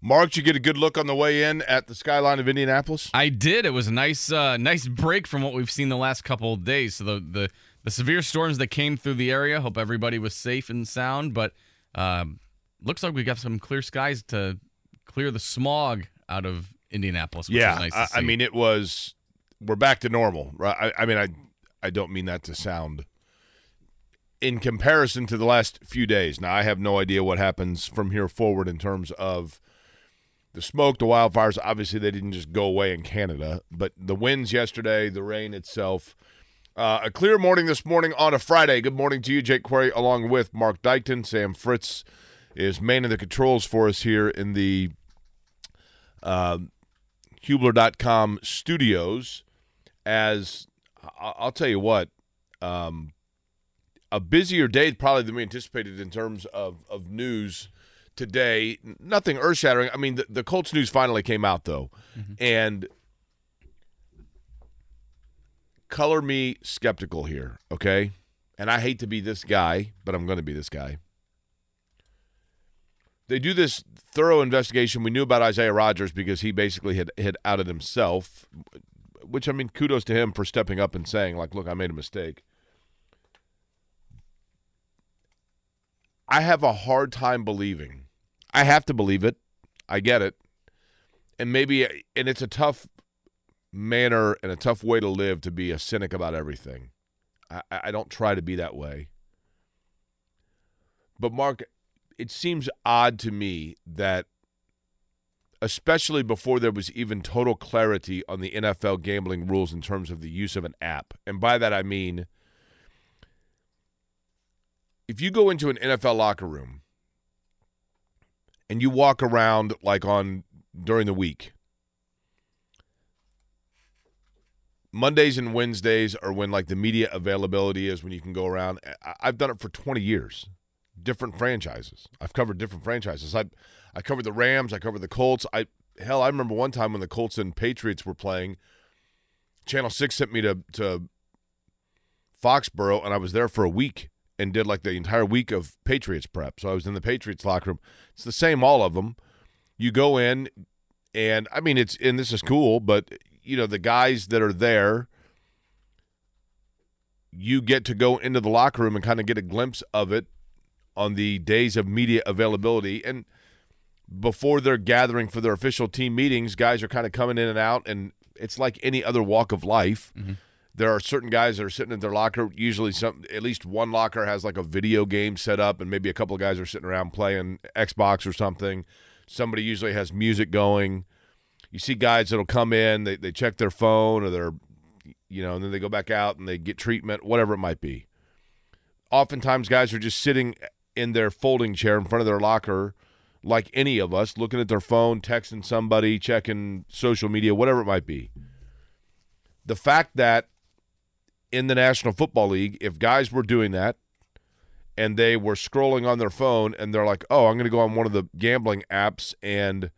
Marc, did you get a good look on the way in at the skyline of Indianapolis? I did. It was a nice, uh, nice break from what we've seen the last couple of days. So the the, the severe storms that came through the area. Hope everybody was safe and sound. But um, looks like we got some clear skies to clear the smog out of Indianapolis. yeah, nice I, I, mean it was. We're back to normal, right? I, I mean, I I don't mean that to sound in comparison to the last few days. Now I have no idea what happens from here forward in terms of the smoke, the wildfires. Obviously, they didn't just go away in Canada, but the winds yesterday, the rain itself. Uh, a clear morning this morning on a Friday. Good morning to you, Jake Query, along with Marc Dykton. Sam Fritz is manning the controls for us here in the uh, Hubler.com studios. As I'll tell you what, um, a busier day probably than we anticipated in terms of, of news today. Nothing earth shattering. I mean, the, the Colts news finally came out, though. Mm-hmm. And color me skeptical here, okay? And I hate to be this guy, but I'm going to be this guy. They do this thorough investigation. We knew about Isaiah Rodgers because he basically had, had outed himself, which, I mean, kudos to him for stepping up and saying, like, look, I made a mistake. I have a hard time believing. I have to believe it. I get it. And maybe, and it's a tough manner and a tough way to live to be a cynic about everything. I, I don't try to be that way. But, Marc, it seems odd to me that, especially before there was even total clarity on the NFL gambling rules in terms of the use of an app, and by that I mean if you go into an NFL locker room and you walk around like on during the week, Mondays and Wednesdays are when like the media availability is when you can go around. I've done it for 20 years, different franchises. I've covered different franchises. I I covered the Rams. I covered the Colts. I hell, I remember one time when the Colts and Patriots were playing. Channel Six sent me to to Foxborough, and I was there for a week and did like the entire week of Patriots prep. So I was in the Patriots locker room. It's the same, all of them. You go in, and I mean, it's, and this is cool, but, you know, the guys that are there, you get to go into the locker room and kind of get a glimpse of it on the days of media availability. And before they're gathering for their official team meetings, guys are kind of coming in and out, and it's like any other walk of life. Mm-hmm there are certain guys that are sitting in their locker. Usually, some at least one locker has like a video game set up, and maybe a couple of guys are sitting around playing Xbox or something. Somebody usually has music going. You see guys that'll come in, they they check their phone or their, you know, and then they go back out and they get treatment, whatever it might be. Oftentimes, guys are just sitting in their folding chair in front of their locker, like any of us, looking at their phone, texting somebody, checking social media, whatever it might be. The fact that in the National Football League, if guys were doing that and they were scrolling on their phone and they're like, oh, I'm going to go on one of the gambling apps and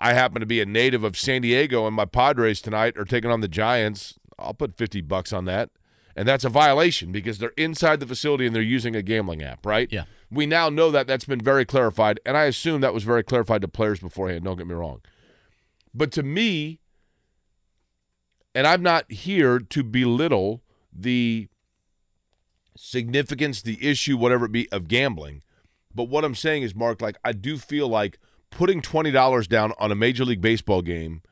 I happen to be a native of San Diego and my Padres tonight are taking on the Giants, I'll put 50 bucks on that. And that's a violation because they're inside the facility and they're using a gambling app, right? Yeah. We now know that that's been very clarified. And I assume that was very clarified to players beforehand. Don't get me wrong. But to me, and I'm not here to belittle the significance, the issue, whatever it be, of gambling. But what I'm saying is, Marc, like I do feel like putting twenty dollars down on a Major League Baseball game,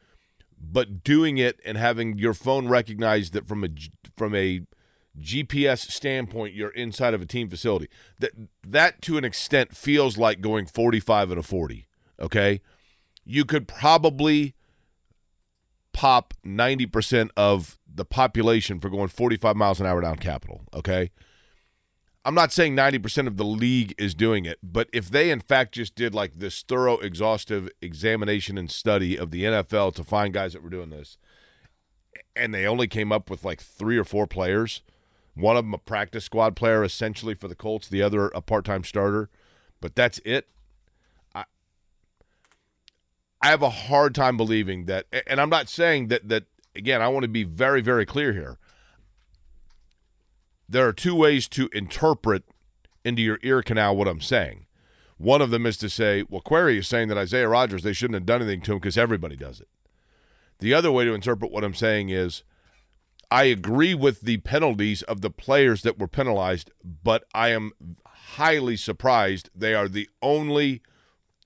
but doing it and having your phone recognize that from a from a GPS standpoint, you're inside of a team facility. That that to an extent feels like going 45 and a 40. Okay, you could probably pop 90% of the population for going 45 miles an hour down Capitol, okay? I'm not saying 90% of the league is doing it, but if they in fact just did like this thorough, exhaustive examination and study of the NFL to find guys that were doing this, and they only came up with like three or four players, one of them a practice squad player essentially for the Colts, the other a part time starter, but that's it. I I have a hard time believing that, and I'm not saying that that again. I want to be very very clear here there are two ways to interpret into your ear canal what I'm saying. One of them is to say, well, Query is saying that Isaiah Rodgers, they shouldn't have done anything to him because everybody does it. The other way to interpret what I'm saying is, I agree with the penalties of the players that were penalized, but I am highly surprised they are the only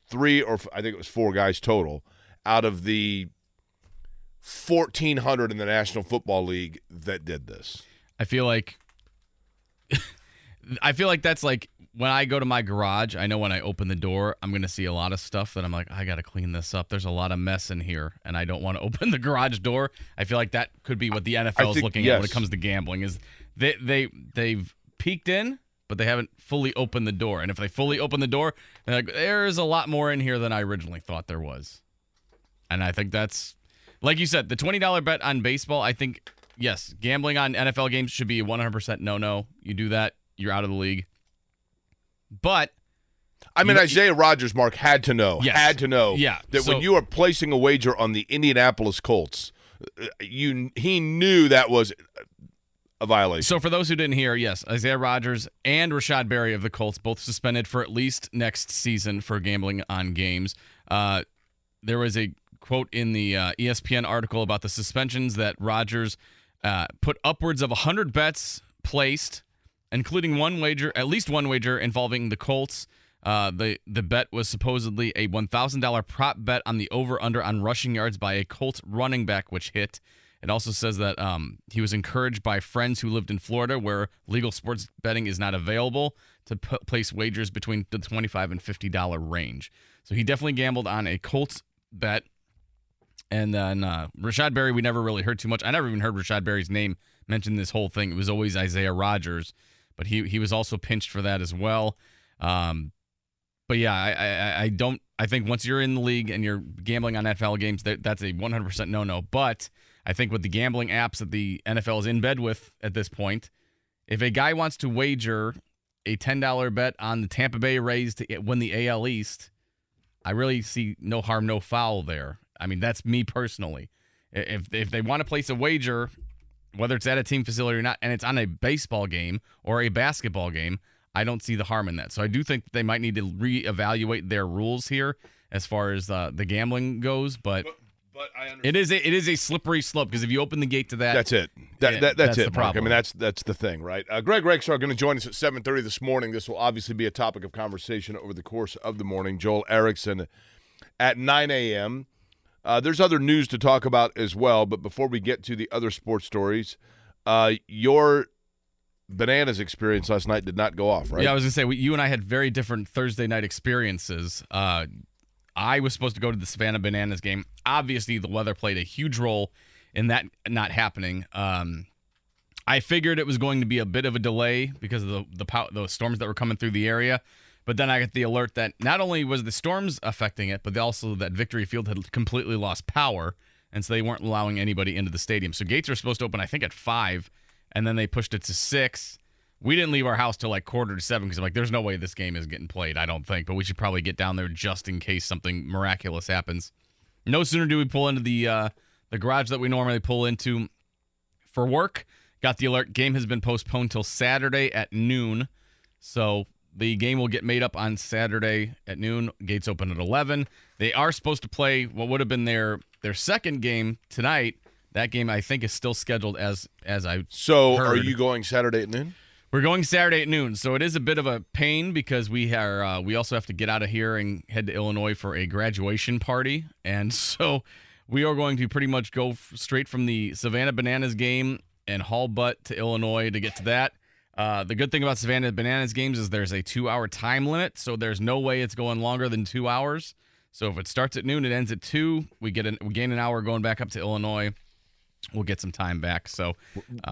three or I think it was four guys total out of the 1,400 in the National Football League that did this. I feel like I feel like that's like when I go to my garage, I know when I open the door, I'm going to see a lot of stuff that I'm like, I got to clean this up. There's a lot of mess in here, and I don't want to open the garage door. I feel like that could be what the NFL think, is looking yes. at when it comes to gambling. Is they they they've peeked in, but they haven't fully opened the door. And if they fully open the door, they're like, there's a lot more in here than I originally thought there was. And I think that's, like you said, the twenty dollar bet on baseball. I think yes, gambling on NFL games should be 100% no no. You do that, you're out of the league. But I mean, You- Isaiah Rodgers, Marc had to know, Yes. had to know, Yeah, that so- when you are placing a wager on the Indianapolis Colts, you he knew that was a violation. so for those who didn't hear, yes, Isaiah Rodgers and Rashod Berry of the Colts both suspended for at least next season for gambling on games. Uh, there was a quote in the uh, ESPN article about the suspensions that Rodgers uh, put upwards of 100 bets placed, including one wager, at least one wager involving the Colts. Uh, the the bet was supposedly a one thousand dollar prop bet on the over under on rushing yards by a Colts running back, which hit. It also says that um, he was encouraged by friends who lived in Florida, where legal sports betting is not available, to place wagers between the twenty five and fifty dollar range. So he definitely gambled on a Colts bet. And then uh, Rashod Berry, we never really heard too much. I never even heard Rashod Berry's name mentioned this whole thing. It was always Isaiah Rodgers, but he he was also pinched for that as well. Um, but yeah, I, I I don't. I think once you're in the league and you're gambling on NFL games, that that's a 100% no no. But I think with the gambling apps that the NFL is in bed with at this point, if a guy wants to wager a $10 bet on the Tampa Bay Rays to win the AL East, I really see no harm, no foul there. I mean, that's me personally. If if they want to place a wager, whether it's at a team facility or not, and it's on a baseball game or a basketball game, I don't see the harm in that. So I do think that they might need to reevaluate their rules here as far as uh, the gambling goes. But but I understand. it is a, it is a slippery slope because if you open the gate to that, That's it. That, Yeah, that, that's, that's it, the Marc. I mean, that's that's the thing, right? Uh, Greg Rakestraw going to join us at 7.30 this morning. This will obviously be a topic of conversation over the course of the morning. Joel Erickson at 9 a.m. Uh, there's other news to talk about as well, but before we get to the other sports stories, uh, your bananas experience last night did not go off, right? Yeah, I was gonna say we, you and I had very different Thursday night experiences. Uh, I was supposed to go to the Savannah Bananas game. Obviously, the weather played a huge role in that not happening. Um, I figured it was going to be a bit of a delay because of the the, pow- the storms that were coming through the area. But then I got the alert that not only was the storms affecting it, but also that Victory Field had completely lost power, and so they weren't allowing anybody into the stadium. So gates were supposed to open, I think, at five, and then they pushed it to six. We didn't leave our house till like quarter to seven because I'm like, there's no way this game is getting played. I don't think, but we should probably get down there just in case something miraculous happens. No sooner do we pull into the uh, the garage that we normally pull into for work. Got the alert. Game has been postponed till Saturday at noon. So the game will get made up on Saturday at noon. Gates open at 11. They are supposed to play what would have been their their second game tonight. That game I think is still scheduled as as I So are you going Saturday at noon? we're going Saturday at noon, so it is a bit of a pain because we are uh, we also have to get out of here and head to Illinois for a graduation party, and so we are going to pretty much go f- straight from the Savannah Bananas game and haul butt to Illinois to get to that. Uh, the good thing about Savannah Bananas games is there's a two-hour time limit, so there's no way it's going longer than two hours. So if it starts at noon, it ends at two. We get an, we gain an hour going back up to Illinois. we'll get some time back. So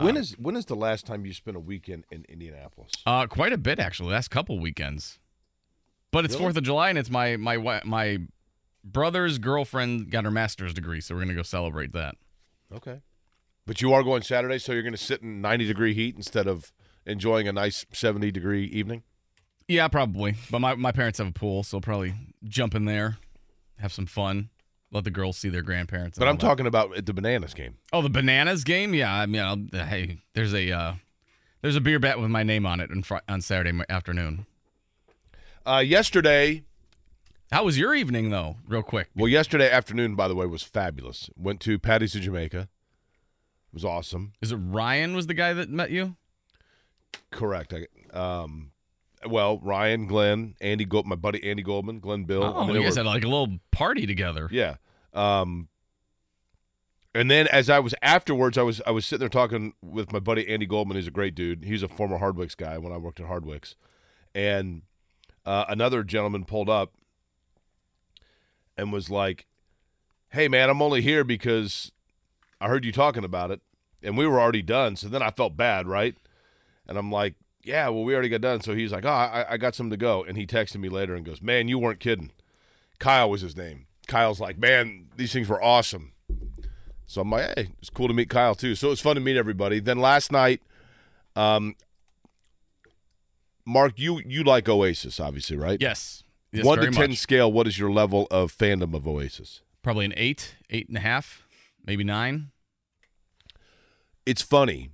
when is when is the last time you spent a weekend in Indianapolis? uh, quite a bit actually. Last couple weekends, but it's Really? Fourth of July and it's my my my brother's girlfriend got her master's degree, so we're gonna go celebrate that. Okay. But you are going Saturday, so you're going to sit in 90 degree heat instead of enjoying a nice 70 degree evening. Yeah, probably. But my, my parents have a pool, so I'll probably jump in there, have some fun, let the girls see their grandparents. But I'm that. talking about at the Bananas game. Oh, the bananas game? Yeah, I mean, I'll, hey, there's a uh, there's a beer bet with my name on it on, fri- on Saturday afternoon. Uh, yesterday, How was your evening though? Real quick. well, yesterday afternoon, by the way, was fabulous. Went to Patty's of Jamaica. It was awesome. Is it Ryan was the guy that met you? Correct. I, um, well, Ryan, Glenn, Andy, Gold, my buddy Andy Goldman, Glenn Bill. Oh, you guys were- had like a little party together. Yeah. Um, and then as I was afterwards, I was I was sitting there talking with my buddy Andy Goldman. He's a great dude. He's a former Hardwicks guy when I worked at Hardwicks, and uh, another gentleman pulled up and was like, "Hey man, I'm only here because I heard you talking about it, and we were already done. So then I felt bad, right? And I'm like, yeah, well, we already got done. So he's like, oh, I, I got some to go. And he texted me later and goes, man, you weren't kidding. Kyle was his name. Kyle's like, man, these things were awesome. So I'm like, hey, it's cool to meet Kyle too. So it was fun to meet everybody. Then last night, um, Marc, you you like Oasis, obviously, right? Yes. Yes, One to ten much. scale. What is your level of fandom of Oasis? Probably an eight, eight and a half, maybe nine. it's funny.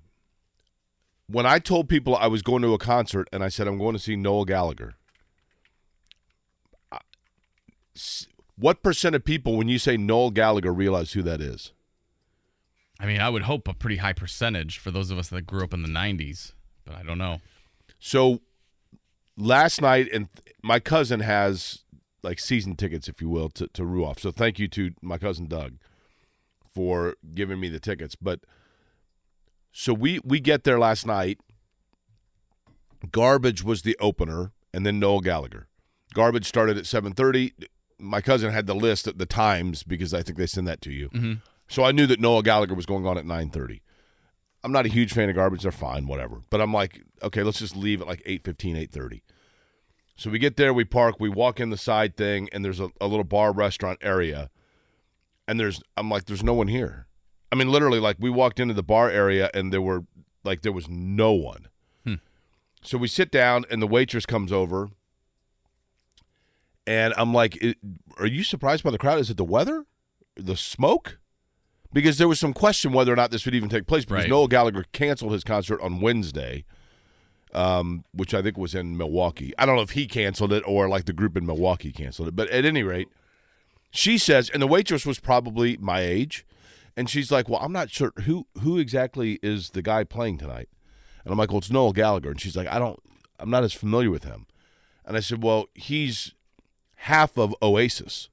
When I told people I was going to a concert and I said I'm going to see Noel Gallagher, what percent of people, when you say Noel Gallagher, realize who that is? I mean, I would hope a pretty high percentage for those of us that grew up in the '90s, but I don't know. So last night, and my cousin has like season tickets, if you will, to, to Ruoff. So thank you to my cousin Doug for giving me the tickets. But so we we get there last night. Garbage was the opener, and then Noel Gallagher. Garbage started at seven thirty. My cousin had the list at the times because I think they send that to you. Mhm. So I knew that Noel Gallagher was going on at nine thirty. I'm not a huge fan of garbage. They're fine, whatever. But I'm like, okay, let's just leave at like 8.15, 8.30. So we get there, we park, we walk in the side thing, and there's a, a little bar restaurant area. And there's, I'm like, there's no one here. I mean, literally, like we walked into the bar area and there were, like, there was no one. Hmm. So we sit down and the waitress comes over. And I'm like, are you surprised by the crowd? Is it the weather? The smoke? Because there was some question whether or not this would even take place because Right. Noel Gallagher canceled his concert on Wednesday, um, which I think was in Milwaukee. I don't know if he canceled it or like the group in Milwaukee canceled it. But at any rate, she says, and the waitress was probably my age, and she's like, "Well, I'm not sure who who exactly is the guy playing tonight." And I'm like, "Well, it's Noel Gallagher," and she's like, "I don't, I'm not as familiar with him." And I said, "Well, he's half of Oasis."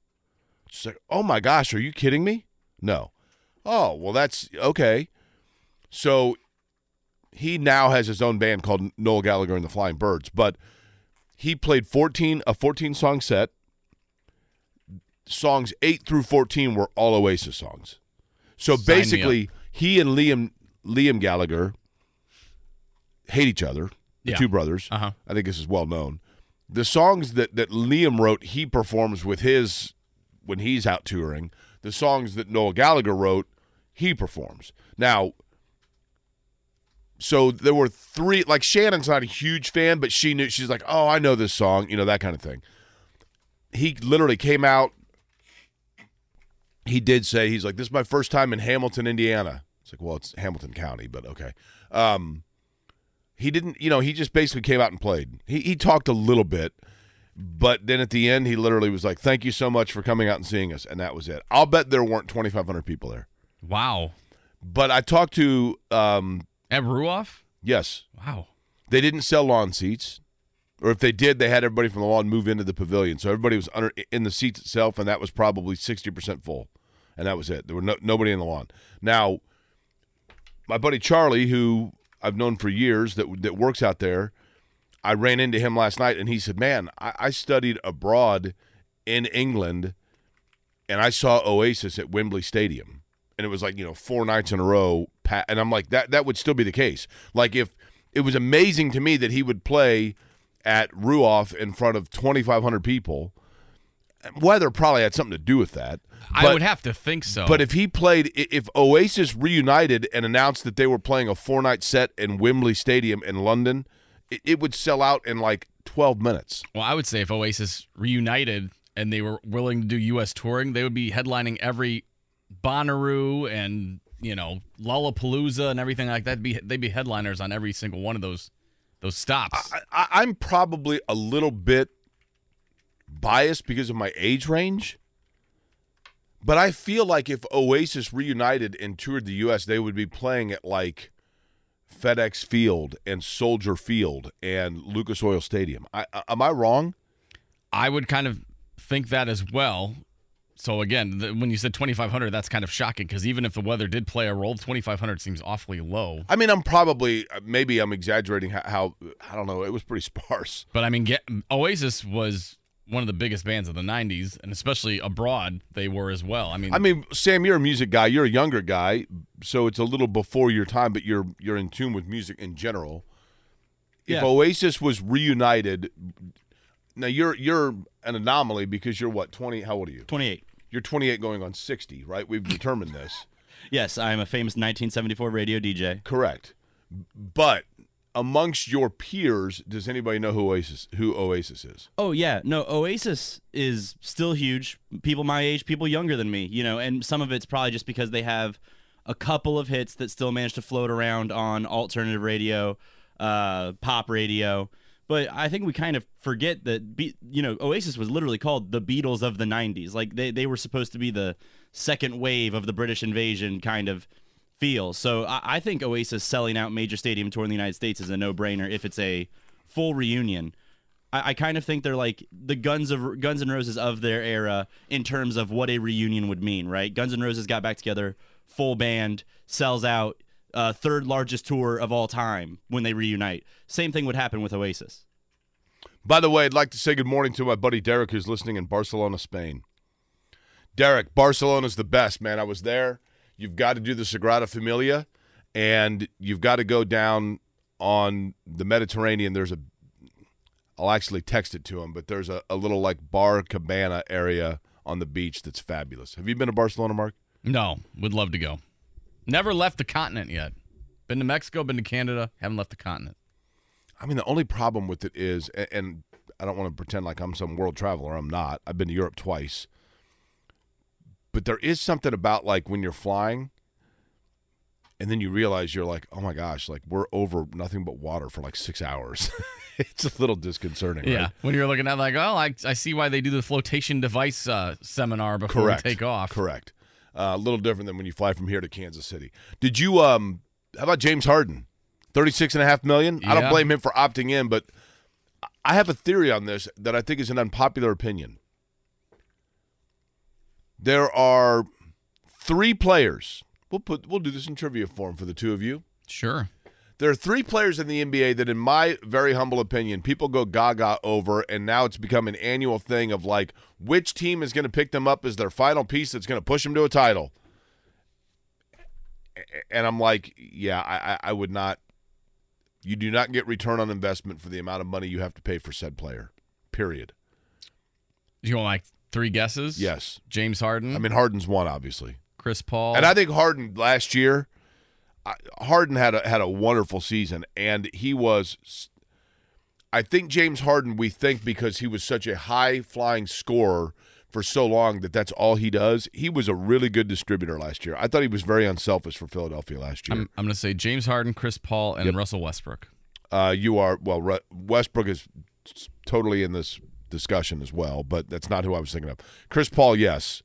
She's like, "Oh my gosh, are you kidding me?" No. Oh, well, that's okay. So he now has his own band called Noel Gallagher and the Flying Birds, but he played 14 a 14 song set. Songs 8 through 14 were all Oasis songs. So Sign basically, he and Liam Liam Gallagher hate each other, the Yeah. two brothers. Uh-huh. I think this is well known. The songs that that Liam wrote, he performs with his when he's out touring. The songs that Noel Gallagher wrote, he performs. Now, so there were three. Like Shannon's not a huge fan, but she knew. She's like, "Oh, I know this song," you know that kind of thing. He literally came out. He did say he's like, "This is my first time in Hamilton, Indiana." It's like, well, it's Hamilton County, but okay. Um, he didn't, you know, he just basically came out and played. He he talked a little bit, but then at the end, he literally was like, "Thank you so much for coming out and seeing us," and that was it. I'll bet there weren't twenty five hundred people there. Wow. But I talked to, um, At Ruoff? yes, Wow. they didn't sell lawn seats, or if they did, they had everybody from the lawn move into the pavilion. So everybody was under in the seats itself, and that was probably sixty percent full, and that was it. There were no, nobody in the lawn. Now, my buddy Charlie, who I've known for years, that that works out there, I ran into him last night, and he said, "Man, I, I studied abroad in England, and I saw Oasis at Wembley Stadium." and it was like you know four nights in a row. And I'm like that that would still be the case. Like if it was amazing to me that he would play at Ruoff in front of 2,500 people. Weather probably had something to do with that. I would have to think so. But if he played, if Oasis reunited and announced that they were playing a four night set in Wembley Stadium in London, it, it would sell out in like 12 minutes. well, I would say if Oasis reunited and they were willing to do U.S. touring, they would be headlining every Bonnaroo and you know Lollapalooza and everything like that. Be they'd be headliners on every single one of those those stops. I, I, I'm probably a little bit biased because of my age range. But I feel like if Oasis reunited and toured the U.S., they would be playing at like FedEx Field and Soldier Field and Lucas Oil Stadium. I- am I wrong? I would kind of think that as well. So again, the, when you said 2,500, that's kind of shocking because even if the weather did play a role, 2,500 seems awfully low. I mean, I'm probably uh, maybe I'm exaggerating how, how I don't know. It was pretty sparse. But I mean, get, Oasis was one of the biggest bands of the 90s, and especially abroad, they were as well. I mean, I mean, Sam, you're a music guy. You're a younger guy, so it's a little before your time, but you're you're in tune with music in general. If Yeah. Oasis was reunited, now you're you're an anomaly because you're what 20? How old are you? 28. You're 28, going on 60, right? We've determined this. Yes, I'm a famous 1974 radio DJ. Correct. But amongst your peers, does anybody know who Oasis who Oasis is? Oh yeah, no, Oasis is still huge. People my age, people younger than me, you know, and some of it's probably just because they have a couple of hits that still manage to float around on alternative radio, uh, pop radio. But I think we kind of forget that, be, you know, Oasis was literally called the Beatles of the '90s. Like they they were supposed to be the second wave of the British invasion kind of feel. So I, I think Oasis selling out major stadium tour in the United States is a no brainer if it's a full reunion. I, I kind of think they're like the Guns of Guns and Roses of their era in terms of what a reunion would mean, right? Guns and Roses got back together, full band, sells out, uh, third largest tour of all time when they reunite. Same thing would happen with Oasis. By the way, I'd like to say good morning to my buddy Derek, who's listening in Barcelona, Spain. Derek, Barcelona's the best, man. I was there. You've got to do the Sagrada Familia, and you've got to go down on the Mediterranean. There's a, I'll actually text it to him, but there's a, a little like bar cabana area on the beach that's fabulous. Have you been to Barcelona, Marc? no, would love to go. Never left the continent yet. Been to Mexico, been to Canada, haven't left the continent. I mean, the only problem with it is, and I don't want to pretend like I'm some world traveler. I'm not. I've been to Europe twice. But there is something about like when you're flying and then you realize you're like, oh my gosh, like we're over nothing but water for like six hours. it's a little disconcerting. Yeah, right? when you're looking at like, oh, I, I see why they do the flotation device uh, seminar before Correct. we take off. Correct. Uh, a little different than when you fly from here to Kansas City. Did you, um, how about James Harden? 36 and a half million? I don't blame him for opting in, but I have a theory on this that I think is an unpopular opinion. There are three players. We'll put we'll do this in trivia form for the two of you. Sure. There are three players in the NBA that, in my very humble opinion, people go gaga over, and now it's become an annual thing of like, which team is going to pick them up as their final piece that's going to push them to a title? And I'm like, yeah, I, I, I would not. You do not get return on investment for the amount of money you have to pay for said player. Period. You want like three guesses? Yes. James Harden. I mean, Harden's one, obviously. Chris Paul. And I think Harden last year, Harden had a had a wonderful season, and he was. I think James Harden. We think because he was such a high flying scorer for so long that that's all he does. He was a really good distributor last year. I thought he was very unselfish for Philadelphia last year. I'm, I'm going to say James Harden, Chris Paul, and Russell Westbrook. Uh, you are well. Re- Westbrook is totally in this discussion as well, but that's not who I was thinking of. Chris Paul, yes.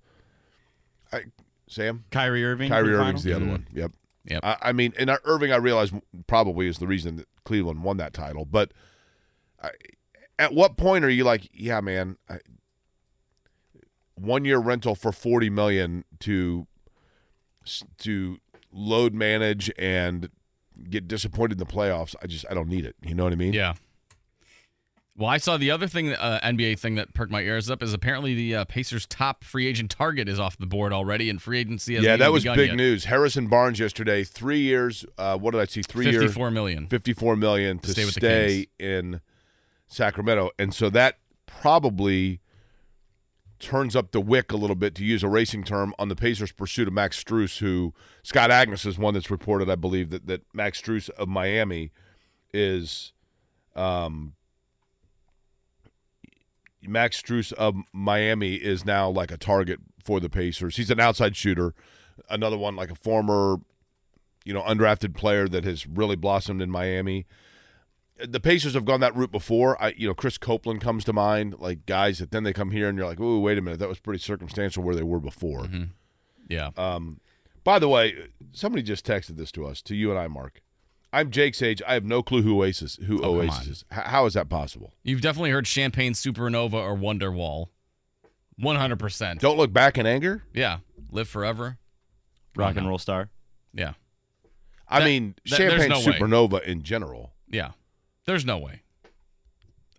I, Sam. Kyrie Irving. for Kyrie Irving's final? the other one. Yep. Yep. I, I mean, and Irving, I realize probably is the reason that Cleveland won that title. But I, at what point are you like, yeah, man, I, one year rental for forty million to to load manage and get disappointed in the playoffs? I just I don't need it. You know what I mean? Yeah. Well, I saw the other thing, uh, NBA thing that perked my ears up is apparently the uh, Pacers' top free agent target is off the board already, and free agency. Yeah, that was big yet. news. Harrison Barnes yesterday, three years. Uh, what did I see? Three years, Fifty-four million. fifty-four million to stay with the stay in Sacramento, and so that probably turns up the wick a little bit, to use a racing term, on the Pacers' pursuit of Max Strus, who Scott Agness is one that's reported, I believe, that that Max Strus of Miami is. Um, Max Strus of Miami is now like a target for the Pacers. He's an outside shooter, another one like a former, you know, undrafted player that has really blossomed in Miami. The Pacers have gone that route before. I, you know, Chris Copeland comes to mind, like guys that then they come here and you're like, oh, wait a minute, that was pretty circumstantial where they were before. Yeah. Um, by the way, somebody just texted this to us, to you and I, Marc. I'm Jake's age. I have no clue who Oasis, who Oh, Oasis is. H- how is that possible? You've definitely heard Champagne Supernova or Wonderwall. One hundred percent. Don't look back in anger. Yeah. Live forever. Rock and roll star. Yeah. I That- mean, that- there's Champagne no way. Supernova in general. Yeah. There's no way.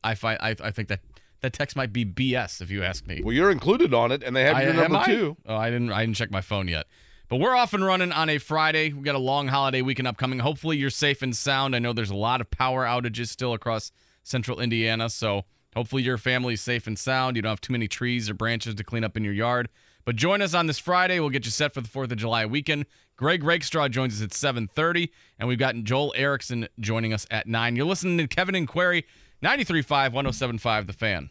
I find I, I think that that text might be BS if you ask me. Well, you're included on it, and they have I, your am number I? two. Oh, I didn't I didn't check my phone yet. But we're off and running on a Friday. We got a long holiday weekend upcoming. Hopefully you're safe and sound. I know there's a lot of power outages still across central Indiana, so hopefully your family's safe and sound. You don't have too many trees or branches to clean up in your yard. But join us on this Friday. We'll get you set for the 4th of July weekend. Greg Rakestraw joins us at 7:30, and we've got Joel Erickson joining us at 9. You're listening to Kevin and Query, 93.5, 107.5 The Fan.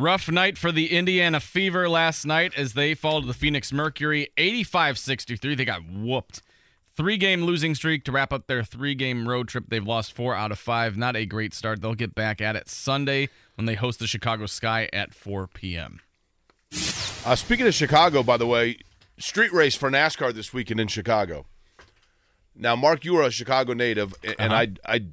Rough night for the Indiana Fever last night as they fall to the Phoenix Mercury 85 63. They got whooped. Three game losing streak to wrap up their three game road trip. They've lost four out of five. Not a great start. They'll get back at it Sunday when they host the Chicago Sky at 4 p.m. Uh, speaking of Chicago, by the way, street race for NASCAR this weekend in Chicago. Now, Marc, you are a Chicago native, and Uh-huh. I, I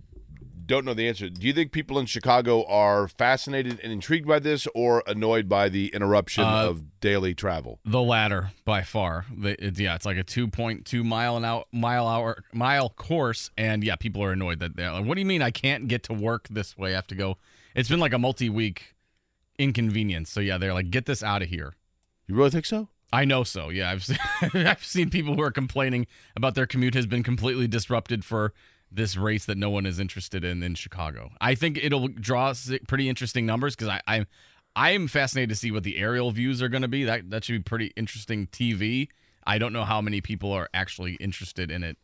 don't know the answer. Do you think people in Chicago are fascinated and intrigued by this, or annoyed by the interruption Uh, of daily travel? The latter by far. They, it, yeah, it's like a 2.2 mile an hour mile hour mile course, and yeah, people are annoyed that they're like, "What do you mean I can't get to work this way? I have to go." It's been like a multi-week inconvenience. So yeah, they're like, "Get this out of here." You really think so? I know so. Yeah, I've seen, I've seen people who are complaining about their commute has been completely disrupted for this race that no one is interested in in Chicago. I think it'll draw pretty interesting numbers because I I'm I'm fascinated to see what the aerial views are going to be. That that should be pretty interesting TV. I don't know how many people are actually interested in it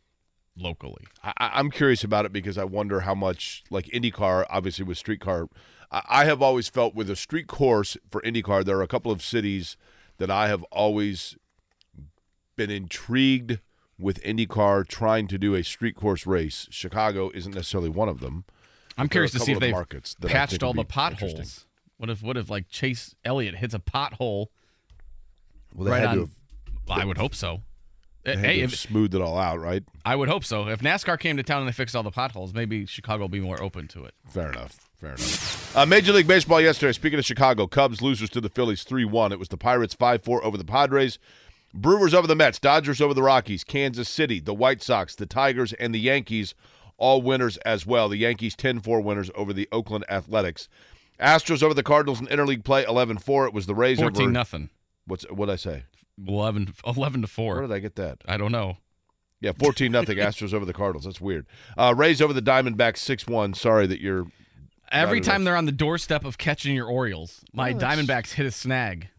locally. I, I- I'm curious about it because I wonder how much, like IndyCar, obviously with streetcar, I, I have always felt with a street course for IndyCar, there are a couple of cities that I have always been intrigued with IndyCar trying to do a street course race. Chicago isn't necessarily one of them. I'm curious to see if they've patched all the potholes. What if what if like Chase Elliott hits a pothole Well, they right had on? to have, I would hope so. Hey, if, smoothed it all out, right? I would hope so. If NASCAR came to town and they fixed all the potholes, maybe Chicago will be more open to it. Fair enough. Fair enough. Uh, Major League Baseball yesterday. Speaking of Chicago, Cubs losers to the Phillies 3 1. It was the Pirates 5 4 over the Padres. Brewers over the Mets. Dodgers over the Rockies. Kansas City, the White Sox, the Tigers, and the Yankees all winners as well. The Yankees 10 4 winners over the Oakland Athletics. Astros over the Cardinals in interleague play 11 4. It was the Rays 14 over. nothing. What's what did I say? 11, 11 to Where did I get that? I don't know. Yeah, 14 nothing. Astros over the Cardinals. That's weird. Uh, Rays over the Diamondbacks 6 1. Sorry that you're Every time they're on the doorstep of catching your Orioles, my that's- Diamondbacks hit a snag.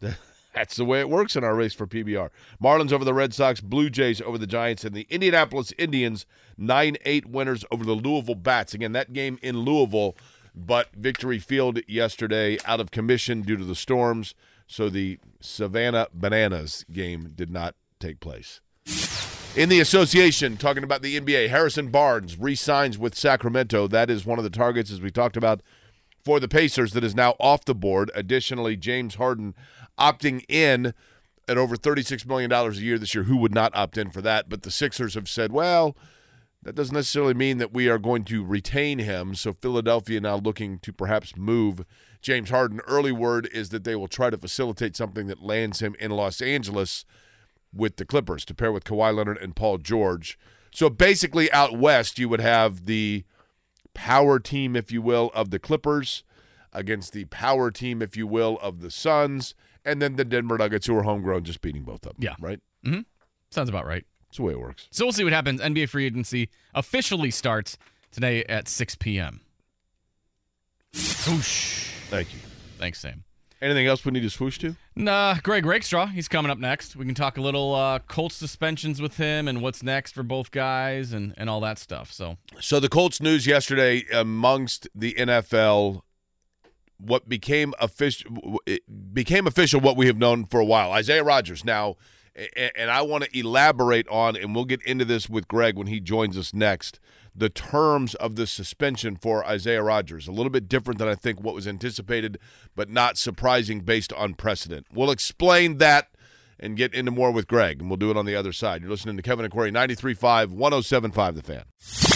That's the way it works in our race for PBR. Marlins over the Red Sox, Blue Jays over the Giants, and the Indianapolis Indians 9 8 winners over the Louisville Bats. Again, that game in Louisville, but Victory Field yesterday out of commission due to the storms. So the Savannah Bananas game did not take place. In the association, talking about the NBA, Harrison Barnes re-signs with Sacramento. That is one of the targets, as we talked about, for the Pacers that is now off the board. Additionally, James Harden opting in at over $36 million a year this year. Who would not opt in for that? But the Sixers have said, well, that doesn't necessarily mean that we are going to retain him. So Philadelphia now looking to perhaps move James Harden. Early word is that they will try to facilitate something that lands him in Los Angeles with the Clippers to pair with Kawhi Leonard and Paul George. So basically, out west, you would have the power team, if you will, of the Clippers against the power team, if you will, of the Suns, and then the Denver Nuggets, who are homegrown, just beating both of them. Yeah. Right? Mm-hmm. Sounds about right. That's the way it works. So we'll see what happens. NBA free agency officially starts today at 6 p.m. Swoosh. Thank you. Thanks, Sam. Anything else we need to swoosh to? Nah, Greg Rakestraw, he's coming up next. We can talk a little uh, Colts suspensions with him and what's next for both guys and, and all that stuff. So So the Colts news yesterday amongst the NFL, what became official became official what we have known for a while. Isaiah Rodgers now, and I want to elaborate on, and we'll get into this with Greg when he joins us next. The terms of the suspension for Isaiah Rodgers a little bit different than I think what was anticipated, but not surprising based on precedent. We'll explain that and get into more with Greg, and we'll do it on the other side. You're listening to Kevin and Query, 93.5, 107.5 The Fan.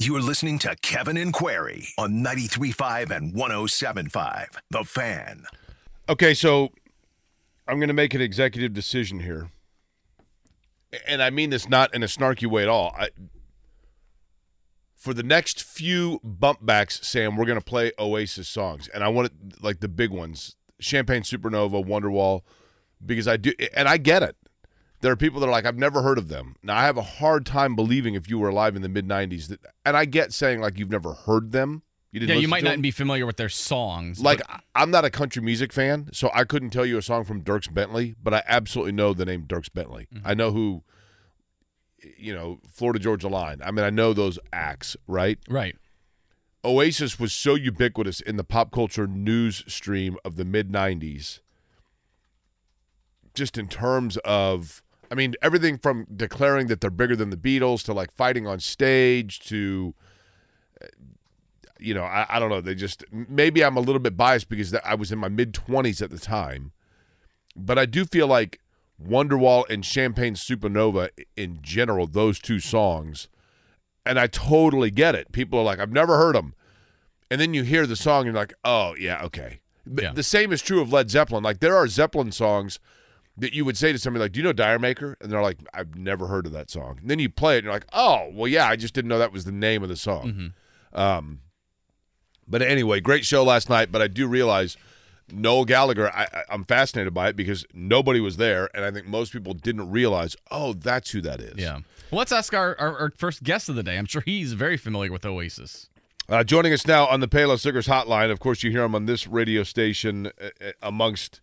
You are listening to Kevin and Query on 93.5 and 107.5. The Fan. Okay, so I'm going to make an executive decision here. And I mean this not in a snarky way at all. I, for the next few bump backs, Sam, we're going to play Oasis songs. And I want it like the big ones Champagne Supernova, Wonderwall, because I do, and I get it. There are people that are like, I've never heard of them. Now, I have a hard time believing if you were alive in the mid 90s, that, and I get saying like you've never heard them. You didn't yeah, you might not them. be familiar with their songs. Like but- I'm not a country music fan, so I couldn't tell you a song from Dierks Bentley, but I absolutely know the name Dierks Bentley. Mm-hmm. I know who you know, Florida Georgia Line. I mean, I know those acts, right? right. Oasis was so ubiquitous in the pop culture news stream of the mid 90s. Just in terms of I mean, everything from declaring that they're bigger than the Beatles to like fighting on stage to you know, I, I don't know. They just maybe I'm a little bit biased because I was in my mid 20s at the time, but I do feel like Wonderwall and Champagne Supernova in general, those two songs, and I totally get it. People are like, I've never heard them, and then you hear the song and you're like, oh yeah, okay. Yeah. The same is true of Led Zeppelin. Like there are Zeppelin songs that you would say to somebody like, "Do you know D'yer Mak'er?" And they're like, "I've never heard of that song." And then you play it, and you're like, "Oh, well, yeah, I just didn't know that was the name of the song." Um, but anyway, great show last night. But I do realize Noel Gallagher. I, I'm fascinated by it because nobody was there, and I think most people didn't realize. Oh, that's who that is. Yeah. Well, let's ask our, our, our first guest of the day. I'm sure he's very familiar with Oasis. Uh, joining us now on the Payless Liquors Hotline. Of course, you hear him on this radio station uh, uh, amongst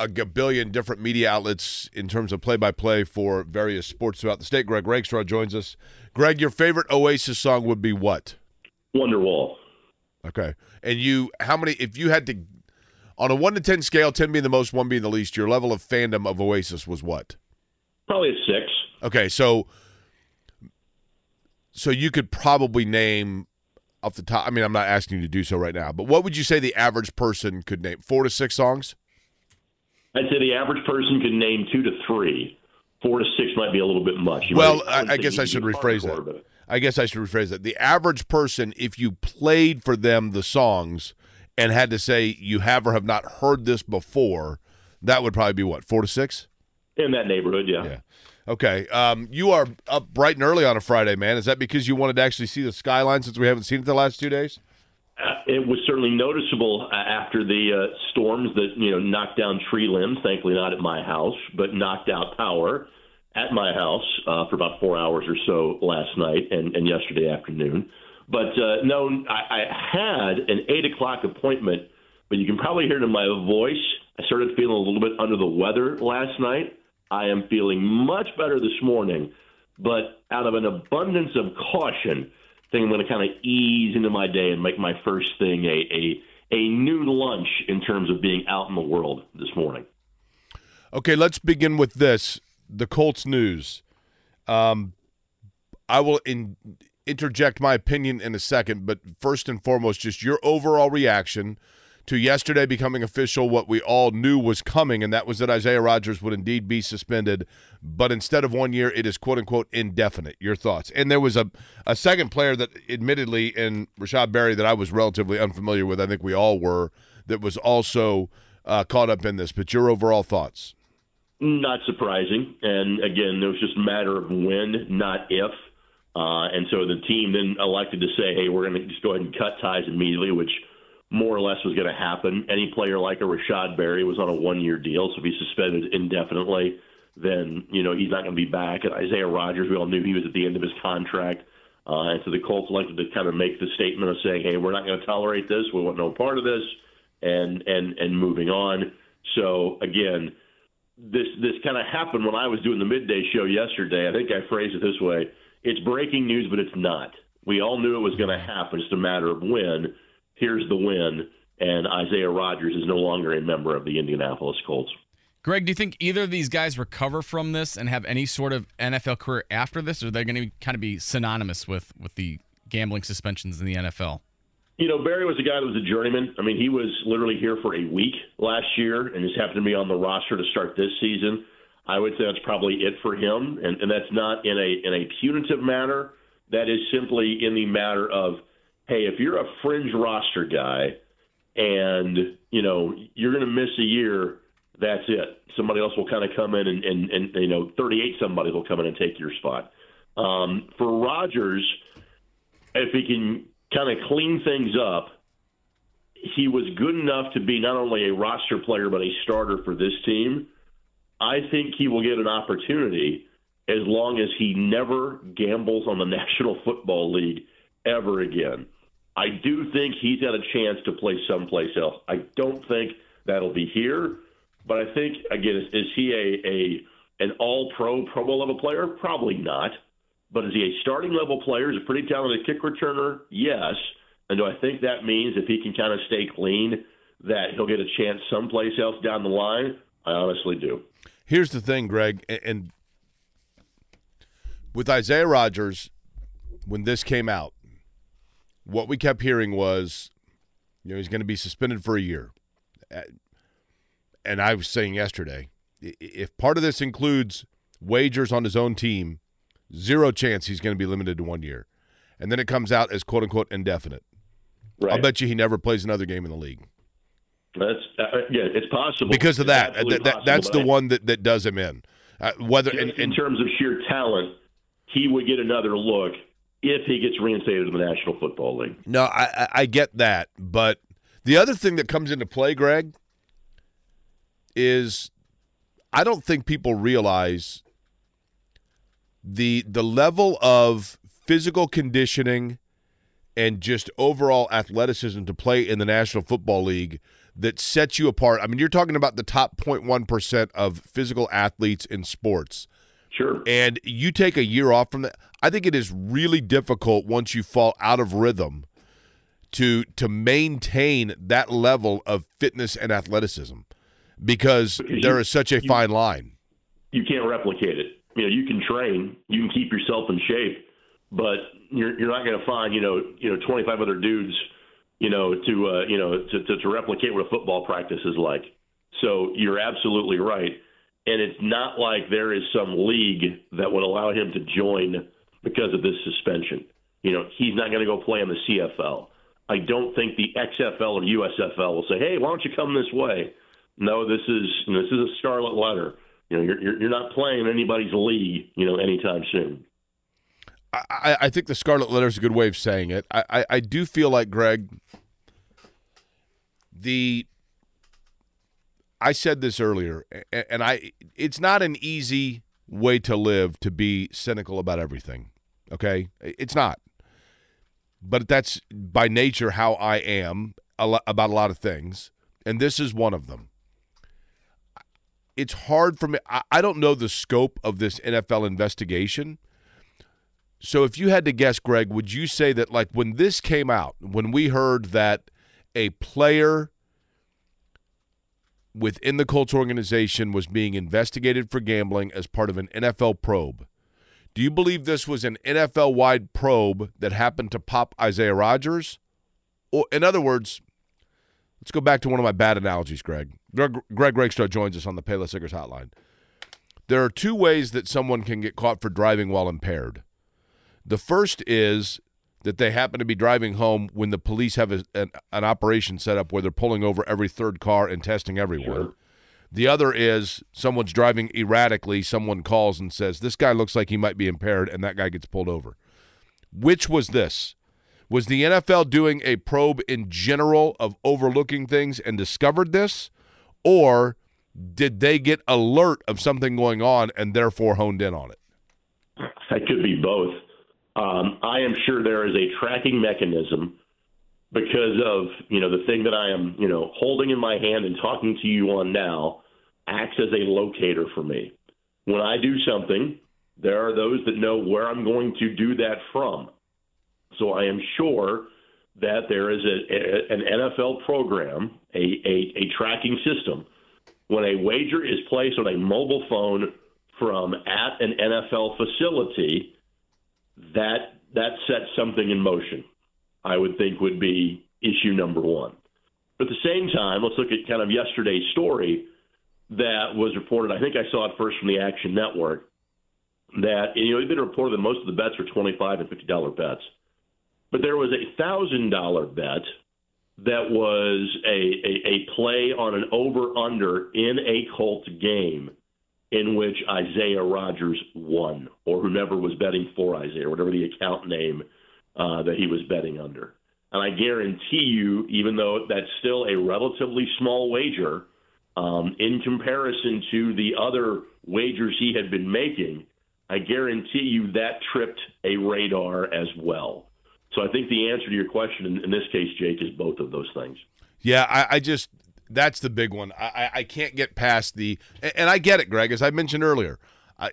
a billion different media outlets in terms of play-by-play for various sports throughout the state. Greg Rakestraw joins us. Greg, your favorite Oasis song would be what? Wonderwall. Okay, and you, how many? If you had to, on a one to ten scale, ten being the most, one being the least, your level of fandom of Oasis was what? Probably a six. Okay, so so you could probably name off the top. I mean, I'm not asking you to do so right now, but what would you say the average person could name? Four to six songs. I'd say the average person could name two to three. Four to six might be a little bit much. You Well, might- I, I guess I should rephrase that. but- I guess I should rephrase that. The average person, if you played for them the songs and had to say you have or have not heard this before, that would probably be what four to six. In that neighborhood, yeah. Yeah. Okay. Um, you are up bright and early on a Friday, man. Is that because you wanted to actually see the skyline since we haven't seen it the last two days? It was certainly noticeable uh, after the uh, storms that you know knocked down tree limbs. Thankfully, not at my house, but knocked out power. at my house uh, for about four hours or so last night and, and yesterday afternoon. But uh, no, I, I had an eight o'clock appointment, but you can probably hear it in my voice. I started feeling a little bit under the weather last night. I am feeling much better this morning, but out of an abundance of caution, I think I'm going to kind of ease into my day and make my first thing a, a a new lunch in terms of being out in the world this morning. Okay, let's begin with this: the Colts news. Um, I will in, interject my opinion in a second, but first and foremost, just your overall reaction to yesterday becoming official what we all knew was coming, and that was that Isaiah Rodgers would indeed be suspended, but instead of one year, it is quote unquote indefinite. Your thoughts? And there was a, a second player that admittedly in Rashod Berry that I was relatively unfamiliar with, I think we all were, that was also uh, caught up in this. But your overall thoughts? Not surprising. And again, it was just a matter of when, not if. Uh, and so the team then elected to say, hey, we're going to just go ahead and cut ties immediately, which – more or less was going to happen. Any player like a Rashod Berry was on a one-year deal, so if he's suspended indefinitely, then you know he's not going to be back. And Isaiah Rodgers, we all knew he was at the end of his contract, uh, and so the Colts elected to kind of make the statement of saying, "Hey, we're not going to tolerate this. We want no part of this," and and and moving on. So again, this this kind of happened when I was doing the midday show yesterday. I think I phrased it this way: It's breaking news, but it's not. We all knew it was going to happen. It's a matter of when here's the win, and Isaiah Rodgers is no longer a member of the Indianapolis Colts. Greg, do you think either of these guys recover from this and have any sort of NFL career after this, or are they going to kind of be synonymous with with the gambling suspensions in the NFL? You know, Berry was a guy that was a journeyman. I mean, he was literally here for a week last year and just happened to be on the roster to start this season. I would say that's probably it for him, and, and that's not in a in a punitive manner. That is simply in the matter of hey, if you're a fringe roster guy and, you know, you're going to miss a year, that's it. Somebody else will kind of come in and, and, and you know, 38 somebody will come in and take your spot. Um, for Rodgers, if he can kind of clean things up, he was good enough to be not only a roster player but a starter for this team. I think he will get an opportunity as long as he never gambles on the National Football League ever again. I do think he's got a chance to play someplace else. I don't think that'll be here, but I think again, is, is he a, a an All Pro, Pro Bowl level player? Probably not. But is he a starting level player? Is a pretty talented kick returner? Yes. And do I think that means if he can kind of stay clean, that he'll get a chance someplace else down the line? I honestly do. Here's the thing, Greg, and with Isaiah Rodgers, when this came out, what we kept hearing was, you know, he's going to be suspended for a year. And I was saying yesterday, if part of this includes wagers on his own team, zero chance he's going to be limited to one year. And then it comes out as quote unquote indefinite. Right. I'll bet you he never plays another game in the league. That's uh, yeah, it's possible because of that. That, that, that's the one that, that does him in. Uh, whether in, in terms of sheer talent, he would get another look if he gets reinstated in the National Football League. No, I, I get that, but the other thing that comes into play, Greg, is I don't think people realize the the level of physical conditioning and just overall athleticism to play in the National Football League that sets you apart. I mean, you're talking about the top 0.1% of physical athletes in sports. Sure. And you take a year off from that. I think it is really difficult once you fall out of rhythm to to maintain that level of fitness and athleticism because, because there you, is such a you, fine line. You can't replicate it. You know, you can train, you can keep yourself in shape, but you're you're not going to find you know you know 25 other dudes you know to uh, you know to, to to replicate what a football practice is like. So you're absolutely right and it's not like there is some league that would allow him to join because of this suspension. You know, he's not going to go play in the CFL. I don't think the XFL or USFL will say, "Hey, why don't you come this way?" No, this is you know, this is a scarlet letter. You know, you're you're not playing anybody's league, you know, anytime soon. I, I think the scarlet letter is a good way of saying it. I, I, I do feel like Greg, the I said this earlier, and I it's not an easy way to live to be cynical about everything. Okay? It's not. But that's by nature how I am about a lot of things. And this is one of them. It's hard for me. I don't know the scope of this NFL investigation. So if you had to guess, Greg, would you say that, like, when this came out, when we heard that a player within the Colts organization was being investigated for gambling as part of an NFL probe. Do you believe this was an NFL wide probe that happened to pop Isaiah Rodgers? Or, in other words, let's go back to one of my bad analogies, Greg. Greg, Greg Rakestraw joins us on the Payless Liquors hotline. There are two ways that someone can get caught for driving while impaired. The first is that they happen to be driving home when the police have a, an, an, operation set up where they're pulling over every third car and testing everyone. Sure. The other is someone's driving erratically, someone calls and says, This guy looks like he might be impaired, and that guy gets pulled over. Which was this? Was the NFL doing a probe in general of overlooking things and discovered this? Or did they get alert of something going on and therefore honed in on it? That could be both. Um, I am sure there is a tracking mechanism because of you know the thing that I am you know holding in my hand and talking to you on now acts as a locator for me. When I do something, there are those that know where I'm going to do that from. So I am sure that there is a, a, an NFL program, a, a, a tracking system. When a wager is placed on a mobile phone from at an NFL facility, that that sets something in motion. I would think would be issue number one. But at the same time, let's look at kind of yesterday's story that was reported. I think I saw it first from the Action Network. That you know, it had been reported that most of the bets were twenty-five and fifty-dollar bets, but there was a thousand-dollar bet that was a, a, a play on an over/under in a Colt game in which Isaiah Rodgers won, or whomever was betting for Isaiah, or whatever the account name uh, that he was betting under. And I guarantee you, even though that's still a relatively small wager um, in comparison to the other wagers he had been making, I guarantee you that tripped a radar as well. So I think the answer to your question in, in this case, Jake, is both of those things. Yeah, I, I just that's the big one. I, I can't get past the, and I get it, Greg, as I mentioned earlier. I,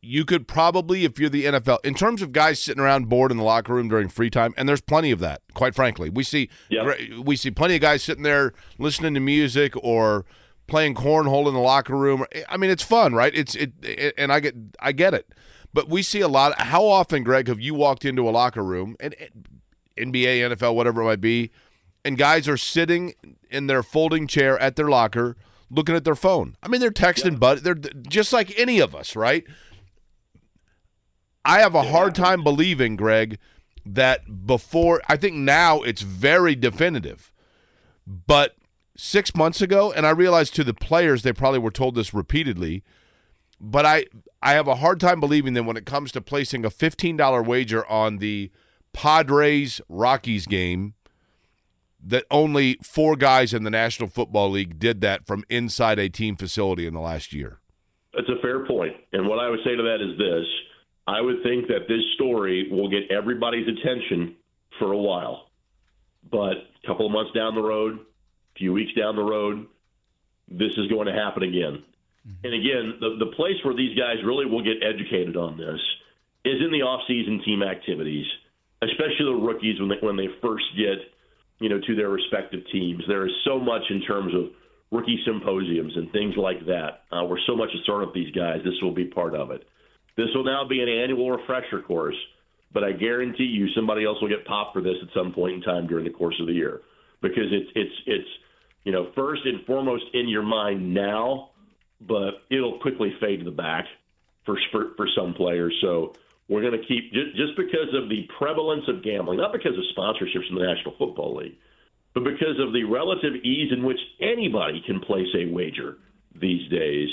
you could probably, if you're the NFL, in terms of guys sitting around bored in the locker room during free time, and there's plenty of that. Quite frankly, we see yep. we see plenty of guys sitting there listening to music or playing cornhole in the locker room. I mean, it's fun, right? It's it, it and I get I get it, but we see a lot. How often, Greg, have you walked into a locker room and NBA, NFL, whatever it might be? and guys are sitting in their folding chair at their locker looking at their phone. I mean, they're texting, yeah. but they're just like any of us, right? I have a hard time believing, Greg, that before, I think now it's very definitive. But six months ago, and I realized to the players, they probably were told this repeatedly, but I, I have a hard time believing that when it comes to placing a $15 wager on the Padres Rockies game, that only four guys in the National Football League did that from inside a team facility in the last year. That's a fair point. And what I would say to that is this I would think that this story will get everybody's attention for a while. But a couple of months down the road, a few weeks down the road, this is going to happen again. Mm-hmm. And again, the, the place where these guys really will get educated on this is in the off-season team activities, especially the rookies when they, when they first get – you know, to their respective teams. There is so much in terms of rookie symposiums and things like that. Uh, we're so much to start up these guys. This will be part of it. This will now be an annual refresher course, but I guarantee you somebody else will get popped for this at some point in time during the course of the year because it's it's it's you know first and foremost in your mind now, but it'll quickly fade to the back for for, for some players. So we're going to keep just because of the prevalence of gambling, not because of sponsorships in the National Football League, but because of the relative ease in which anybody can place a wager these days.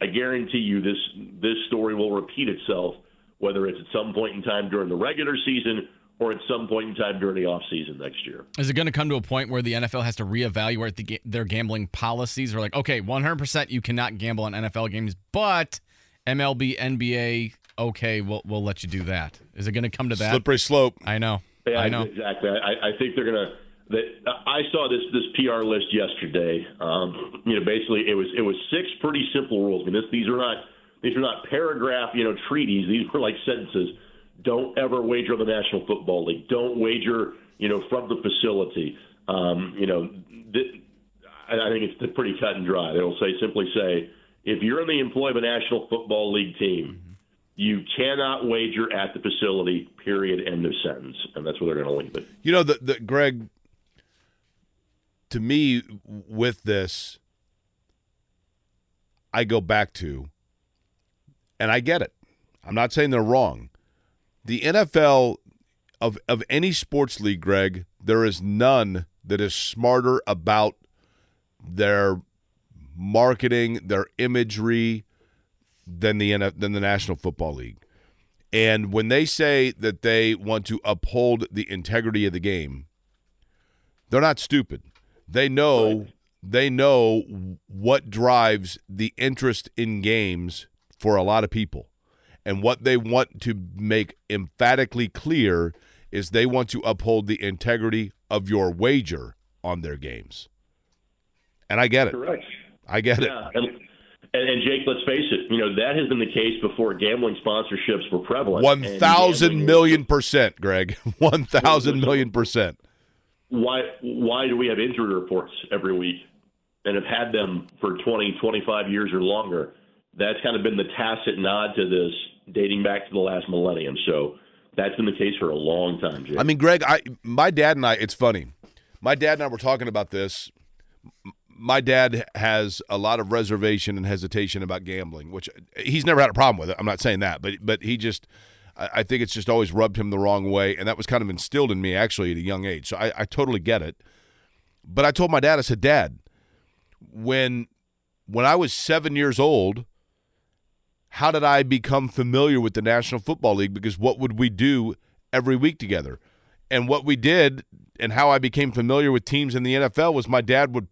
I guarantee you this this story will repeat itself, whether it's at some point in time during the regular season or at some point in time during the offseason next year. Is it going to come to a point where the NFL has to reevaluate the, their gambling policies? Or like, okay, 100% you cannot gamble on NFL games, but MLB, NBA, okay, we'll we'll let you do that. Is it going to come to that? Slippery slope. I know. Yeah, I know. exactly. I, I think they're gonna. That I saw this this PR list yesterday. Um, you know, basically it was it was six pretty simple rules. I mean, this, these are not these are not paragraph you know treaties. These were like sentences. Don't ever wager on the National Football League. Don't wager you know from the facility. Um, you know, th- I I think it's pretty cut and dry. They'll say simply say if you're in the employ of a National Football League team. You cannot wager at the facility. Period. End of sentence. And that's where they're going to leave it. You know, the, the Greg. To me, with this, I go back to, and I get it. I'm not saying they're wrong. The NFL of of any sports league, Greg, there is none that is smarter about their marketing, their imagery than the than the National Football League. And when they say that they want to uphold the integrity of the game, they're not stupid. They know they know what drives the interest in games for a lot of people. And what they want to make emphatically clear is they want to uphold the integrity of your wager on their games. And I get it. Correct. I get it. Yeah. And, and, and Jake, let's face it. You know that has been the case before gambling sponsorships were prevalent. Thousand percent, Greg. One thousand million percent. Why? Why do we have injury reports every week, and have had them for 20, 25 years or longer? That's kind of been the tacit nod to this, dating back to the last millennium. So that's been the case for a long time, Jake. I mean, Greg, I my dad and I. It's funny. My dad and I were talking about this. My dad has a lot of reservation and hesitation about gambling, which he's never had a problem with it. I'm not saying that, but but he just, I, I think it's just always rubbed him the wrong way, and that was kind of instilled in me actually at a young age. So I, I totally get it. But I told my dad, I said, Dad, when when I was seven years old, how did I become familiar with the National Football League? Because what would we do every week together? And what we did and how I became familiar with teams in the NFL was my dad would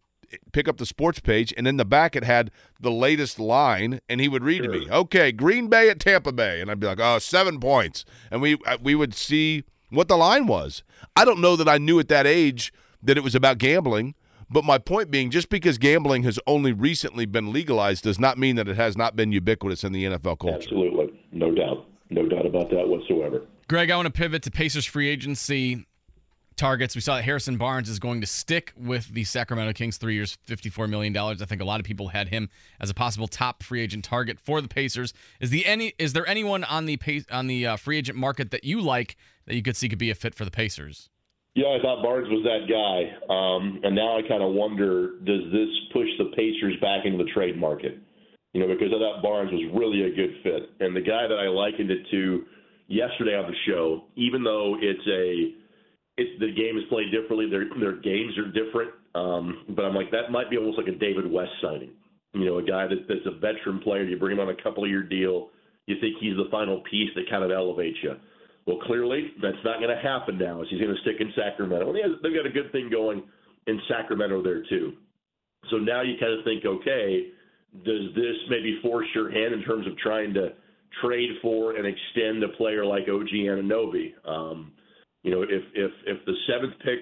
pick up the sports page and in the back it had the latest line and he would read to me, okay, Green Bay at Tampa Bay. And I'd be like, oh, seven points. And we, uh, we would see what the line was. I don't know that I knew at that age that it was about gambling. But my point being, just because gambling has only recently been legalized does not mean that it has not been ubiquitous in the NFL culture. Absolutely, no doubt, no doubt about that whatsoever. Greg, I want to pivot to Pacers free agency targets. We saw that Harrison Barnes is going to stick with the Sacramento Kings three years, $54 million. I think a lot of people had him as a possible top free agent target for the Pacers. Is the any is there anyone on the pace, on the uh, free agent market that you like that you could see could be a fit for the Pacers? Yeah, I thought Barnes was that guy, um, and now I kind of wonder: Does this push the Pacers back into the trade market? You know, because I thought Barnes was really a good fit, and the guy that I likened it to yesterday on the show, even though it's a it's the game is played differently, their their games are different, um, but I'm like that might be almost like a David West signing. You know, a guy that, that's a veteran player. You bring him on a couple of year deal. You think he's the final piece that kind of elevates you. Well, clearly that's not going to happen now. As he's going to stick in Sacramento, and he has, they've got a good thing going in Sacramento there too. So now you kind of think, okay, does this maybe force your hand in terms of trying to trade for and extend a player like OG Anunoby? Um, you know, if if if the seventh pick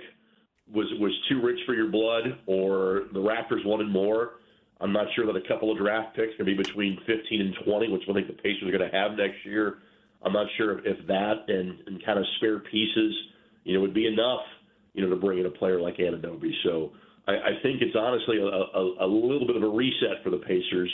was was too rich for your blood, or the Raptors wanted more, I'm not sure that a couple of draft picks can be between 15 and 20, which I think the Pacers are going to have next year. I'm not sure if, that and, and kind of spare pieces, you know, would be enough, you know, to bring in a player like Anunoby. So I, I think it's honestly a, a, a little bit of a reset for the Pacers,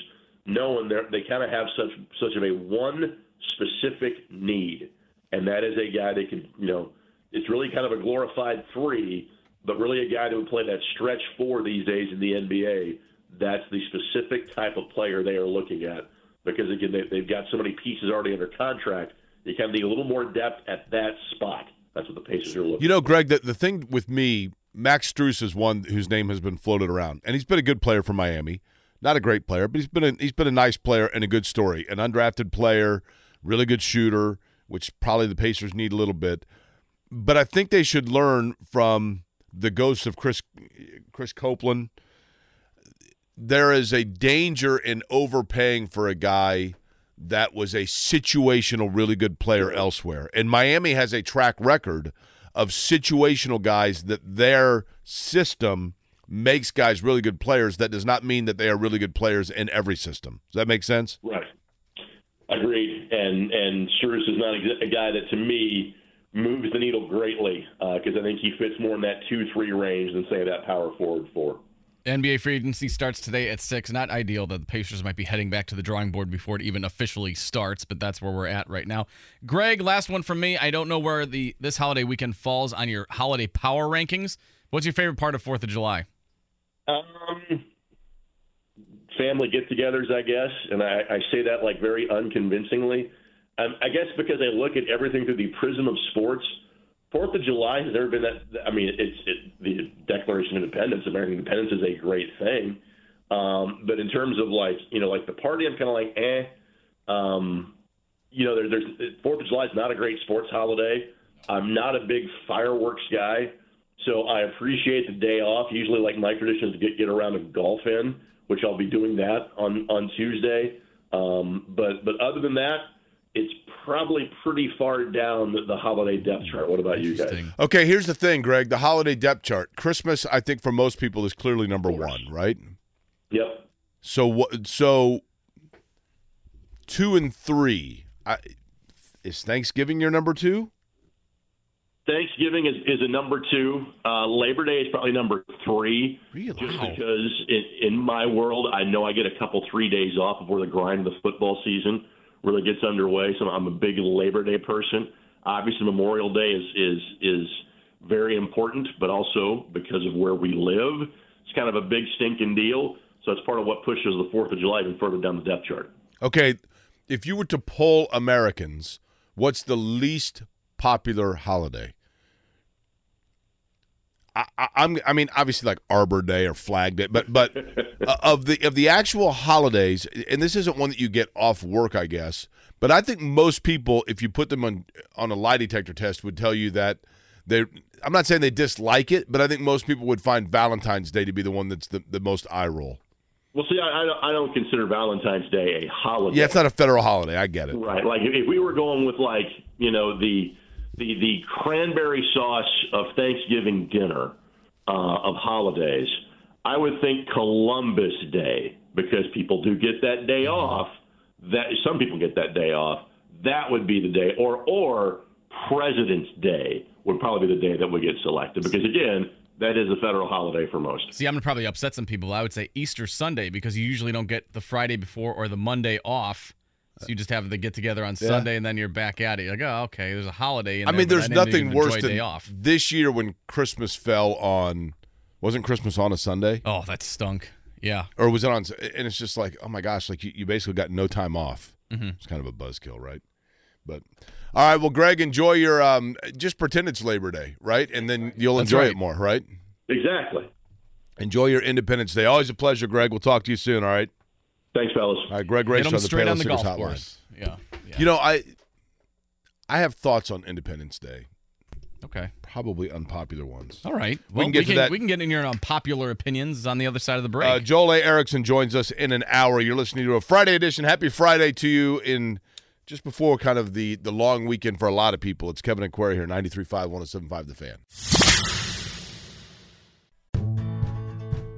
knowing they they kind of have such such of a one specific need, and that is a guy that can, you know, it's really kind of a glorified three, but really a guy that would play that stretch four these days in the NBA. That's the specific type of player they are looking at because again they, they've got so many pieces already under contract. They kind of need a little more depth at that spot. That's what the Pacers are looking. You know, Greg, the, the thing with me, Max Strus is one whose name has been floated around, and he's been a good player for Miami. Not a great player, but he's been a, he's been a nice player and a good story. An undrafted player, really good shooter, which probably the Pacers need a little bit. But I think they should learn from the ghost of Chris Chris Copeland. There is a danger in overpaying for a guy that was a situational, really good player elsewhere. And Miami has a track record of situational guys that their system makes guys really good players. That does not mean that they are really good players in every system. Does that make sense? Right. Agreed. And and Strus is not a guy that to me moves the needle greatly because uh, I think he fits more in that two three range than say that power forward four. NBA free agency starts today at six. Not ideal that the Pacers might be heading back to the drawing board before it even officially starts, but that's where we're at right now. Greg, last one from me. I don't know where the this holiday weekend falls on your holiday power rankings. What's your favorite part of Fourth of July? Um, family get-togethers, I guess, and I, I say that like very unconvincingly. I guess because I look at everything through the prism of sports. Fourth of July has never been that. I mean, it's it, the Declaration of Independence, American independence, is a great thing. Um, but in terms of like, you know, like the party, I'm kind of like, eh. Um, you know, there, there's Fourth of July is not a great sports holiday. I'm not a big fireworks guy, so I appreciate the day off. Usually, like my tradition is to get get around to golf in, which I'll be doing that on on Tuesday. Um, but but other than that, it's probably pretty far down the, the holiday depth chart. What about you guys? Okay, here's the thing, Greg. The holiday depth chart. Christmas, I think, for most people, is clearly number one, right? Yep. So what? So two and three. I, is Thanksgiving your number two? Thanksgiving is, is a number two. Uh, Labor Day is probably number three. Really? Just Wow. because in, in my world, I know I get a couple, three days off before the grind of the football season really gets underway. So I'm a big Labor Day person. Obviously, Memorial Day is is is very important, but also because of where we live, it's kind of a big stinking deal. So it's part of what pushes the Fourth of July even further down the depth chart. Okay, if you were to poll Americans, what's the least popular holiday? I, I, I'm. I mean, obviously, like Arbor Day or Flag Day, but but uh, of the of the actual holidays, and this isn't one that you get off work, I guess. But I think most people, if you put them on on a lie detector test, would tell you that they. I'm not saying they dislike it, but I think most people would find Valentine's Day to be the one that's the, the most eye roll. Well, see, I, I don't- I don't consider Valentine's Day a holiday. Yeah, it's not a federal holiday. I get it. Right. Like if we were going with like you know the the the cranberry sauce of Thanksgiving dinner uh, of holidays, I would think Columbus Day because people do get that day off. That some people get that day off. That would be the day, or or President's Day would probably be the day that would get selected because again, that is a federal holiday for most. See, I'm gonna probably upset some people. I would say Easter Sunday because you usually don't get the Friday before or the Monday off. So you just have the get together on Sunday and then you're back at it. You're like, oh, okay, there's a holiday. In I mean, but there's didn't nothing worse than day off. this year when Christmas fell on. Wasn't Christmas on a Sunday, Oh, that stunk. Yeah. or was it on? And it's just like, oh my gosh, like you, you basically got no time off. Mm-hmm. It's kind of a buzzkill, right? But all right, well, Greg, enjoy your. um Just pretend it's Labor Day, right? And then you'll That's enjoy right. it more, right? Exactly. Enjoy your Independence Day. Always a pleasure, Greg. We'll talk to you soon. All right. Thanks, fellas. All right, Greg Hit Race on the straight Payless on the Sitters golf Hotline. course. Yeah. yeah. You know, I I have thoughts on Independence Day. okay. Probably unpopular ones. All right. We can get to that- We can get in your unpopular opinions on the other side of the break. Uh, Joel A. Erickson joins us in an hour. You're listening to a Friday edition. Happy Friday to you in just before kind of the, the long weekend for a lot of people. It's Kevin and Query here, 93.5, 107.5 The Fan.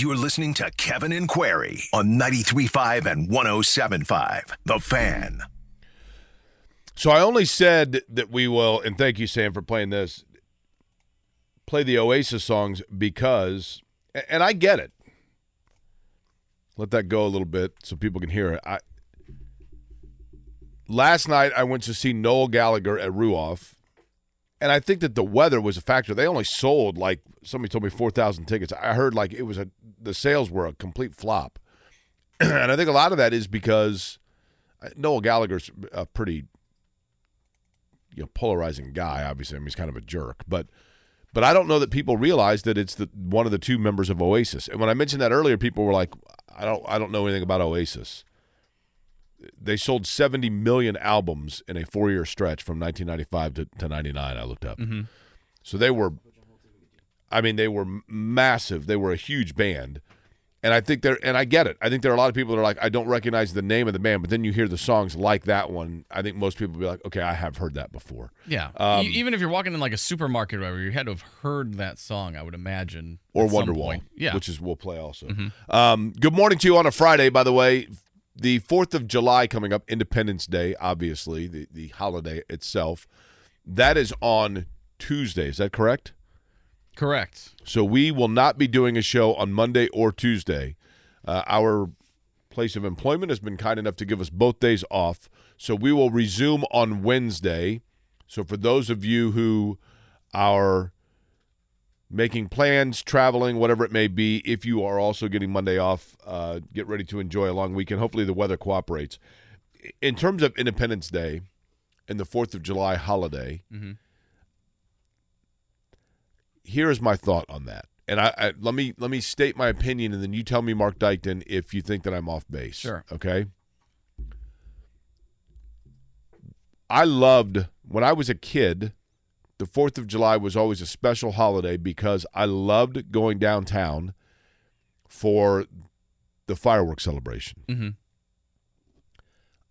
You are listening to Kevin and Query on 93.5 and 107.5. The Fan. So I only said that we will, and thank you, Sam, for playing this, play the Oasis songs because, and I get it. Let that go a little bit so people can hear it. I Last night I went to see Noel Gallagher at Ruoff, and I think that the weather was a factor. They only sold like somebody told me four thousand tickets. I heard like it was a the sales were a complete flop, and I think a lot of that is because uh, Noel Gallagher's a pretty you know polarizing guy. Obviously, I mean he's kind of a jerk, but but I don't know that people realize that it's the one of the two members of Oasis. And when I mentioned that earlier, people were like, "I don't I don't know anything about Oasis." They sold 70 million albums in a four-year stretch from 1995 to, to 99. I looked up, mm-hmm. so they were. I mean, they were massive. They were a huge band. And I think there, and I get it. I think there are a lot of people that are like, I don't recognize the name of the band, but then you hear the songs like that one. I think most people be like, okay, I have heard that before. Yeah. Um, E- Even if you're walking in like a supermarket or whatever, you had to have heard that song, I would imagine. Or Wonderwall. Yeah. which is we'll play also. Um, good morning to you on a Friday, by the way. The 4th of July coming up, Independence Day, obviously, the, the holiday itself. That is on Tuesday. Is that correct? Correct. So we will not be doing a show on Monday or Tuesday. Uh, our place of employment has been kind enough to give us both days off. So we will resume on Wednesday. So for those of you who are making plans, traveling, whatever it may be, if you are also getting Monday off, uh, get ready to enjoy a long weekend. Hopefully the weather cooperates. In terms of Independence Day and the 4th of July holiday, here is my thought on that. And I, I let me let me state my opinion, and then you tell me, Marc Dykton, if you think that I'm off base. Sure. Okay. I loved when I was a kid. The Fourth of July was always a special holiday because I loved going downtown for the fireworks celebration. Mhm.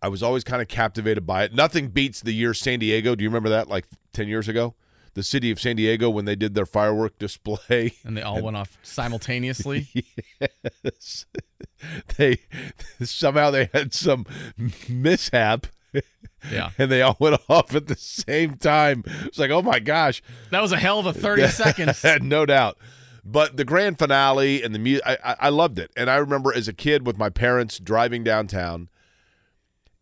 I was always kind of captivated by it. Nothing beats the year San Diego. Do you remember that? Like ten years ago, the city of San Diego when they did their firework display. And they all went off simultaneously. yes. they somehow they had some mishap yeah. and they all went off at the same time. It's like, oh my gosh, That was a hell of a 30 seconds. no doubt. But the grand finale and the music, I, I loved it. And I remember as a kid with my parents driving downtown.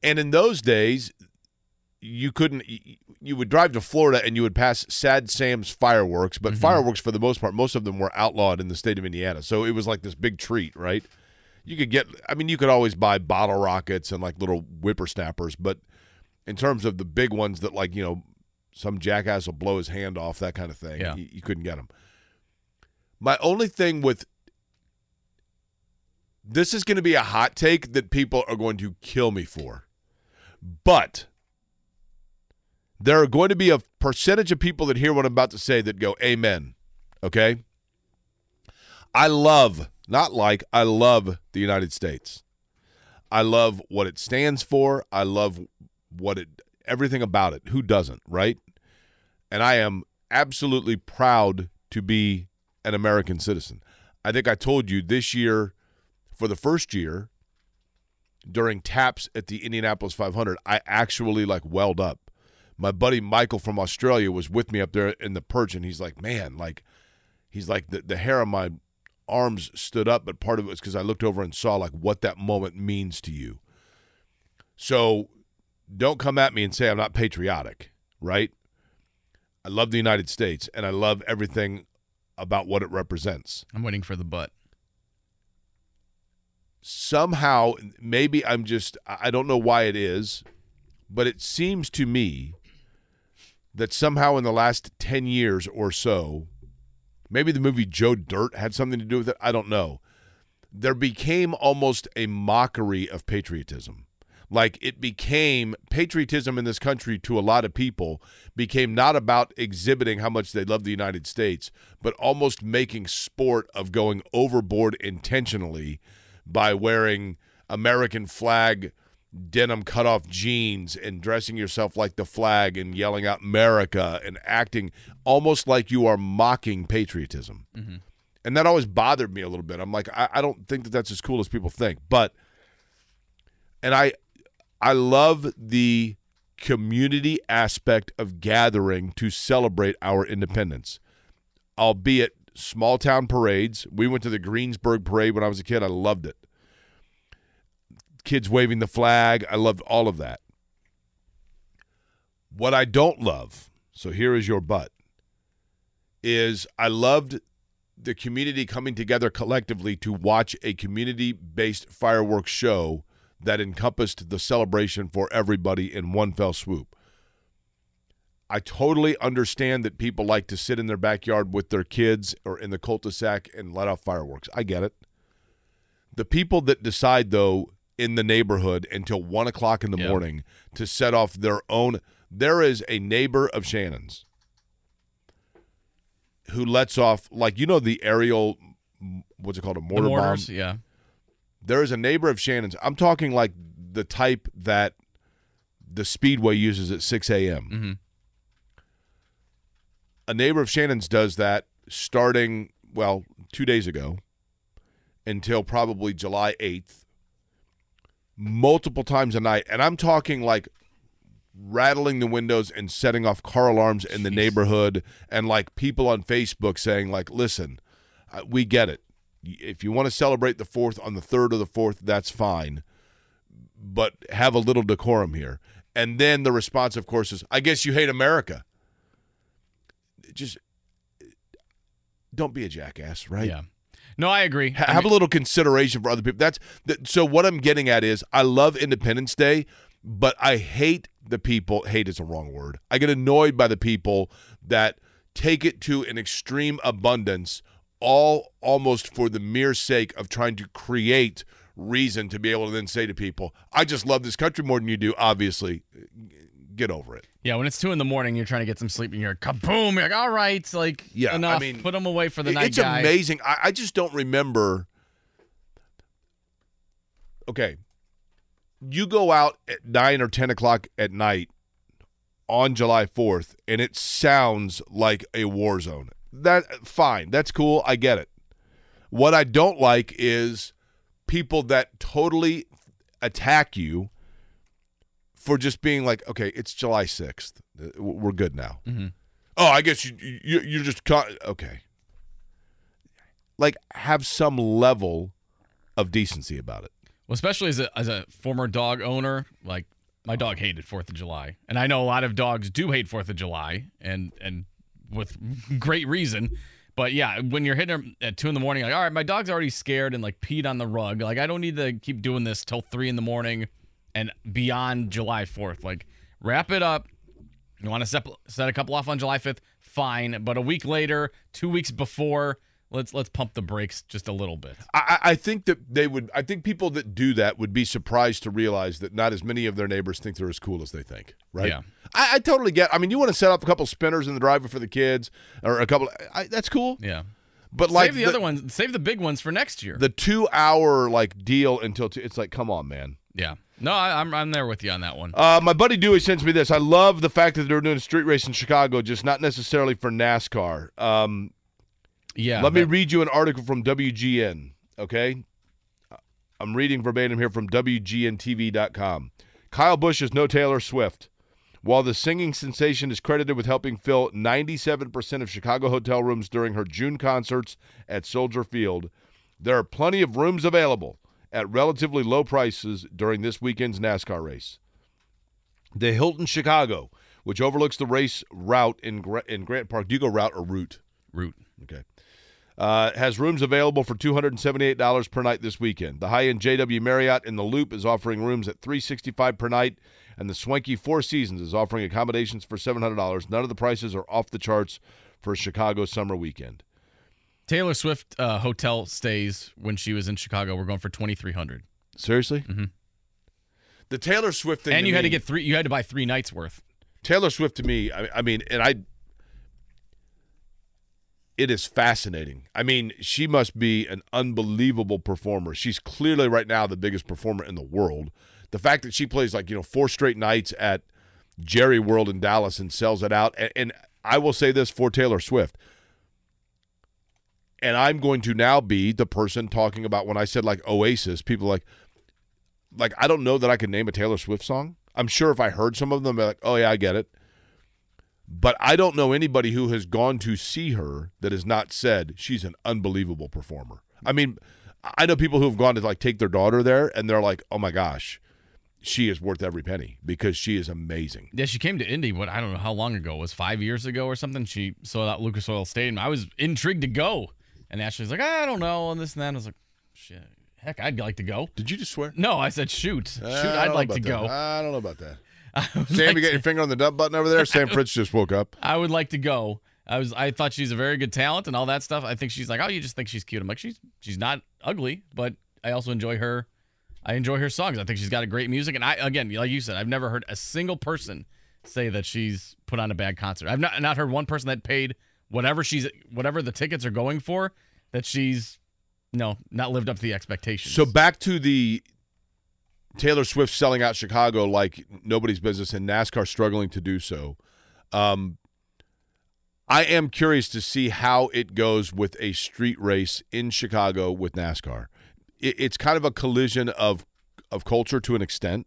And in those days, you couldn't, you would drive to Florida and you would pass Sad Sam's fireworks, but mm-hmm. fireworks for the most part, most of them were outlawed in the state of Indiana. So it was like this big treat, right? You could get, I mean, you could always buy bottle rockets and like little whippersnappers, but in terms of the big ones that, like, you know, some jackass will blow his hand off, that kind of thing, Yeah. you, you couldn't get them. My only thing with this is going to be a hot take that people are going to kill me for. But there are going to be a percentage of people that hear what I'm about to say that go, Amen. Okay? I love, not like, I love the United States. I love what it stands for. I love what it, everything about it. Who doesn't, right? And I am absolutely proud to be an American citizen. I think I told you this year, for the first year, during taps at the Indianapolis 500, I actually like welled up. My buddy Michael from Australia was with me up there in the perch, and he's like, man, like, he's like, the, the hair on my arms stood up, but part of it was because I looked over and saw like what that moment means to you. So don't come at me and say I'm not patriotic, right? I love the United States and I love everything about what it represents. I'm waiting for the butt. Somehow, maybe I'm just, I I don't know why it is, but it seems to me that somehow in the last 10 years or so, maybe the movie Joe Dirt had something to do with it. I don't know. There became almost a mockery of patriotism. Like it became patriotism in this country to a lot of people became not about exhibiting how much they love the United States, but almost making sport of going overboard intentionally by wearing American flag denim cutoff jeans and dressing yourself like the flag and yelling out America and acting almost like you are mocking patriotism. Mm-hmm. And that always bothered me a little bit. I'm like, I, I don't think that that's as cool as people think. But, and I, I love the community aspect of gathering to celebrate our independence, albeit small town parades. We went to the Greensburg parade when I was a kid. I loved it. Kids waving the flag. I loved all of that. What I don't love, so here is your butt, is I loved the community coming together collectively to watch a community based fireworks show that encompassed the celebration for everybody in one fell swoop. I totally understand that people like to sit in their backyard with their kids or in the cul-de-sac and let off fireworks. I get it. The people that decide, though, in the neighborhood until one o'clock in the Yeah. morning to set off their own. There is a neighbor of Shannon's who lets off, like, you know, the aerial, what's it called, a mortar bomb? yeah. There is a neighbor of Shannon's. I'm talking like the type that the Speedway uses at 6 a.m. Mm-hmm. A neighbor of Shannon's does that starting, well, two days ago until probably July 8th, multiple times a night. And I'm talking like rattling the windows and setting off car alarms in the neighborhood and like people on Facebook saying, like, listen, uh, we get it. If you want to celebrate the fourth on the third or the fourth, that's fine. But have a little decorum here. And then the response, of course, is, I guess you hate America. Just don't be a jackass, right? Yeah. No, I agree. Ha- I have mean- a little consideration for other people. That's that, so. What I'm getting at is, I love Independence Day, but I hate the people. Hate is a wrong word. I get annoyed by the people that take it to an extreme abundance, all almost for the mere sake of trying to create reason to be able to then say to people, "I just love this country more than you do." Obviously, get over it. Yeah, when it's two in the morning, you're trying to get some sleep, and you're kaboom. You're like, all right, like Yeah, I mean, put them away for the It- night, it's guy. amazing. I, I just don't remember. Okay, you go out at nine or ten o'clock at night on July Fourth, and it sounds like a war zone. That fine, that's cool. I get it. What I don't like is people that totally attack you for just being like, okay, it's July sixth. We're good now. Mhm. Oh, I guess you, you you're just con- okay. Like, have some level of decency about it. Well, especially as a as a former dog owner, like my dog hated Fourth of July, and I know a lot of dogs do hate Fourth of July, and and with great reason. But yeah, when you're hitting them at two in the morning, like all right, my dog's already scared and like peed on the rug. Like I don't need to keep doing this till three in the morning and beyond July Fourth. Like wrap it up. You want to set, set a couple off on July 5th? Fine. But a week later, two weeks before, let's let's pump the brakes just a little bit. I, I think that they would. I think people that do that would be surprised to realize that not as many of their neighbors think they're as cool as they think. Right? Yeah. I, I totally get. I mean, you want to set up a couple spinners in the driveway for the kids, or a couple. I, that's cool. Yeah. But like save the, other ones. Save the big ones for next year. the two-hour like deal until two, it's like, come on, man. yeah. No, I, I'm I'm there with you on that one. Uh, my buddy Dewey sends me this. I love the fact that they're doing a street race in Chicago, just not necessarily for NASCAR. Um, Yeah. Let me read you an article from WGN, okay? I'm reading verbatim here from WGNTV.com. Kyle Busch is no Taylor Swift. While the singing sensation is credited with helping fill 97% of Chicago hotel rooms during her June concerts at Soldier Field, there are plenty of rooms available at relatively low prices during this weekend's NASCAR race. The Hilton Chicago, which overlooks the race route in, Gra- in Grant Park. Do you go route or route? Route. Okay. Uh, has rooms available for $278 per night this weekend. The high-end JW Marriott in the Loop is offering rooms at 365 per night, and the swanky Four Seasons is offering accommodations for $700. None of the prices are off the charts for a Chicago summer weekend. Taylor Swift uh, hotel stays when she was in Chicago. We're going for twenty three hundred, Seriously? Mm-hmm. The Taylor Swift thing, and you had to get three. You had to buy three nights worth. Taylor Swift to me, I, I mean, and I, it is fascinating. I mean, she must be an unbelievable performer. She's clearly right now the biggest performer in the world. The fact that she plays like you know four straight nights at Jerry World in Dallas and sells it out, and, and I will say this for Taylor Swift. And I'm going to now be the person talking about when I said like Oasis, people like, like I don't know that I can name a Taylor Swift song. I'm sure if I heard some of them, like, oh yeah, I get it. But I don't know anybody who has gone to see her that has not said she's an unbelievable performer. I mean, I know people who have gone to like take their daughter there, and they're like, oh my gosh, she is worth every penny because she is amazing. Yeah, she came to Indy. What I don't know how long ago it was five years ago or something. She sold that Lucas Oil Stadium. I was intrigued to go, and Ashley's like, I don't know, and this and that. I was like, shit, heck, I'd like to go. Did you just swear? No, I said shoot. Shoot, I'd like to about go. that. I don't know about that. Sam, like you got your finger on the dump button over there? Sam Fritz just woke up. I would like to go. I was I thought she's a very good talent and all that stuff. I think she's like, oh, you just think she's cute. I'm like, she's she's not ugly, but I also enjoy her. I enjoy her songs. I think she's got a great music. And I again, like you said, I've never heard a single person say that she's put on a bad concert. I've not not heard one person that paid whatever she's whatever the tickets are going for that she's no not lived up to the expectations. So back to the Taylor Swift selling out Chicago like nobody's business and NASCAR struggling to do so. Um, I am curious to see how it goes with a street race in Chicago with NASCAR. It, it's kind of a collision of of culture to an extent.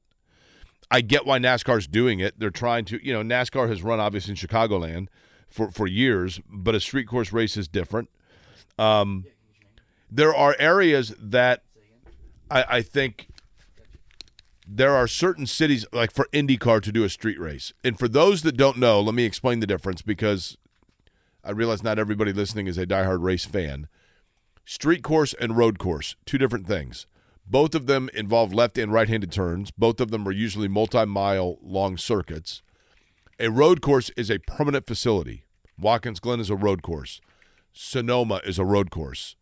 I get why NASCAR's doing it. They're trying to, you know, NASCAR has run obviously in Chicagoland for for years, but a street course race is different. Um, there are areas that I, I think there are certain cities like for IndyCar to do a street race. And for those that don't know, let me explain the difference because I realize not everybody listening is a diehard race fan. Street course and road course, two different things. Both of them involve left and right handed turns. Both of them are usually multi mile long circuits. A road course is a permanent facility. Watkins Glen is a road course. Sonoma is a road course.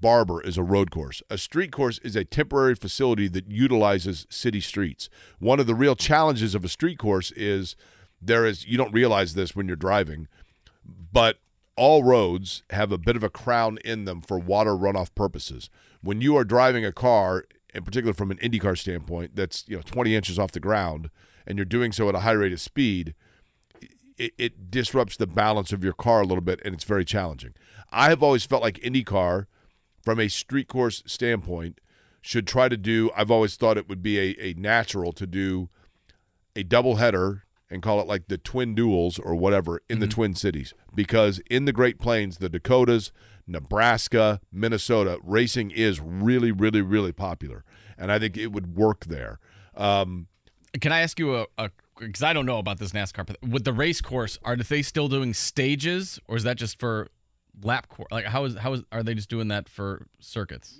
Barber is a road course. A street course is a temporary facility that utilizes city streets. One of the real challenges of a street course is there is, you don't realize this when you're driving, but all roads have a bit of a crown in them for water runoff purposes. When you are driving a car, in particular from an IndyCar standpoint, that's you know 20 inches off the ground, and you're doing so at a high rate of speed, it, it disrupts the balance of your car a little bit, and it's very challenging. I have always felt like IndyCar, from a street course standpoint, should try to do. I've always thought it would be a, a natural to do a double header and call it like the twin duels or whatever in the Twin Cities because in the Great Plains, the Dakotas, Nebraska, Minnesota, racing is really, really, really popular, and I think it would work there. Um, Can I ask you a, a because I don't know about this NASCAR, but with the race course, are they still doing stages, or is that just for lap course? Like, how is how is are they just doing that for circuits?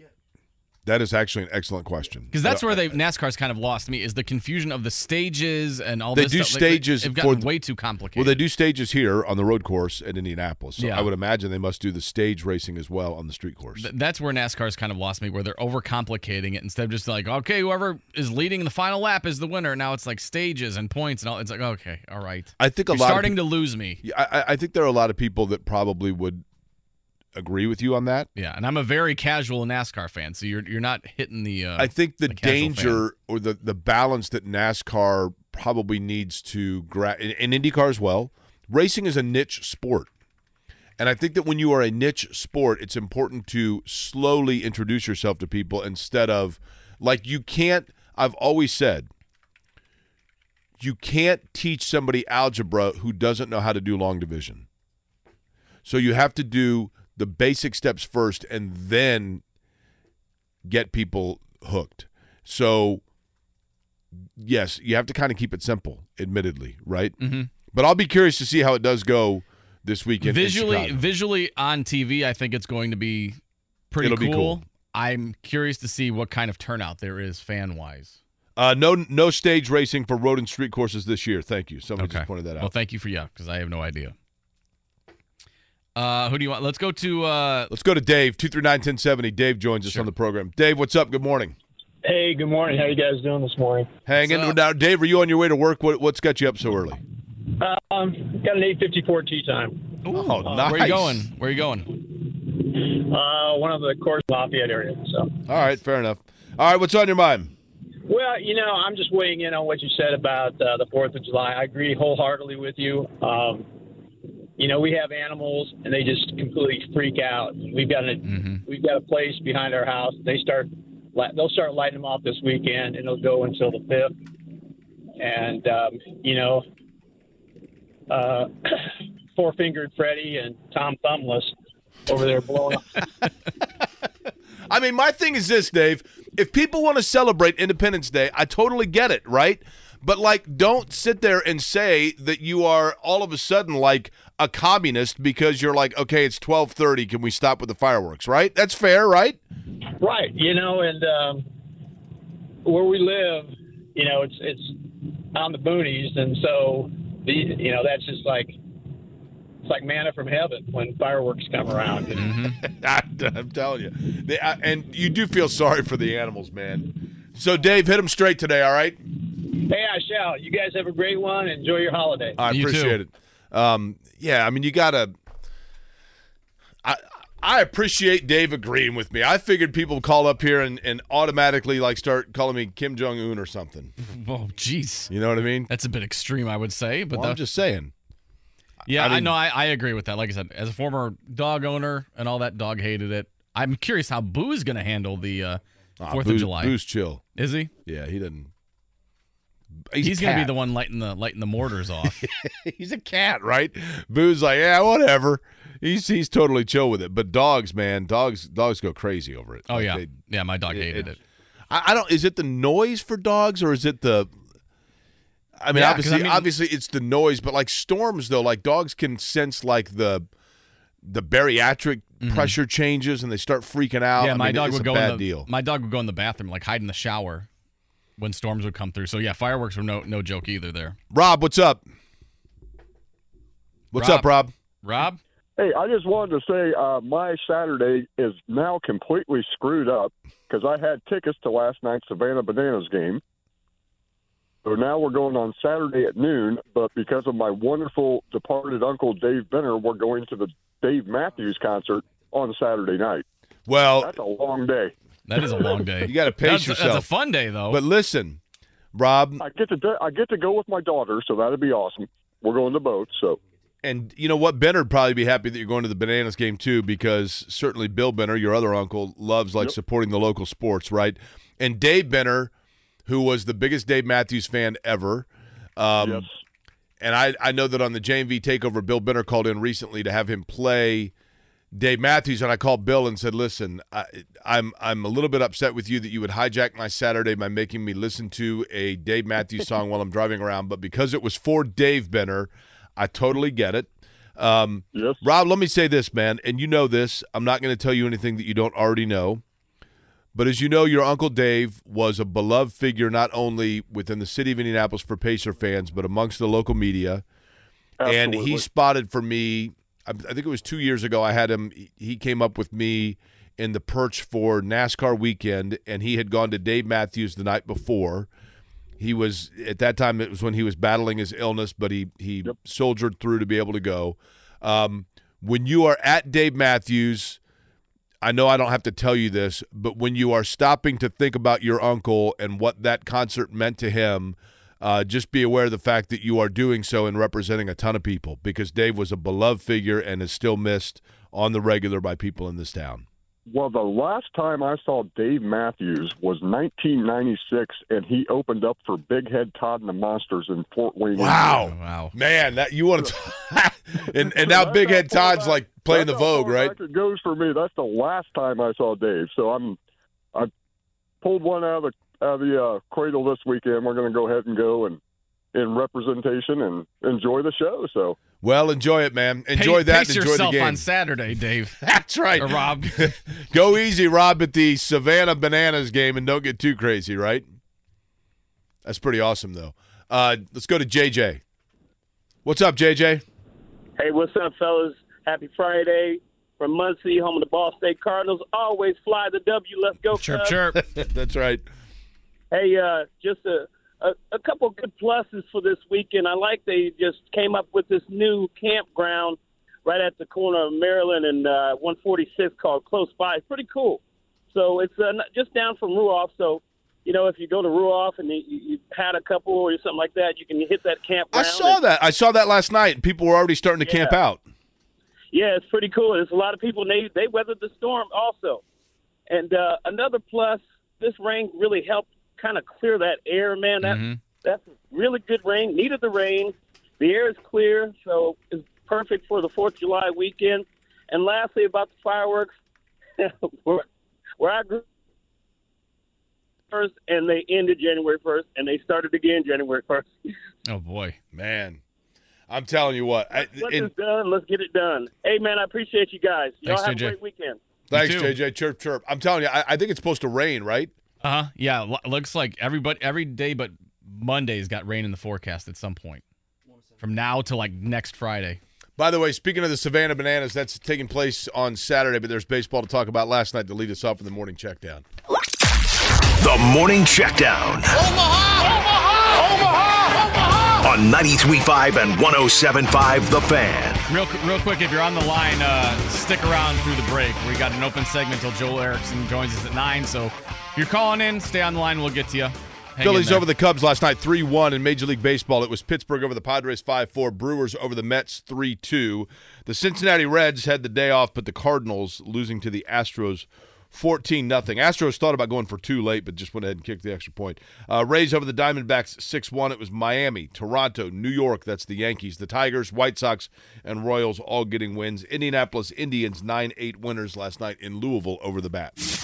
That is actually an excellent question Because that's where they NASCAR's kind of lost me is the confusion of the stages and all They this do stuff. Like, stages They've for gotten the- way too complicated. Well, they do stages here on the road course at Indianapolis, so Yeah. I would imagine they must do the stage racing as well on the street course. Th- that's where NASCAR's kind of lost me, where they're overcomplicating it instead of just like, okay, whoever is leading the final lap is the winner. Now it's like stages and points and all. It's like, okay, all right. I think a You're lot starting peop- to lose me. Yeah, I, I- I think there are a lot of people that probably would agree with you on that. Yeah, and I'm a very casual NASCAR fan, so you're you're not hitting the. Uh, I think the, the danger or the the balance that NASCAR probably needs to grab, and, and IndyCar as well. Racing is a niche sport, and I think that when you are a niche sport, it's important to slowly introduce yourself to people instead of like you can't. I've always said you can't teach somebody algebra who doesn't know how to do long division. So you have to do the basic steps first and then get people hooked. So yes, you have to kind of keep it simple, admittedly, right? Mhm. But I'll be curious to see how it does go this weekend. visually visually on TV, I think it's going to be pretty It'll be cool. I'm curious to see what kind of turnout there is fan wise. Uh, no, no stage racing for road and street courses this year. Thank you. Somebody just pointed that out. Well, thank you for yeah, because I have no idea. Uh, who do you want? Let's go to uh, Let's go to Dave two three nine ten seventy. Dave joins us on the program. Dave, what's up? Good morning. Hey, good morning. How you guys doing this morning? Hanging now, Dave. Are you on your way to work? What, what's got you up so early? Um, got an 854 tee time. Oh, nice. where are you going? Where are you going? Uh, one of the course Lafayette area. So, All right, fair enough. All right, what's on your mind? well, you know, I'm just weighing in on what you said about uh, the Fourth of July. I agree wholeheartedly with you. Um, you know, we have animals, and they just completely freak out. We've got a Mhm. we've got a place behind our house. They start they'll start lighting them off this weekend, and it'll go until the fifth. And um, you know, uh, four fingered Freddy and Tom Thumbless over there blowing. Up. I mean, my thing is this, Dave. If people want to celebrate Independence Day, I totally get it, right? But like, don't sit there and say that you are all of a sudden like a communist because you're like, okay, it's twelve thirty. Can we stop with the fireworks? Right? That's fair, right? Right, you know, and um, where we live, you know, it's it's on the boonies, and so the you know that's just like it's like manna from heaven when fireworks come around. I, I'm telling you, they, I, and you do feel sorry for the animals, man. So, Dave, hit them straight today. All right. Hey, I shall. You guys have a great one. Enjoy your holiday. I You appreciate too. it. Um, yeah, I mean, you gotta. I I appreciate Dave agreeing with me. I figured people would call up here and, and automatically like start calling me Kim Jong Un or something. Oh, jeez. You know what I mean? That's a bit extreme, I would say. But Well, I'm just saying. yeah, I I, know. I, I agree with that. Like I said, as a former dog owner and all that, dog hated it. I'm curious how Boo's going to handle the uh, Ah, Fourth of July. Boo's chill. Is he? Yeah, he doesn't. He's, a going to be the one lighting the lighting the mortars off. he's a cat, right? Boo's like, yeah, whatever. He's he's totally chill with it. But dogs, man, dogs dogs go crazy over it. oh Like, yeah, they- yeah. My dog it- hated it- it. I, I don't. Is it the noise for dogs or is it the? I mean, Yeah, obviously, I mean- obviously, it's the noise. But like storms, though, like dogs can sense like the the bariatric pressure changes and they start freaking out. Mm-hmm. Yeah, I my mean, dog would a go bad in the deal. my dog would go in the bathroom, like hide in the shower when storms would come through. So yeah, fireworks were no no joke either. There, Rob, what's up? What's Rob. up, Rob? Rob. Hey, I just wanted to say uh, my Saturday is now completely screwed up because I had tickets to last night's Savannah Bananas game. So now we're going on Saturday at noon, but because of my wonderful departed uncle Dave Benner, we're going to the Dave Matthews concert on Saturday night. Well, That's a long day. That is a long day. you got to pace that's, yourself. That's a fun day though. But listen, Rob, I get to I get to go with my daughter, so that'd be awesome. We're going to boat, so and you know what? Benner would probably be happy that you're going to the Bananas game too, because certainly Bill Benner, your other uncle, loves like Yep. supporting the local sports, right? And Dave Benner, who was the biggest Dave Matthews fan ever. Um, yes. And I, I know that on the JMV takeover, Bill Benner called in recently to have him play Dave Matthews, and I called Bill and said, "Listen, I, I'm I'm a little bit upset with you that you would hijack my Saturday by making me listen to a Dave Matthews song while I'm driving around, but because it was for Dave Benner, I totally get it." Um, Yes. Rob, let me say this, man, and you know this. I'm not going to tell you anything that you don't already know. But as you know, your Uncle Dave was a beloved figure not only within the city of Indianapolis for Pacer fans, but amongst the local media. And he spotted for me, I I think it was two years ago, I had him, he came up with me in the perch for NASCAR weekend, and he had gone to Dave Matthews the night before. He was, at that time, it was when he was battling his illness, but he, he soldiered through to be able to go. Um, when you are at Dave Matthews, I know I don't have to tell you this, but when you are stopping to think about your uncle and what that concert meant to him, uh, just be aware of the fact that you are doing so and representing a ton of people because Dave was a beloved figure and is still missed on the regular by people in this town. Well, the last time I saw Dave Matthews was 1996, and he opened up for Big Head Todd and the Monsters in Fort Wayne. Wow. wow. Man, that you want to and and now Big Head Todd's like playing the Vogue, right? It goes for me. That's the last time I saw Dave. So I'm I pulled one out of the out of the uh, cradle this weekend. We're going to go ahead and go and in representation and enjoy the show. So Well, enjoy it, man. Enjoy Pa- that Pace and enjoy the game. on Saturday, Dave That's right. Rob. Go easy, Rob, at the Savannah Bananas game and don't get too crazy, right? That's pretty awesome, though. Uh, let's go to JJ. What's up, JJ? Hey, what's up, fellas? Happy Friday from Muncie, home of the Ball State Cardinals. Always fly the W. Let's go, chirp Cubs. chirp. That's right. Hey, uh, just a, a a couple good pluses for this weekend. I like they just came up with this new campground right at the corner of Maryland and uh, 146 called Close By. It's pretty cool. So it's uh, just down from Ruoff. So you know, if you go to Ruoff and you, you had a couple or something like that, you can hit that campground. I saw and- that. I saw that last night, people were already starting to camp out. Yeah, it's pretty cool. There's a lot of people. And they they weathered the storm also. And uh, another plus, this rain really helped kind of clear that air. Man, that Mhm. that's really good rain. Needed the rain. The air is clear, so it's perfect for the Fourth of July weekend. And lastly, about the fireworks, where, where I grew first, and they ended January first, and they started again January first. Oh boy. Man, I'm telling you what. I, Once and- it's done, let's get it done. Hey, man, I appreciate you guys. Y'all Thanks, have JJ. a great weekend. Thanks. JJ. Chirp, chirp. I'm telling you, I, I think it's supposed to rain, right? Uh huh. Yeah. lo- looks like everybody every day, but Monday's got rain in the forecast at some point. From now to like next Friday. By the way, speaking of the Savannah Bananas, that's taking place on Saturday, but there's baseball to talk about last night to lead us off in the morning check down. The Morning Checkdown. Omaha! Omaha! Omaha! Omaha! On 93.5 and 107.5 The Fan. Real, real quick, if you're on the line, uh, stick around through the break. We got an open segment until Joel Erickson joins us at nine. So if you're calling in, stay on the line. We'll get to you. Hang Phillies over the Cubs last night, 3 1 in Major League Baseball. It was Pittsburgh over the Padres, 5 4. Brewers over the Mets, 3 2. The Cincinnati Reds had the day off, but the Cardinals losing to the Astros. 14 nothing. Astros thought about going for two late, but just went ahead and kicked the extra point. Uh, Rays over the Diamondbacks 6 1. It was Miami, Toronto, New York. That's the Yankees. The Tigers, White Sox, and Royals all getting wins. Indianapolis Indians 9 8 winners last night in Louisville over the Bats.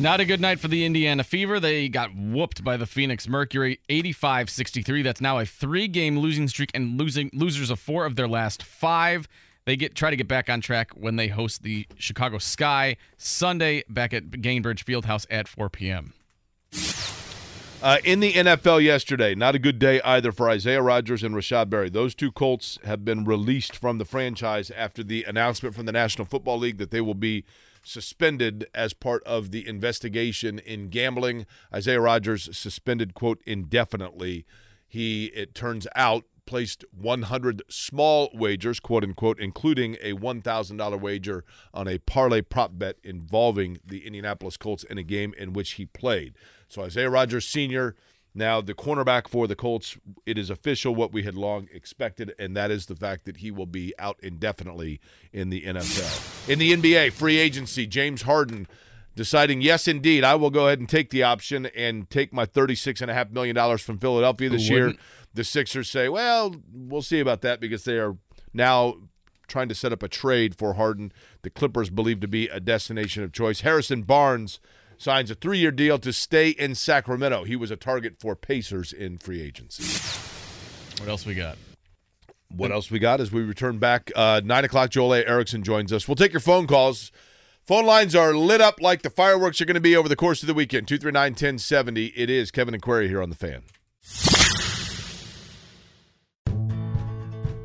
Not a good night for the Indiana Fever. They got whooped by the Phoenix Mercury 85-63. That's now a three-game losing streak and losing losers of 4 of their last 5. They get try to get back on track when they host the Chicago Sky Sunday back at Gainbridge Fieldhouse at 4 p.m. Uh, in the NFL yesterday, not a good day either for Isaiah Rodgers and Rashod Berry. Those two Colts have been released from the franchise after the announcement from the National Football League that they will be suspended as part of the investigation in gambling. Isaiah Rodgers suspended, quote, indefinitely. He, it turns out, placed 100 small wagers, quote unquote, including a $1,000 wager on a parlay prop bet involving the Indianapolis Colts in a game in which he played. So Isaiah Rodgers Sr., now the cornerback for the Colts, it is official what we had long expected, and that is the fact that he will be out indefinitely in the NFL. In the NBA, free agency, James Harden deciding, yes, indeed, I will go ahead and take the option and take my $36.5 million from Philadelphia this year. The Sixers say, well, we'll see about that because they are now trying to set up a trade for Harden. The Clippers believe to be a destination of choice. Harrison Barnes signs a three year deal to stay in Sacramento. He was a target for Pacers in free agency. What else we got? What else we got as we return back? Uh, 9 o'clock, Joel A. Erickson joins us. We'll take your phone calls. Phone lines are lit up like the fireworks are going to be over the course of the weekend. 239 1070. It is Kevin and Query here on The Fan.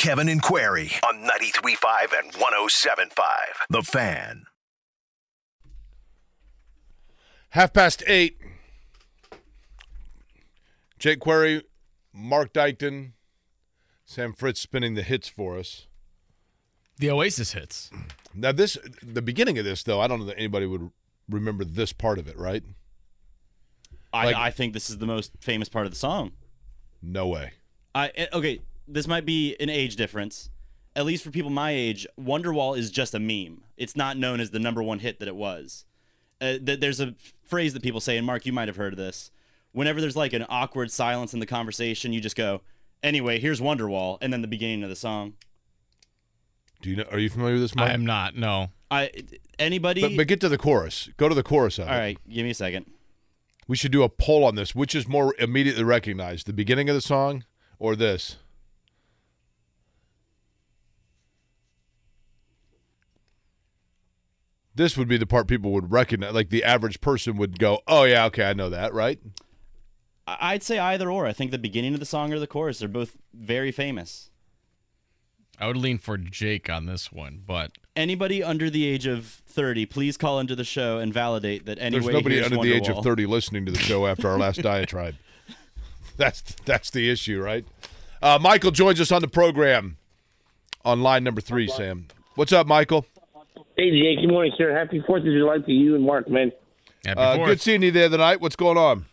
It's Kevin and Query on 93.5 and 107.5 The Fan. Half past eight. Jake Query, Marc Dykton, Sam Fritz spinning the hits for us. The Oasis hits. Now, this the beginning of this, though, I don't know that anybody would remember this part of it, right? I, Like- I think this is the most famous part of the song. No way. I eh, okay. This might be an age difference. At least for people my age, Wonderwall is just a meme. It's not known as the number one hit that it was. Uh, th- there's a phrase that people say, and Marc, you might have heard of this. Whenever there's like an awkward silence in the conversation, you just go, "Anyway, here's Wonderwall," and then the beginning of the song. Do you know? Are you familiar with this? I am not. No. I anybody. But, but get to the chorus. Go to the chorus of it. all right, give me a second. We should do a poll on this. Which is more immediately recognized, the beginning of the song or this? This would be the part people would recognize. Like the average person would go, "Oh yeah, okay, I know that." Right? I- I'd say either or. I think the beginning of the song or the chorus. They're both very famous. I would lean for Jake on this one, but Anybody under the age of 30, please call into the show and validate that anyway. There's nobody here's under the age of 30 listening to the show after our last diatribe. That's that's the issue, right? Uh, Michael joins us on the program on line number three. Sam, what's up, Michael? Hey, Jake. Good morning, sir. Happy Fourth of July to you and Marc, man. happy Uh, good seeing you the other night. What's going on?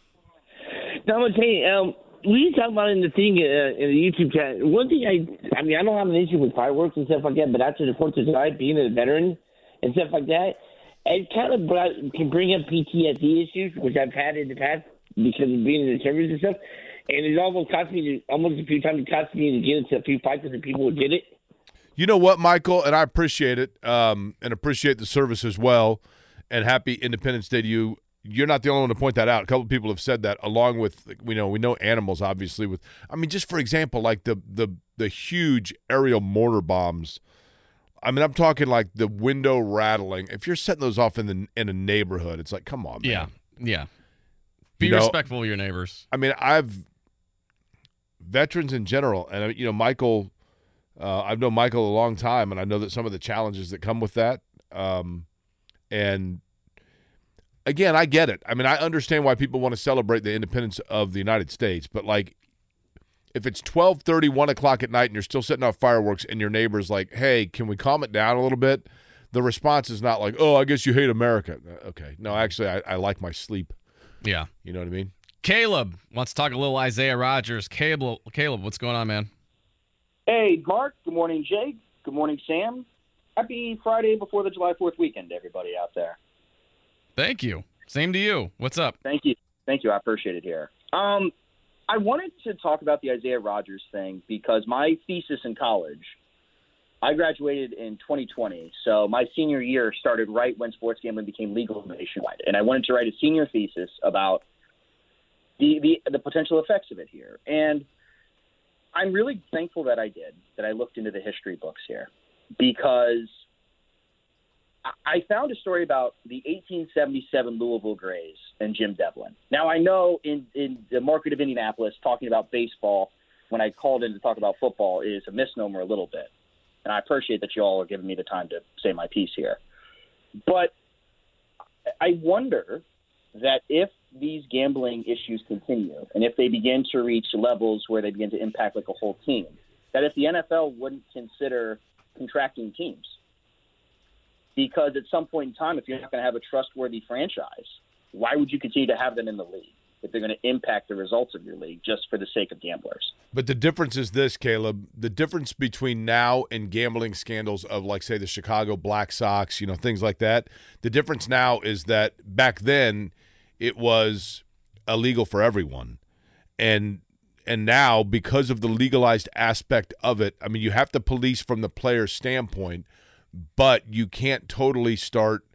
Now, I'm gonna tell you. Um, we talked about it in the thing uh, in the YouTube chat. One thing I, I mean, I don't have an issue with fireworks and stuff like that, but after the Fourth of July, being a veteran and stuff like that, it kind of brought, can bring up PTSD issues, which I've had in the past because of being in the service and stuff. And it almost cost me to, almost a few times it cost me to get into a few fights with the people who did it. You know what, Michael, and I appreciate it, um, and appreciate the service as well. And happy Independence Day to you. You're not the only one to point that out. A couple of people have said that, along with you know we know animals obviously. With I mean, just for example, like the the the huge aerial mortar bombs. I mean, I'm talking like the window rattling. If you're setting those off in the in a neighborhood, it's like, come on, man. Yeah, yeah. Be You know- respectful of your neighbors. I mean, I've veterans in general, and you know, Michael. Uh, I've known Michael a long time, and I know that some of the challenges that come with that. Um, and again, I get it. I mean, I understand why people want to celebrate the independence of the United States, but like, if it's 12:30, 1 o'clock at night, and you're still setting off fireworks, and your neighbor's like, "Hey, can we calm it down a little bit?" The response is not like, "Oh, I guess you hate America." Uh, Okay, no, actually, I, I like my sleep. Yeah. You know what I mean? Caleb wants to talk a little Isaiah Rodgers. Caleb, Caleb, what's going on, man? Hey, Marc. Good morning, Jake. Good morning, Sam. Happy Friday before the July 4th weekend, everybody out there. Thank you. Same to you. What's up? Thank you. Thank you. I appreciate it here. Um, I wanted to talk about the Isaiah Rodgers thing because my thesis in college, I graduated in 2020. So my senior year started right when sports gambling became legal nationwide. And I wanted to write a senior thesis about the, the, the potential effects of it here. And I'm really thankful that I did, that I looked into the history books here because I- found a story about the 1877 Louisville Grays and Jim Devlin. Now, I know in, in the market of Indianapolis, talking about baseball when I called in to talk about football is a misnomer a little bit. And I appreciate that you all are giving me the time to say my piece here. But I wonder that if these gambling issues continue and if they begin to reach levels where they begin to impact like a whole team, that if the NFL wouldn't consider contracting teams. Because at some point in time, if you're not going to have a trustworthy franchise, why would you continue to have them in the league if they're going to impact the results of your league just for the sake of gamblers? But the difference is this, Caleb. The difference between now and gambling scandals of, like, say, the Chicago Black Sox, you know, things like that. The difference now is that back then it was illegal for everyone, and and now because of the legalized aspect of it, I mean, you have to police from the player's standpoint, but you can't totally start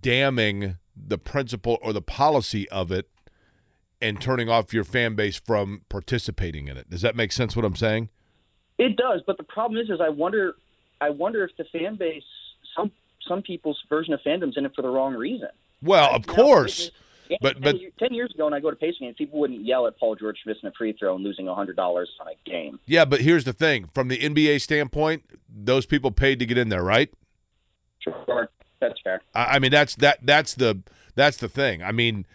damning the principle or the policy of it and turning off your fan base from participating in it. Does that make sense what I'm saying? It does, but the problem is, is I wonder, I wonder if the fan base, some some people's version of fandom's in it for the wrong reason. Well, of Now, course. But- 10 but- ten years ago, when I go to Pacer games, people wouldn't yell at Paul George missing a free throw and losing hundred dollars on a game. Yeah, but here's the thing. From the NBA standpoint, those people paid to get in there, right? Sure, that's fair. I I mean, that's that that's the that's the thing. I mean,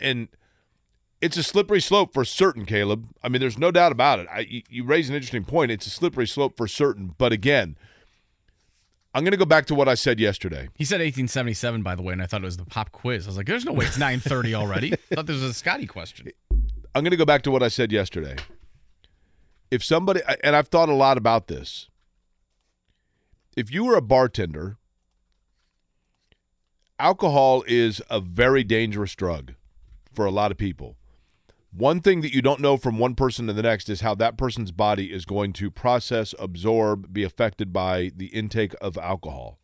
and it's a slippery slope for certain, Caleb. I mean, there's no doubt about it. I, you raise an interesting point. It's a slippery slope for certain. But again, I'm going to go back to what I said yesterday. He said 1877, by the way, and I thought it was the pop quiz. I was like, "There's no way it's 9:30 already." I thought this was a Scotty question. I'm going to go back to what I said yesterday. If somebody, and I've thought a lot about this, if you were a bartender, alcohol is a very dangerous drug for a lot of people. One thing that you don't know from one person to the next is how that person's body is going to process, absorb, be affected by the intake of alcohol.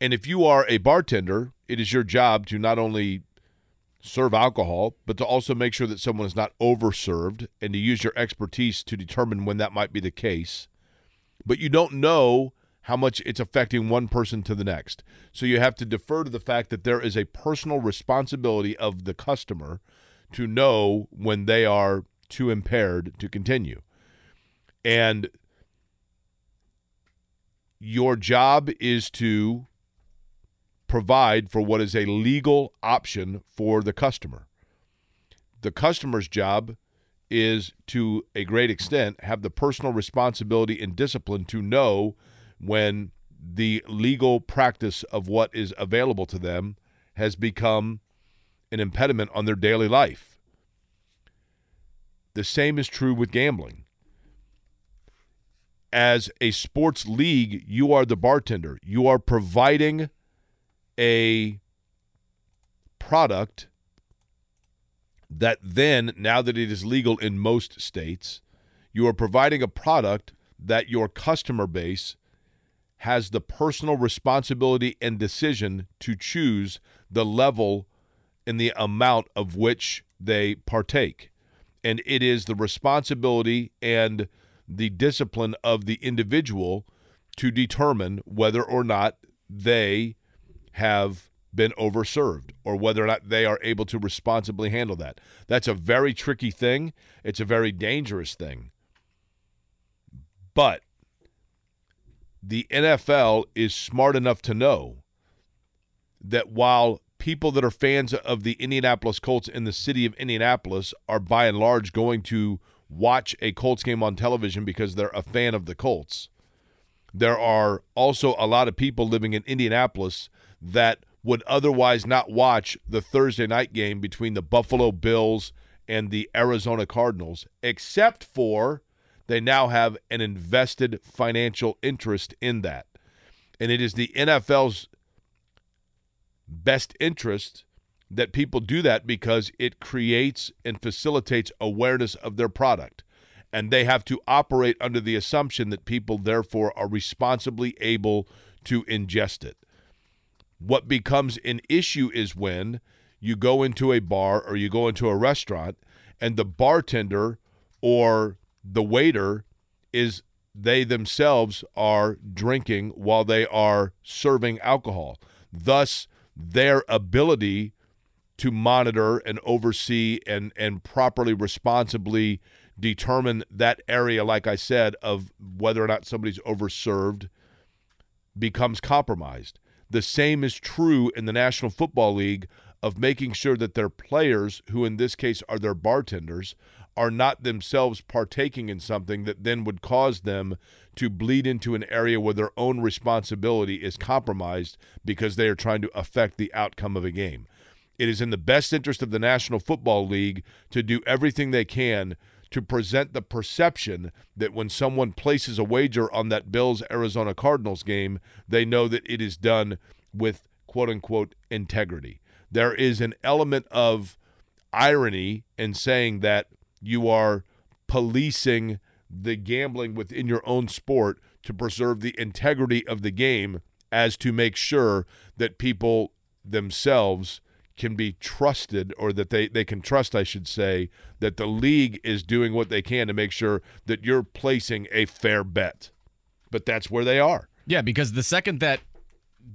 And if you are a bartender, it is your job to not only serve alcohol, but to also make sure that someone is not overserved and to use your expertise to determine when that might be the case. But you don't know how much it's affecting one person to the next. So you have to defer to the fact that there is a personal responsibility of the customer to know when they are too impaired to continue. And your job is to provide for what is a legal option for the customer. The customer's job is to a great extent have the personal responsibility and discipline to know when the legal practice of what is available to them has become an impediment on their daily life. The same is true with gambling. as a sports league, you are the bartender. You are providing a product that then, now that it is legal in most states, you are providing a product that your customer base has the personal responsibility and decision to choose the level and the amount of which they partake. And it is the responsibility and the discipline of the individual to determine whether or not they have been overserved or whether or not they are able to responsibly handle that. That's a very tricky thing. It's a very dangerous thing. But the NFL is smart enough to know that while people that are fans of the Indianapolis Colts in the city of Indianapolis are by and large going to watch a Colts game on television because they're a fan of the Colts. There are also a lot of people living in Indianapolis that would otherwise not watch the Thursday night game between the Buffalo Bills and the Arizona Cardinals, except for they now have an invested financial interest in that. And it is the NFL's best interest that people do that because it creates and facilitates awareness of their product. And they have to operate under the assumption that people, therefore, are responsibly able to ingest it. What becomes an issue is when you go into a bar or you go into a restaurant and the bartender or the waiter is they themselves are drinking while they are serving alcohol. Thus, their ability to monitor and oversee and and properly responsibly determine that area like I said of whether or not somebody's overserved becomes compromised. The same is true in the National Football League of making sure that their players who in this case are their bartenders are not themselves partaking in something that then would cause them to bleed into an area where their own responsibility is compromised because they are trying to affect the outcome of a game. It is in the best interest of the National Football League to do everything they can to present the perception that when someone places a wager on that Bills Arizona Cardinals game, they know that it is done with quote unquote integrity. There is an element of irony in saying that you are policing the gambling within your own sport to preserve the integrity of the game as to make sure that people themselves can be trusted or that they, they can trust, I should say, that the league is doing what they can to make sure that you're placing a fair bet. But that's where they are. Yeah, because the second that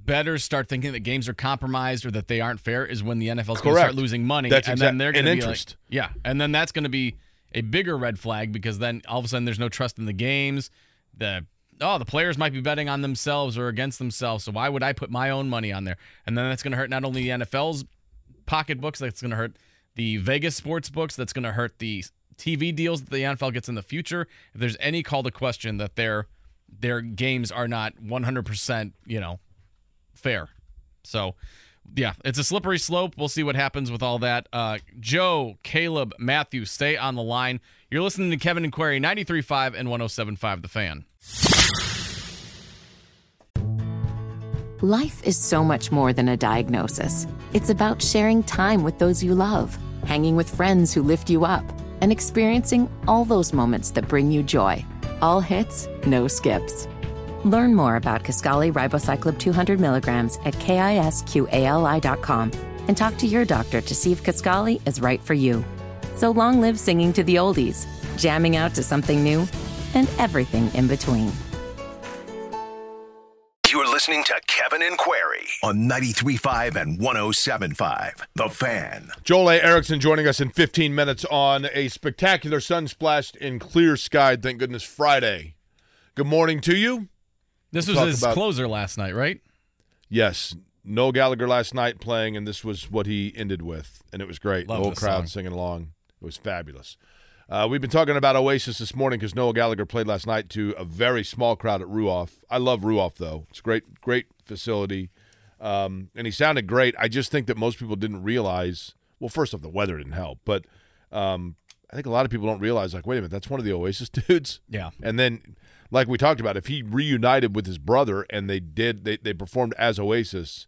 bettors start thinking that games are compromised or that they aren't fair is when the NFL's going to start losing money. That's and exact- then they're going to be interest. like, yeah, and then that's going to be a bigger red flag because then all of a sudden there's no trust in the games. The oh, the players might be betting on themselves or against themselves. So why would I put my own money on there? And then that's going to hurt not only the NFL's pocketbooks, that's going to hurt the Vegas sports books, that's going to hurt the TV deals that the NFL gets in the future. If there's any call to question that their their games are not 100%, you know, fair. So, yeah, it's a slippery slope. We'll see what happens with all that. Uh, Joe, Caleb, Matthew, stay on the line. You're listening to Kevin and Query, 93.5 and 107.5 The Fan. Life is so much more than a diagnosis. It's about sharing time with those you love, hanging with friends who lift you up, and experiencing all those moments that bring you joy. All hits, no skips. Learn more about Kisqali Ribociclib 200 milligrams at kisqali.com and talk to your doctor to see if Kisqali is right for you. So long live singing to the oldies, jamming out to something new, and everything in between. You're listening to Kevin and Query on 93.5 and 107.5. The Fan. Joel A. Erickson joining us in 15 minutes on a spectacular sun splashed in clear sky, thank goodness, Friday. Good morning to you. This was his about- closer last night, right? Yes, Noel Gallagher last night playing, and this was what he ended with, and it was great. Love the whole crowd song. singing along. It was fabulous. Uh, we've been talking about Oasis this morning because Noel Gallagher played last night to a very small crowd at Ruoff. I love Ruoff though; it's a great, great facility, um, and he sounded great. I just think that most people didn't realize. Well, first off, the weather didn't help, but um, I think a lot of people don't realize, like, wait a minute, that's one of the Oasis dudes. Yeah. And then, like we talked about, if he reunited with his brother and they did, they, they performed as Oasis,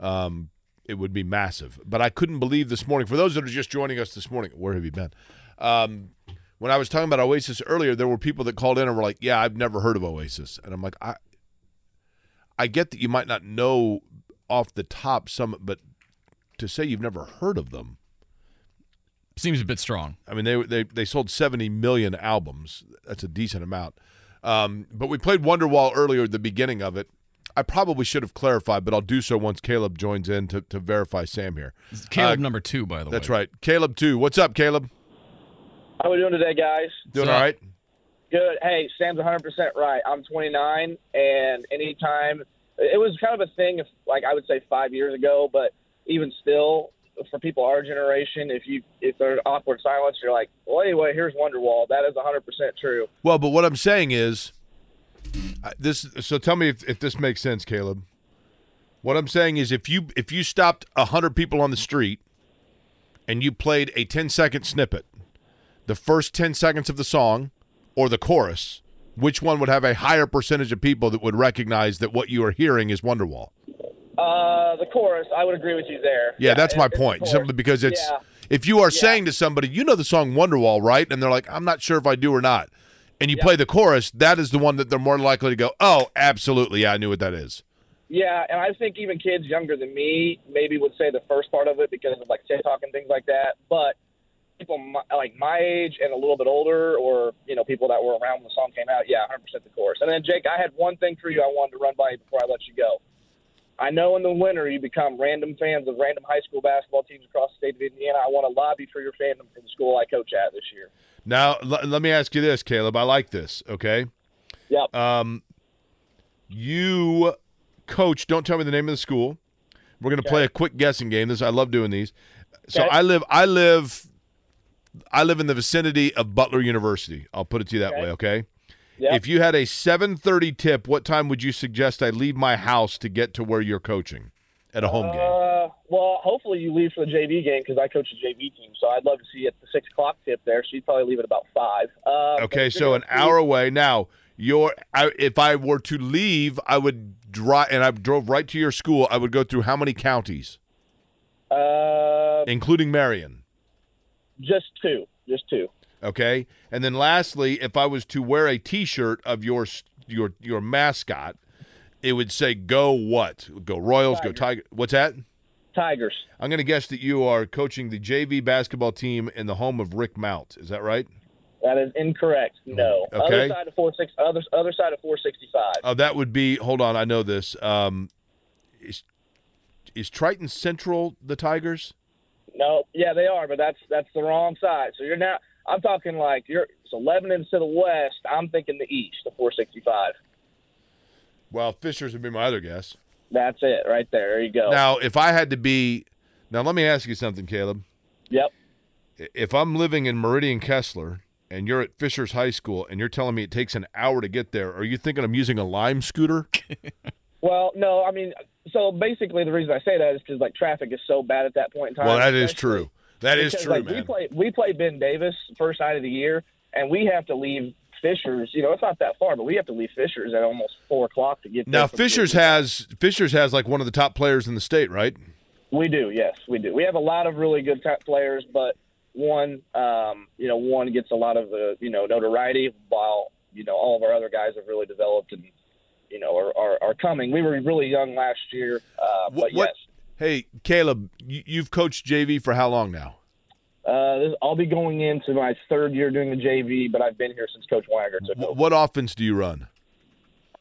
um, it would be massive. But I couldn't believe this morning. For those that are just joining us this morning, where have you been? Um, when I was talking about Oasis earlier, there were people that called in and were like, "Yeah, I've never heard of Oasis," and I'm like, I, I get that you might not know off the top some, but to say you've never heard of them seems a bit strong. I mean, they they they sold 70 million albums. That's a decent amount. Um, but we played Wonderwall earlier at the beginning of it. I probably should have clarified, but I'll do so once Caleb joins in to, to verify Sam here. Caleb Uh, number two, by the That's way. That's right. Caleb two. What's up, Caleb? How are we doing today, guys? Doing all right? Good. Hey, Sam's 100% right. I'm 29, and anytime it was kind of a thing, if, like I would say five years ago, but even still, for people our generation, if you if there's awkward silence, you're like, well, anyway, here's Wonderwall. That is 100% true. Well, but what I'm saying is this. So tell me if, if this makes sense, Caleb. What I'm saying is if you if you stopped hundred people on the street and you played a 10 second snippet, the first 10 seconds of the song or the chorus, which one would have a higher percentage of people that would recognize that what you are hearing is Wonderwall? Uh, the chorus, I would agree with you there. Yeah, that's my point. Simply because it's Yeah. if you are saying to somebody, you know the song Wonderwall, right? And they're like, I'm not sure if I do or not. And you play the chorus, that is the one that they're more likely to go, Oh, absolutely, yeah, I knew what that is. Yeah, and I think even kids younger than me maybe would say the first part of it because of like TikTok and things like that. But people my, like my age and a little bit older, or you know, people that were around when the song came out, yeah, 100% the chorus. And then Jake, I had one thing for you I wanted to run by you before I let you go. I know in the winter you become random fans of random high school basketball teams across the state of Indiana. I want to lobby for your fandom for the school I coach at this year. Now, l- let me ask you this, Caleb. I like this, okay? Yep. Um, you coach, don't tell me the name of the school. We're going to play a quick guessing game. This I love doing these. So Okay. I live I live I live in the vicinity of Butler University. I'll put it to you that way, okay? Yep. If you had a 7:30 tip, what time would you suggest I leave my house to get to where you're coaching at a home game? Uh, well, hopefully you leave for the JV game because I coach a JV team, so I'd love to see you at the six o'clock tip there. So you'd probably leave at about five. Uh, Okay, so an hour away. Now, your I, if I were to leave, I would drive, and I drove right to your school. I would go through how many counties, Uh, including Marion? just two, just two. Okay, and then lastly, if I was to wear a T-shirt of your your your mascot, it would say "Go what? Go Royals, go Tiger." What's that? Tigers. I'm going to guess that you are coaching the JV basketball team in the home of Rick Mount. Is that right? That is incorrect. No. Mm, Okay. Other side of four six. Other other side of four sixty five. Oh, that would be. Hold on, I know this. Um, is is Triton Central the Tigers? No. Yeah, they are, but that's that's the wrong side. So you're now. I'm talking like you're. So Lebanon's to the west. I'm thinking the east, the four sixty five. Well, Fishers would be my other guess. That's it, right there. There you go. Now, if I had to be, now let me ask you something, Caleb. Yep. If I'm living in Meridian Kessler and you're at Fishers High School and you're telling me it takes an hour to get there, are you thinking I'm using a Lime scooter? Well, no, I mean, so basically the reason I say that is because like traffic is so bad at that point in time. well, that is true. That is because, true, like, We play we play Ben Davis first night of the year, and we have to leave Fishers. You know, it's not that far, but we have to leave Fishers at almost four o'clock to get. Now, Fishers has Fishers has like one of the top players in the state, right? We do, yes, we do. We have a lot of really good top players, but one, um, you know, one gets a lot of the you know notoriety, while you know all of our other guys have really developed and you know are are, are coming. We were really young last year, uh, but what? yes. Hey, Caleb, you, you've coached JV for how long now? Uh, this, I'll be going into my third year doing the JV, but I've been here since Coach Wagner took over. What offense do you run?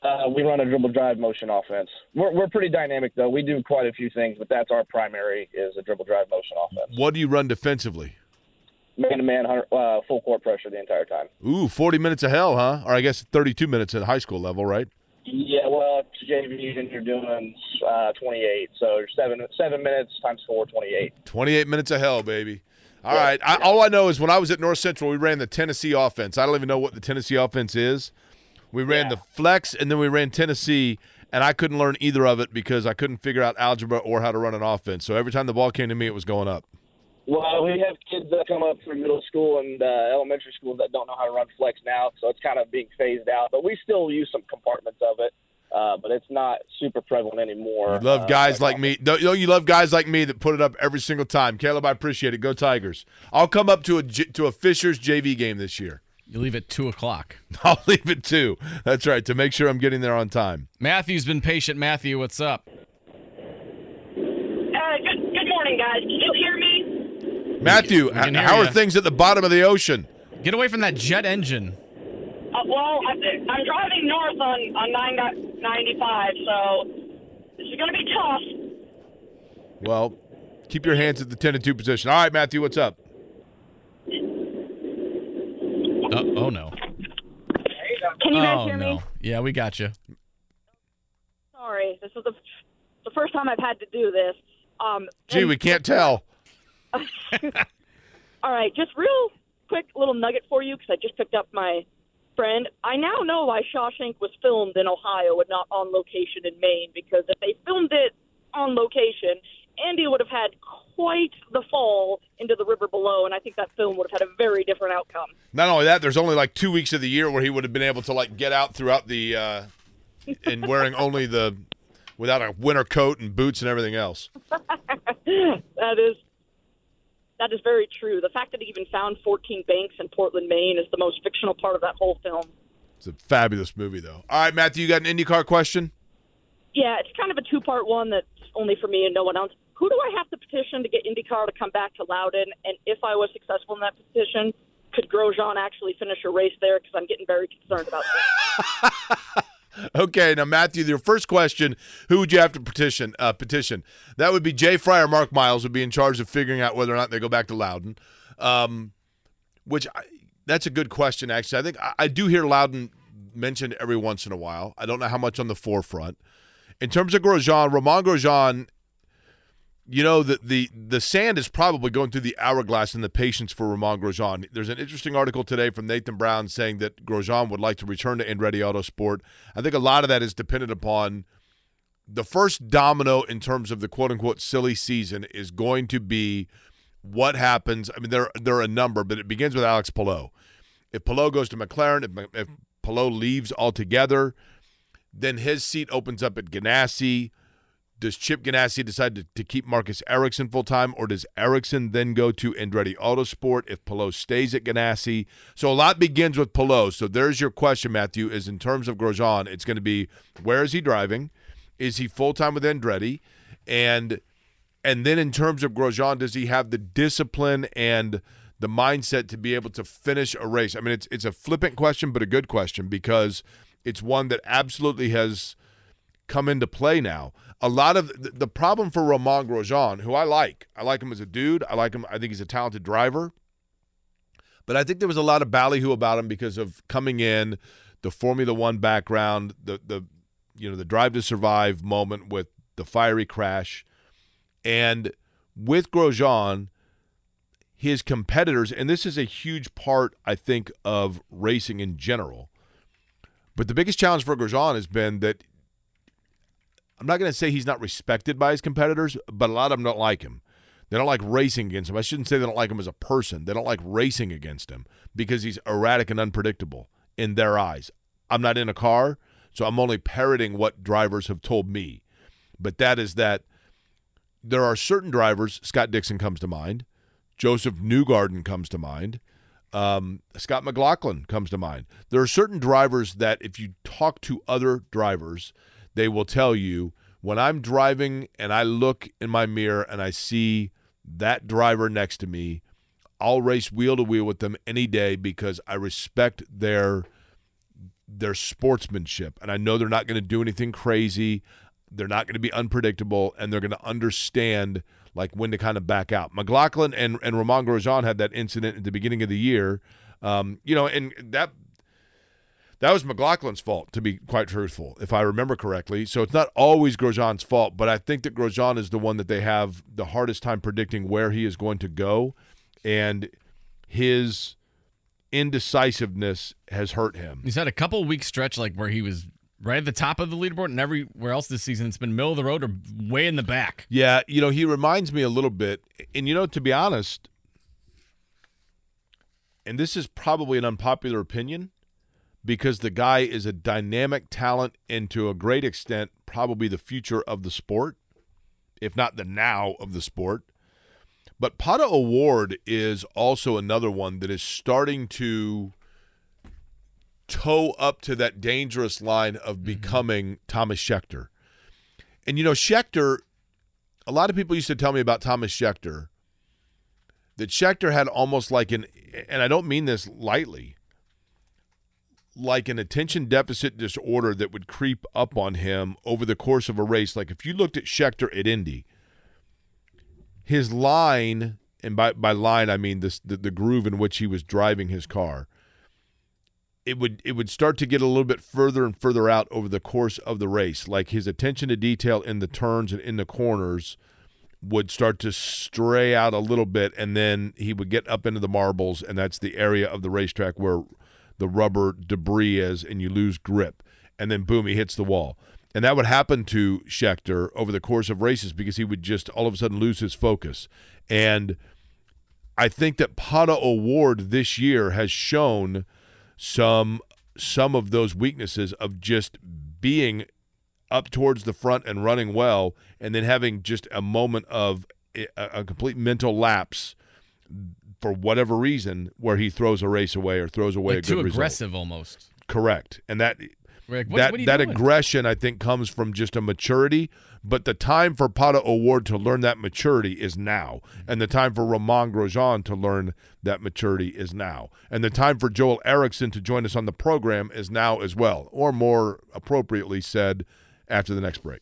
Uh, we run a dribble drive motion offense. We're, we're pretty dynamic though. We do quite a few things, but that's our primary is a dribble drive motion offense. What do you run defensively? Man to man, uh, full court pressure the entire time. Ooh, 40 minutes of hell, huh? Or I guess 32 minutes at high school level, right? Yeah, well, JV and you're doing uh, 28, so you're seven seven minutes times four, 28. 28 minutes of hell, baby. All right. I, all I know is when I was at North Central, we ran the Tennessee offense. I don't even know what the Tennessee offense is. We ran the flex and then we ran Tennessee, and I couldn't learn either of it because I couldn't figure out algebra or how to run an offense. So every time the ball came to me, it was going up. Well, we have kids that come up from middle school and uh, elementary school that don't know how to run flex now, so it's kind of being phased out. But we still use some compartments of it, uh, but it's not super prevalent anymore. You love Uh, guys like me. Don't, don't you love guys like me that put it up every single time? Caleb, I appreciate it. Go Tigers. I'll come up to a J- to a Fishers JV game this year. You leave at two o'clock. I'll leave at two. That's right to make sure I'm getting there on time. Matthew's been patient. Matthew, what's up? Uh, good, good morning, guys. Can you hear me? Matthew, we can h- hear how are ya. things at the bottom of the ocean? Get away from that jet engine. Uh, well, I, I'm driving north on on 9, 95, so this is going to be tough. Well, keep your hands at the 10 and 2 position. All right, Matthew, what's up? Uh, oh no. Can you guys oh hear no. me? Yeah, we got you. Sorry, this is the the first time I've had to do this. Um, Gee, and- we can't tell. All right, just real quick little nugget for you because I just picked up my friend. I now know why Shawshank was filmed in Ohio and not on location in Maine because if they filmed it on location, Andy would have had quite the fall into the river below, and I think that film would have had a very different outcome. Not only that, there's only like two weeks of the year where he would have been able to like get out throughout the uh, and wearing only the without a winter coat and boots and everything else. that is that is very true. The fact that he even found 14 banks in Portland, Maine, is the most fictional part of that whole film. It's a fabulous movie, though. All right, Matthew, you got an IndyCar question? Yeah, it's kind of a two-part one that's only for me and no one else. Who do I have to petition to get IndyCar to come back to Loudon? And if I was successful in that petition, could Grosjean actually finish a race there? Because I'm getting very concerned about this. Okay, now Matthew, your first question: Who would you have to petition? Uh, petition that would be Jay Frye or Mark Miles would be in charge of figuring out whether or not they go back to Loudon. Um, which I, that's a good question. Actually, I think I, I do hear Loudon mentioned every once in a while. I don't know how much on the forefront. In terms of Grosjean, Romain Grosjean, you know the the the sand is probably going through the hourglass in the patience for Romain Grosjean. There's an interesting article today from Nathan Brown saying that Grosjean would like to return to Andretti Autosport. I think a lot of that is dependent upon the first domino in terms of the quote unquote silly season is going to be what happens. I mean, there there are a number, but it begins with Alex Palou. If Palou goes to McLaren, if, if leaves altogether, then his seat opens up at Ganassi. Does Chip Ganassi decide to, to keep Marcus Ericsson full time, or does Ericsson then go to Andretti Autosport if Palou stays at Ganassi? So a lot begins with Palou. So there's your question, Matthew. Is in terms of Grosjean, it's going to be where is he driving? Is he full time with Andretti? And and then in terms of Grosjean, does he have the discipline and the mindset to be able to finish a race? I mean, it's it's a flippant question, but a good question because it's one that absolutely has come into play now. A lot of the, problem for Romain Grosjean, who I like, I like him as a dude. I like him. I think he's a talented driver. But I think there was a lot of ballyhoo about him because of coming in, the Formula One background, the the you know the drive to survive moment with the fiery crash, and with Grosjean, his competitors, and this is a huge part, I think, of racing in general. But the biggest challenge for Grosjean has been that I'm not going to say he's not respected by his competitors, but a lot of them don't like him. They don't like racing against him. I shouldn't say they don't like him as a person. They don't like racing against him because he's erratic and unpredictable in their eyes. I'm not in a car, so I'm only parroting what drivers have told me. But that is that there are certain drivers, Scott Dixon comes to mind, Josef Newgarden comes to mind, um, Scott McLaughlin comes to mind. There are certain drivers that if you talk to other drivers, they will tell you when I'm driving and I look in my mirror and I see that driver next to me, I'll race wheel to wheel with them any day because I respect their their sportsmanship and I know they're not going to do anything crazy. They're not going to be unpredictable and they're going to understand like when to kind of back out. McLaughlin and and Romain Grosjean had that incident at the beginning of the year. Um, you know, and that that was McLaughlin's fault, to be quite truthful, if I remember correctly. So it's not always Grosjean's fault, but I think that Grosjean is the one that they have the hardest time predicting where he is going to go, and his indecisiveness has hurt him. He's had a couple week stretch like where he was right at the top of the leaderboard, and everywhere else this season it's been middle of the road or way in the back. Yeah, you know, he reminds me a little bit. And, you know, to be honest, and this is probably an unpopular opinion because the guy is a dynamic talent and to a great extent, probably the future of the sport, if not the now of the sport. But Pato O'Ward is also another one that is starting to toe up to that dangerous line of mm-hmm. becoming Thomas Scheckter. And you know, Scheckter, a lot of people used to tell me about Thomas Scheckter that Scheckter had almost like an, and I don't mean this lightly, like an attention deficit disorder that would creep up on him over the course of a race. Like if you looked at Scheckter at Indy, his line, and by, by line I mean this the, the groove in which he was driving his car, it would it would start to get a little bit further and further out over the course of the race. Like his attention to detail in the turns and in the corners would start to stray out a little bit, and then he would get up into the marbles, and that's the area of the racetrack where the rubber debris is, and you lose grip, and then boom, he hits the wall. And that would happen to Scheckter over the course of races because he would just all of a sudden lose his focus. And I think that Pato O'Ward this year has shown some some of those weaknesses of just being up towards the front and running well, and then having just a moment of a, a complete mental lapse for whatever reason, where he throws a race away or throws away Like a good too result. aggressive almost. Correct, and that like, what- that what that doing? aggression I think comes from just a maturity. But the time for Pato O'Ward to learn that maturity is now, and the time for Ramon Grosjean to learn that maturity is now, and the time for Joel Erickson to join us on the program is now as well, or more appropriately said, after the next break.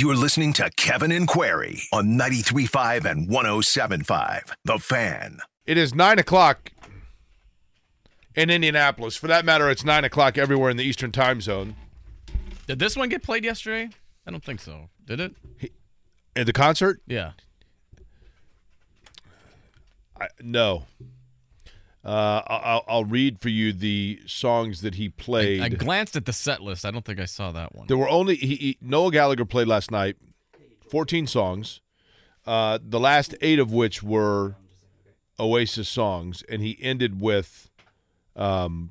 You're listening to Kevin and Query on 93.5 and 107.5. The Fan. It is nine o'clock in Indianapolis. For that matter, it's nine o'clock everywhere in the Eastern Time Zone. Did this one get played yesterday? I don't think so. Did it? At the concert? Yeah. I, no. Uh, I'll, I'll read for you the songs that he played. I glanced at the set list. I don't think I saw that one. There were only he, he, Noel Gallagher played last night, fourteen songs, uh, the last eight of which were Oasis songs, and he ended with um,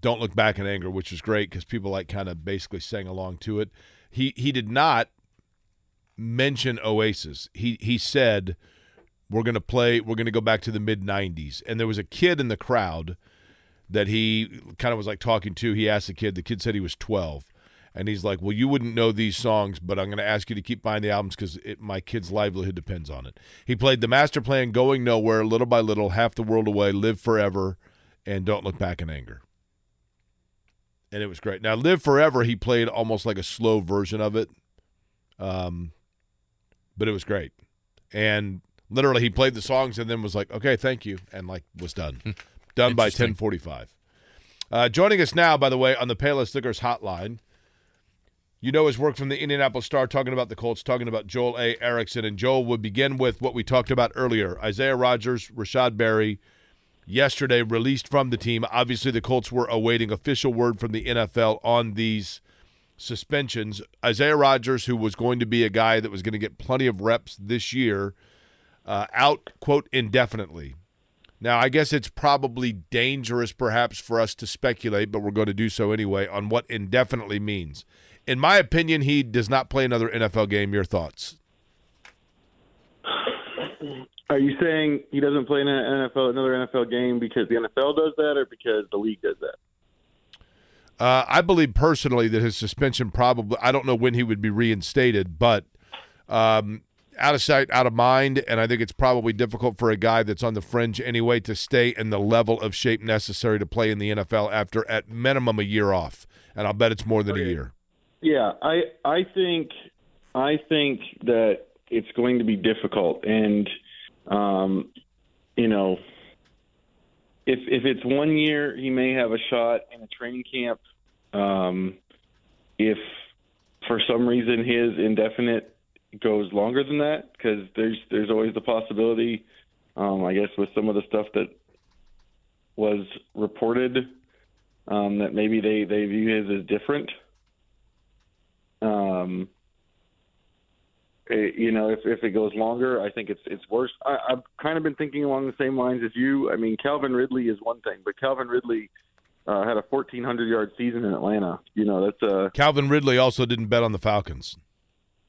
"Don't Look Back in Anger," which was great because people like kind of basically sang along to it. He he did not mention Oasis. He he said we're going to play we're going to go back to the mid 90s and there was a kid in the crowd that he kind of was like talking to. He asked the kid the kid said he was 12 and he's like well you wouldn't know these songs but i'm going to ask you to keep buying the albums because my kid's livelihood depends on it. He played the master plan going nowhere little by little half the world away live forever and don't look back in anger. And it was great. Now live forever he played almost like a slow version of it. Um but it was great. And literally he played the songs and then was like okay thank you and like was done. Done by 1045 uh, joining us now by the way on the payless liquors hotline you know his work from the indianapolis star talking about the colts talking about joel a. Erickson and joel would begin with what we talked about earlier. Isaiah Rodgers Rashod berry yesterday released from the team. Obviously the colts were awaiting official word from the nfl on these suspensions. Isaiah Rodgers who was going to be a guy that was going to get plenty of reps this year uh, out, quote, indefinitely. Now, I guess it's probably dangerous, perhaps, for us to speculate, but we're going to do so anyway on what indefinitely means. In my opinion, he does not play another NFL game. Your thoughts? Are you saying he doesn't play in an NFL another NFL game because the NFL does that, or because the league does that? Uh, I believe personally that his suspension probably, I don't know when he would be reinstated, but um, out of sight, out of mind, and I think it's probably difficult for a guy that's on the fringe anyway to stay in the level of shape necessary to play in the NFL after at minimum a year off. And I'll bet it's more than a year. Yeah, I I think I think that it's going to be difficult, and um, you know, if if it's one year, he may have a shot in a training camp. Um, if for some reason his indefinite goes longer than that, because there's there's always the possibility. Um, I guess with some of the stuff that was reported, um, that maybe they they view his as different. Um, eh, you know, if if it goes longer, I think it's it's worse. I, I've kind of been thinking along the same lines as you. I mean, Calvin Ridley is one thing, but Calvin Ridley uh, had a 1,400 yard season in Atlanta. You know, that's a Calvin Ridley also didn't bet on the Falcons.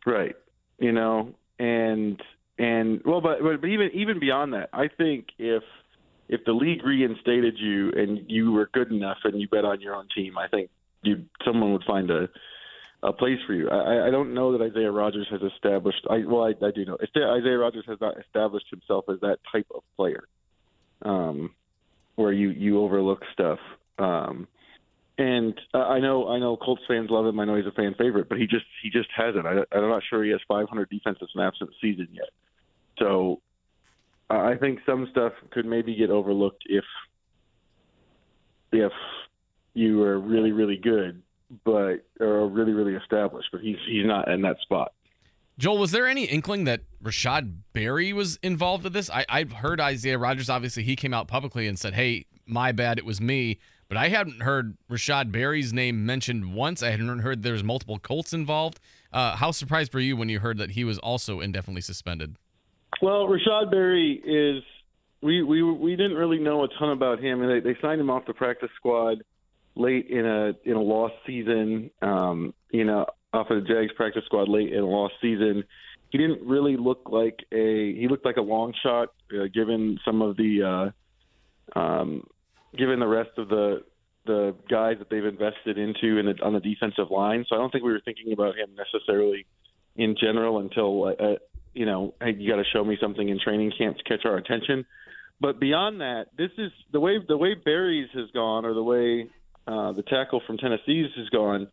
Right. You know, and and well, but but, even even beyond that, I think if if the league reinstated you and you were good enough and you bet on your own team, I think you someone would find a a place for you. I, I don't know that Isaiah Rodgers has established. I well, I, I do know Isaiah Rodgers has not established himself as that type of player, um, where you you overlook stuff. Um, and uh, I know I know Colts fans love him. I know he's a fan favorite, but he just he just hasn't. I, I'm not sure he has 500 defensive snaps in the season yet. So uh, I think some stuff could maybe get overlooked if if you are really really good, but or really really established. But he's he's not in that spot. Joel, was there any inkling that Rashod Berry was involved with this? I, I've heard Isaiah Rodgers. Obviously, he came out publicly and said, "Hey, my bad, it was me." But I hadn't heard Rashod Berry's name mentioned once. I hadn't heard there's multiple Colts involved. Uh, how surprised were you when you heard that he was also indefinitely suspended? Well, Rashod Berry is we we we didn't really know a ton about him, and they, they signed him off the practice squad late in a in a lost season. Um, you know, off of the Jags practice squad late in a lost season. He didn't really look like a he looked like a long shot, uh, given some of the uh, um, given the rest of the the guys that they've invested into in the, on the defensive line. So I don't think we were thinking about him necessarily in general until uh, you know hey, you got to show me something in training camp to catch our attention. But beyond that, this is the way the way Berry's has gone, or the way uh, the tackle from Tennessee's has gone.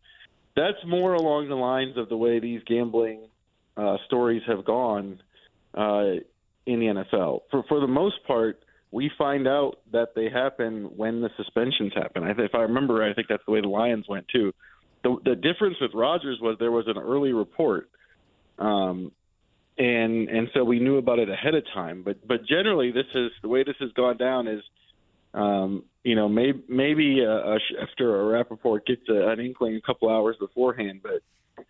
That's more along the lines of the way these gambling uh, stories have gone uh, in the NFL. For for the most part, we find out that they happen when the suspensions happen. I, if I remember, I think that's the way the Lions went too. The, the difference with Rodgers was there was an early report, um, and and so we knew about it ahead of time. But but generally, this is the way this has gone down is, um, you know, maybe maybe uh, after a Rapoport gets a, an inkling a couple hours beforehand, but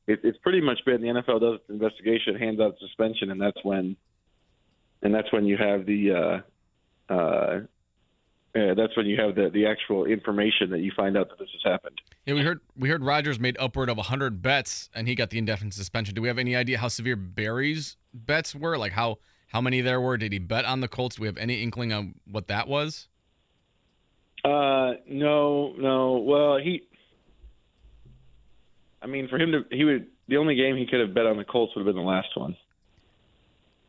it, it's pretty much been the NFL does its investigation, hands out suspension, and that's when, and that's when you have the. Uh, uh, uh, that's when you have the the actual information that you find out that this has happened. Yeah, we heard we heard Rodgers made upward of hundred bets and he got the indefinite suspension. Do we have any idea how severe Berry's bets were? Like how how many there were? Did he bet on the Colts? Do we have any inkling on what that was? Uh, no, no. Well, he. I mean, for him to he would the only game he could have bet on the Colts would have been the last one.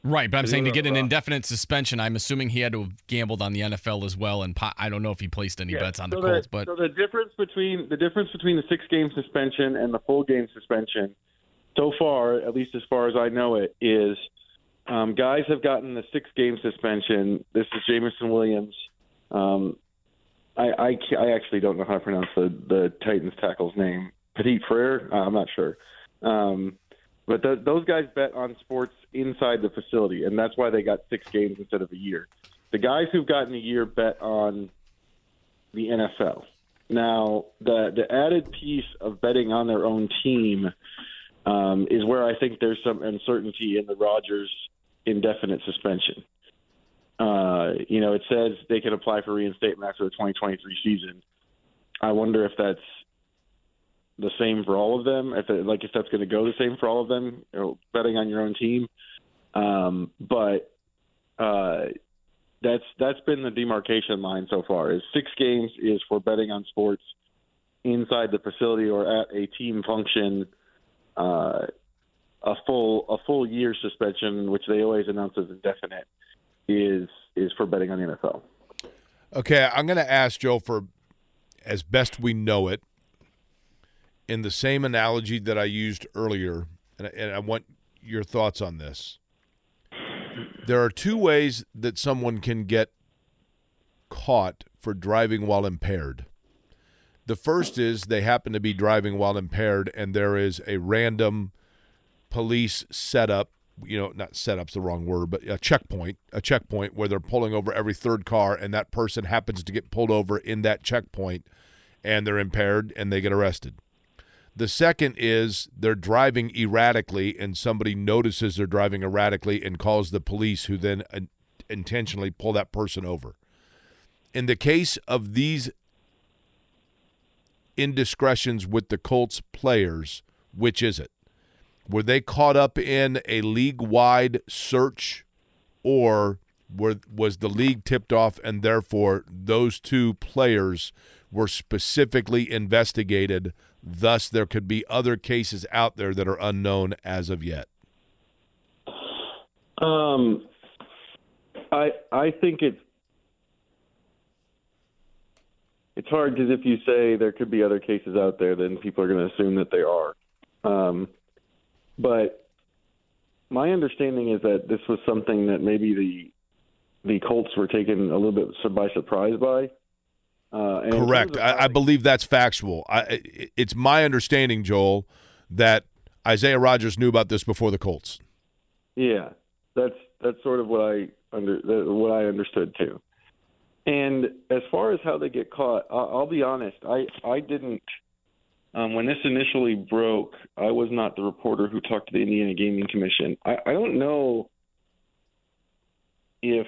Right, but I'm saying to get an indefinite suspension, I'm assuming he had to have gambled on the NFL as well, and po- I don't know if he placed any Yeah, bets on so the Colts. But so the difference between the difference between the six game suspension and the full game suspension, so far, at least as far as I know it, is um, guys have gotten the six game suspension. This is Jameson Williams. Um, I, I I actually don't know how to pronounce the the Titans tackle's name. Petit Frere. Uh, I'm not sure. Um, but th those guys bet on sports inside the facility, and that's why they got six games instead of a year. The guys who've gotten a year bet on the NFL. Now, the the added piece of betting on their own team um, is where I think there's some uncertainty in the Rodgers indefinite suspension. Uh, you know, it says they can apply for reinstatement after the 2023 season. I wonder if that's the same for all of them. If it, like if that's going to go the same for all of them, you know, betting on your own team. Um, but uh, that's that's been the demarcation line so far. Is six games is for betting on sports inside the facility or at a team function. Uh, a full a full year suspension, which they always announce as indefinite, is is for betting on the NFL. Okay, I'm going to ask Joe for as best we know it in the same analogy that I used earlier, and, and I want your thoughts on this. There are two ways that someone can get caught for driving while impaired. The first is they happen to be driving while impaired, and there is a random police setup. You know, not setup's the wrong word, but a checkpoint, a checkpoint where they're pulling over every third car, and that person happens to get pulled over in that checkpoint, and they're impaired and they get arrested. The second is they're driving erratically, and somebody notices they're driving erratically and calls the police, who then uh, intentionally pull that person over. In the case of these indiscretions with the Colts players, which is it? Were they caught up in a league wide search, or were, was the league tipped off and therefore those two players were specifically investigated? Thus, there could be other cases out there that are unknown as of yet. Um, I I think it's it's hard because if you say there could be other cases out there, then people are going to assume that they are. Um, but my understanding is that this was something that maybe the the Colts were taken a little bit by surprise by. Uh, Correct. I, I, believe that's factual. I, it's my understanding, Joel, that Isaiah Rodgers knew about this before the Colts. Yeah, that's that's sort of what I under what I understood too. And as far as how they get caught, I'll, I'll be honest. I I didn't. Um, when this initially broke, I was not the reporter who talked to the Indiana Gaming Commission. I, I don't know if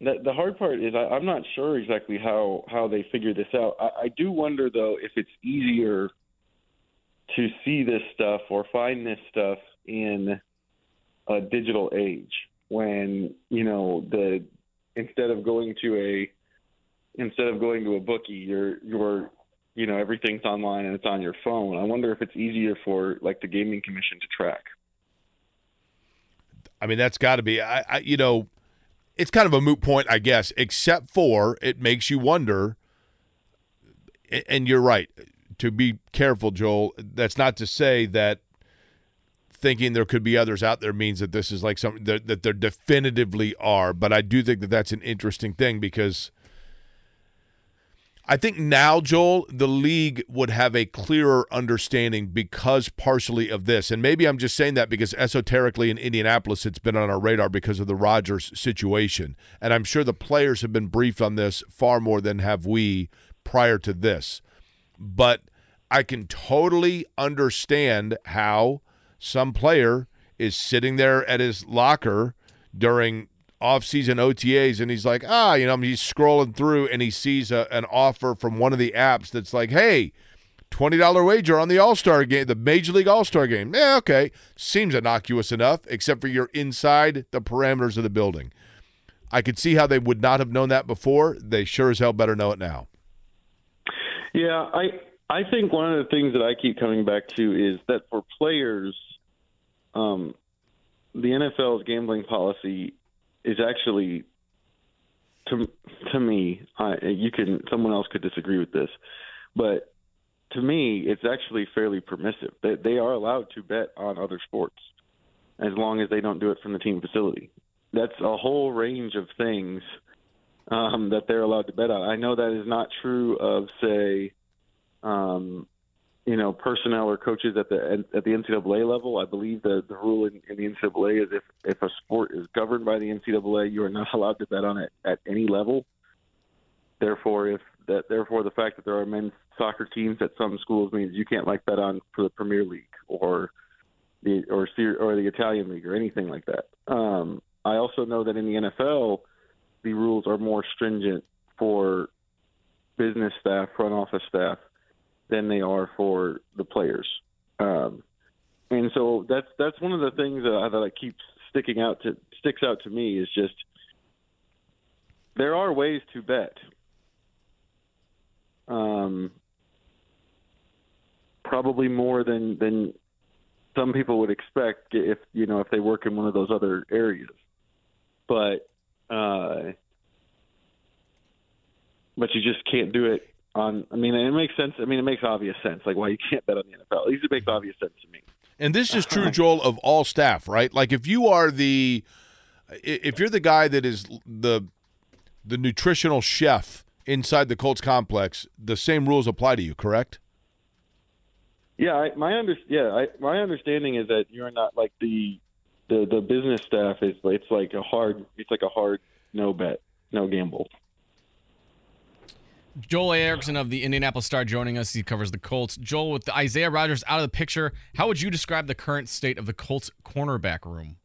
the, hard part is I, I'm not sure exactly how how they figure this out. I, I do wonder though if it's easier to see this stuff or find this stuff in a digital age when you know the instead of going to a instead of going to a bookie, you're you're you know everything's online and it's on your phone. I wonder if it's easier for like the gaming commission to track. I mean, that's got to be. I, I, you know, it's kind of a moot point, I guess. Except for it makes you wonder. And you're right to be careful, Joel. That's not to say that thinking there could be others out there means that this is like something that, that there definitively are. But I do think that that's an interesting thing because I think now, Joel, the league would have a clearer understanding because partially of this. And maybe I'm just saying that because esoterically in Indianapolis, it's been on our radar because of the Rodgers situation. And I'm sure the players have been briefed on this far more than have we prior to this. But I can totally understand how some player is sitting there at his locker during off-season OTAs and he's like, ah, you know, he's scrolling through and he sees a, an offer from one of the apps that's like, hey, $20 wager on the All-Star game, the Major League All-Star game. Yeah, okay. Seems innocuous enough, except for you're inside the parameters of the building. I could see how they would not have known that before. They sure as hell better know it now. Yeah, I I think one of the things that I keep coming back to is that for players – um, the NFL's gambling policy is actually to to me. I, you can someone else could disagree with this, but to me, it's actually fairly permissive. They, they are allowed to bet on other sports as long as they don't do it from the team facility. That's a whole range of things um, that they're allowed to bet on. I know that is not true of, say, um, you know, personnel or coaches at the at the NCAA level. I believe the the rule in, in the NCAA is if if a sport is governed by the NCAA, you are not allowed to bet on it at any level. Therefore, if that therefore the fact that there are men's soccer teams at some schools means you can't like bet on for the Premier League or the or or the Italian league or anything like that. Um, I also know that in the NFL, the rules are more stringent for business staff, front office staff than they are for the players. Um, and so that's that's one of the things that, I, that keeps sticking out to sticks out to me is just there are ways to bet. Um, probably more than than some people would expect if you know if they work in one of those other areas. But uh, but you just can't do it on. I mean, it makes sense. I mean, it makes obvious sense, like why you can't bet on the NFL. At least it makes obvious sense to me. And this is true, uh-huh. Joel, of all staff, right? Like if you are the, if you're the guy that is the, the nutritional chef inside the Colts complex, the same rules apply to you, correct? Yeah, I, my under yeah, I, my understanding is that you're not like the the the business staff is it's like a hard it's like a hard no bet, no gamble. Joel Erickson of the Indianapolis Star joining us. He covers the Colts. Joel, with Isaiah Rodgers out of the picture, how would you describe the current state of the Colts cornerback room?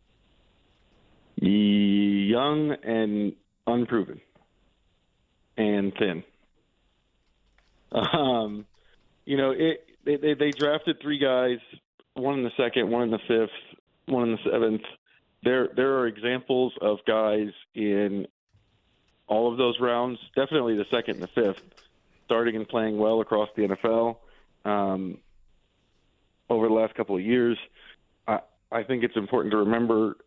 Young and unproven, and thin. Um, you know, it they, they they drafted three guys, one in the second, one in the fifth, one in the seventh. There there are examples of guys in all of those rounds, definitely the second and the fifth, starting and playing well across the NFL um, over the last couple of years. I, I think it's important to remember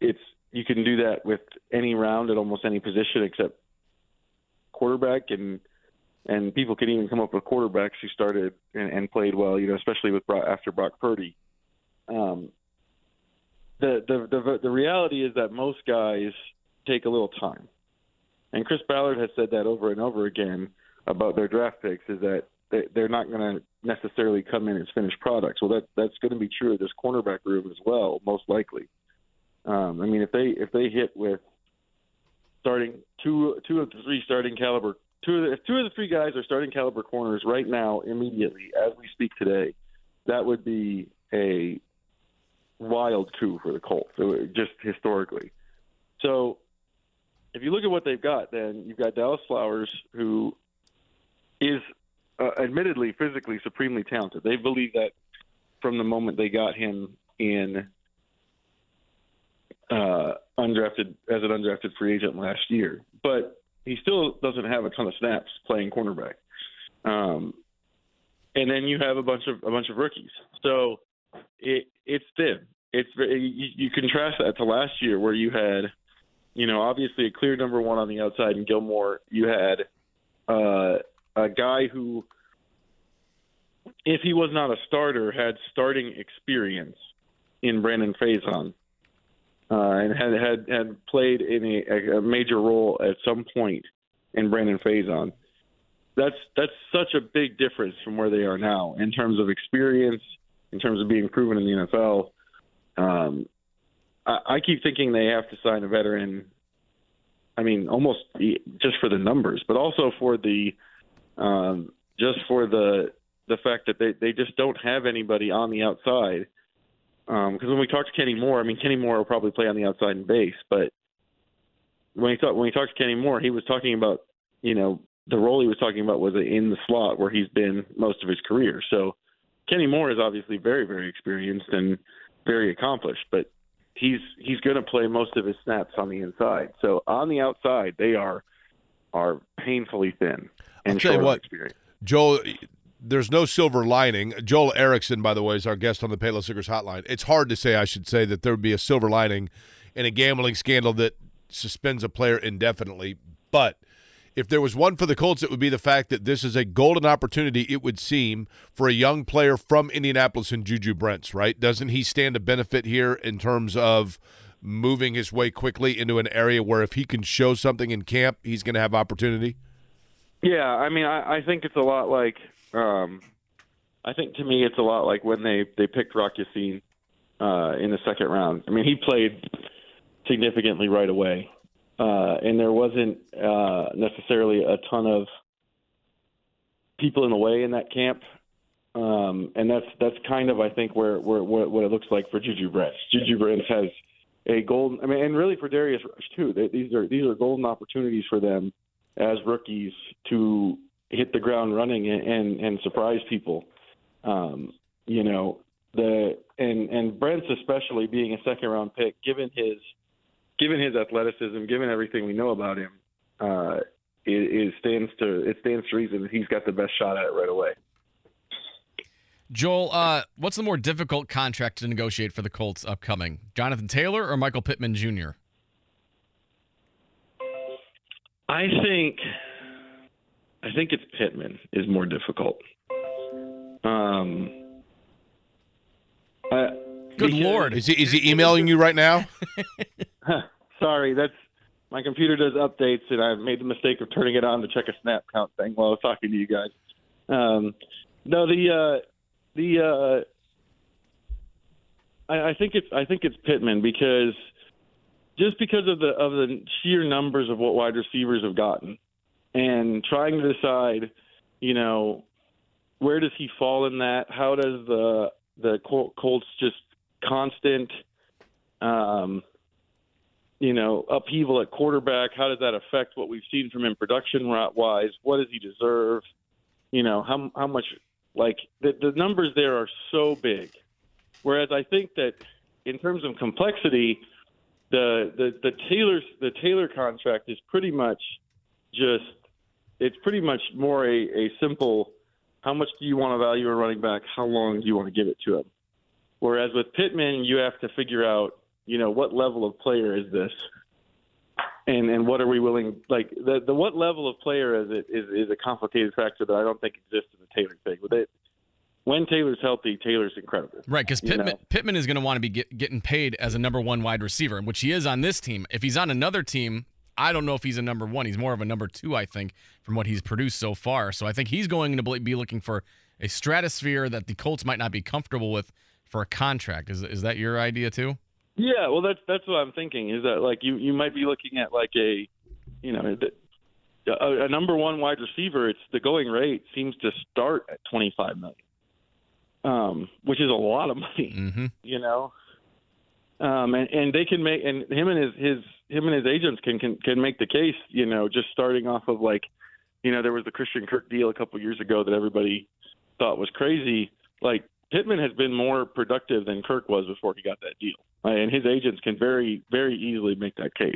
it's you can do that with any round at almost any position except quarterback, and and people can even come up with quarterbacks who started and, and played well. You know, especially with after Brock Purdy. Um, the, the the the reality is that most guys take a little time. And Chris Ballard has said that over and over again about their draft picks is that they're not going to necessarily come in as finished products. Well, that that's going to be true of this cornerback room as well, most likely. Um, I mean, if they if they hit with starting two two of the three starting caliber two of the, if two of the three guys are starting caliber corners right now immediately as we speak today, that would be a wild coup for the Colts, just historically. So if you look at what they've got, then you've got Dallis Flowers, who is uh, admittedly physically supremely talented. They believe that from the moment they got him in uh, undrafted as an undrafted free agent last year, but he still doesn't have a ton of snaps playing cornerback. Um, and then you have a bunch of a bunch of rookies, so it it's thin. It's you, you contrast that to last year where you had you know, obviously a clear number one on the outside in Gilmore. You had uh, a guy who, if he was not a starter, had starting experience in Brandon Facyson. Uh, and had, had had played in a, a major role at some point in Brandon Facyson. That's that's such a big difference from where they are now in terms of experience, in terms of being proven in the NFL. Um, I, keep thinking they have to sign a veteran. I mean, almost just for the numbers, but also for the um, just for the the fact that they they just don't have anybody on the outside. Because um, when we talk to Kenny Moore, I mean Kenny Moore will probably play on the outside in base, but when he thought when he talked to Kenny Moore, he was talking about you know the role he was talking about was in the slot where he's been most of his career. So Kenny Moore is obviously very very experienced and very accomplished, but he's he's going to play most of his snaps on the inside. So on the outside, they are are painfully thin and I'll tell you what, experience. Joel, there's no silver lining. Joel Erickson, by the way, is our guest on the Payless Liquors Hotline. It's hard to say, I should say, that there would be a silver lining in a gambling scandal that suspends a player indefinitely, but – if there was one for the Colts, it would be the fact that this is a golden opportunity, it would seem, for a young player from Indianapolis and Juju Brents, right? Doesn't he stand to benefit here in terms of moving his way quickly into an area where if he can show something in camp, he's going to have opportunity? Yeah, I mean, I, I think it's a lot like, um, I think to me, it's a lot like when they, they picked Rocky Ya-Sin uh, in the second round. I mean, he played significantly right away uh, and there wasn't uh, necessarily a ton of people in the way in that camp. Um, and that's that's kind of I think where, where what, what it looks like for Juju Brents. Juju Brents has a golden. I mean, and really for Darius Rush too. They, these are these are golden opportunities for them as rookies to hit the ground running and and, and surprise people. Um, you know the and and Brents especially being a second round pick, given his given his athleticism, given everything we know about him, uh, it, it stands to it stands to reason that he's got the best shot at it right away. Joel, uh, what's the more difficult contract to negotiate for the Colts upcoming? Jonathan Taylor or Michael Pittman Jr.? I think I think it's Pittman is more difficult. Um, I, Good lord. Is he is he emailing you right now? Sorry, that's my computer does updates, and I made the mistake of turning it on to check a snap count thing while I was talking to you guys. Um, no, the uh, the uh, I, I think it's I think it's Pittman because just because of the of the sheer numbers of what wide receivers have gotten, and trying to decide, you know, where does he fall in that? How does the the Col- Colts just constant, um, you know, upheaval at quarterback? How does that affect what we've seen from him production wise? What does he deserve? You know, how how much like the the numbers there are so big. Whereas I think that in terms of complexity, the the the Taylor the Taylor contract is pretty much just it's pretty much more a, a simple how much do you want to value a running back? How long do you want to give it to him? Whereas with Pittman, you have to figure out, you know, what level of player is this, and and what are we willing like the the what level of player is it is is a complicated factor that I don't think exists in the Taylor thing. It, when Taylor's healthy, Taylor's incredible. Right, because You Pittman, know? Pittman is going to want to be get, getting paid as a number one wide receiver, which he is on this team. If he's on another team, I don't know if he's a number one. He's more of a number two, I think, from what he's produced so far. So I think he's going to be looking for a stratosphere that the Colts might not be comfortable with for a contract. Is is that your idea too? Yeah, well, that's that's what I'm thinking. Is that like you you might be looking at like a, you know, a, a number one wide receiver. It's the going rate seems to start at 25 million, um, which is a lot of money. Mm-hmm. You know, um, and and they can make and him and his his him and his agents can can can make the case. You know, just starting off of like, you know, there was the Christian Kirk deal a couple years ago that everybody thought was crazy. Like Pittman has been more productive than Kirk was before he got that deal, and his agents can very, very easily make that case.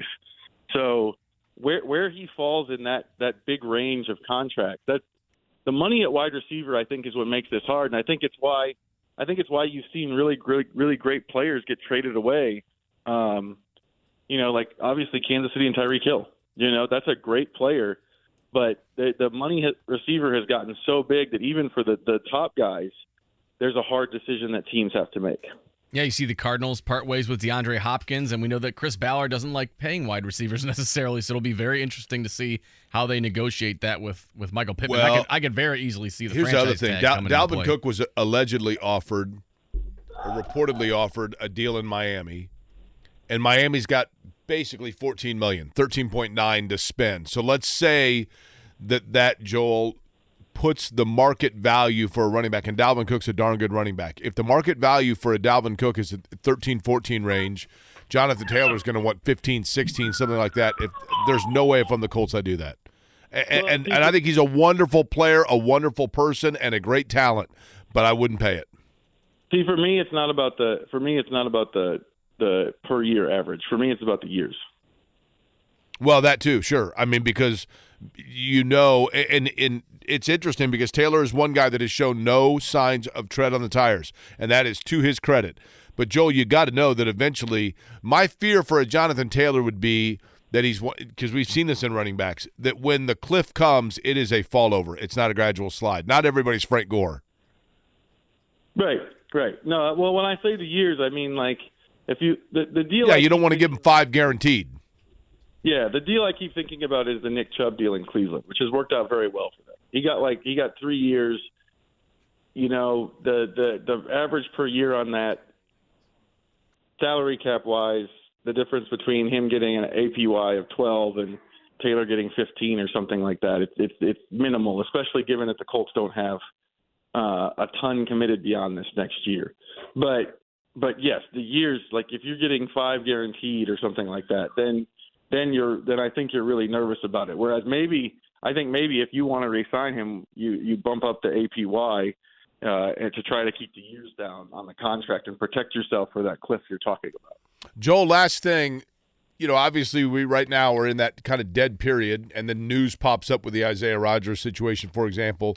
So where where he falls in that that big range of contract, that the money at wide receiver, I think, is what makes this hard, and I think it's why I think it's why you've seen really really, really great players get traded away. Um, you know, like obviously Kansas City and Tyreek Hill. You know, that's a great player, but the the money receiver has gotten so big that even for the the top guys, there's a hard decision that teams have to make. Yeah, you see the Cardinals part ways with DeAndre Hopkins, and we know that Chris Ballard doesn't like paying wide receivers necessarily. So it'll be very interesting to see how they negotiate that with with Michael Pittman. I Well, could I could very easily see the Here's the other thing: Dalvin. Cook was allegedly offered, or reportedly offered, a deal in Miami, and Miami's got basically 14 million, 13.9 to spend. So let's say that that Joel puts the market value for a running back, and Dalvin Cook's a darn good running back. If the market value for a Dalvin Cook is at 13, 14 range, Jonathan Taylor is going to want 15, 16, something like that. If there's no way if I'm the Colts, I do that. And, and, and I think he's a wonderful player, a wonderful person, and a great talent, but I wouldn't pay it. See, for me, it's not about the for me, it's not about the the per year average. For me, it's about the years. Well, that too, sure. I mean, because you know, and and it's interesting because Taylor is one guy that has shown no signs of tread on the tires, and that is to his credit. But Joel, you got to know that eventually, my fear for a Jonathan Taylor would be that he's because we've seen this in running backs that when the cliff comes, it is a fall over. It's not a gradual slide. Not everybody's Frank Gore. Right, right. No, well, when I say the years, I mean like if you the the deal. Yeah, you don't want to give him five guaranteed. Yeah, the deal I keep thinking about is the Nick Chubb deal in Cleveland, which has worked out very well for them. He got like he got three years. You know, the the the average per year on that salary cap wise, the difference between him getting an APY of twelve and Taylor getting fifteen or something like that, it's it's it's minimal, especially given that the Colts don't have uh, a ton committed beyond this next year. But but yes, the years like if you're getting five guaranteed or something like that, then then you're then I think you're really nervous about it. Whereas maybe I think maybe if you want to re-sign him, you you bump up the APY uh, and to try to keep the years down on the contract and protect yourself for that cliff you're talking about. Joel, last thing, you know, obviously we right now are in that kind of dead period, and then news pops up with the Isaiah Rodgers situation, for example.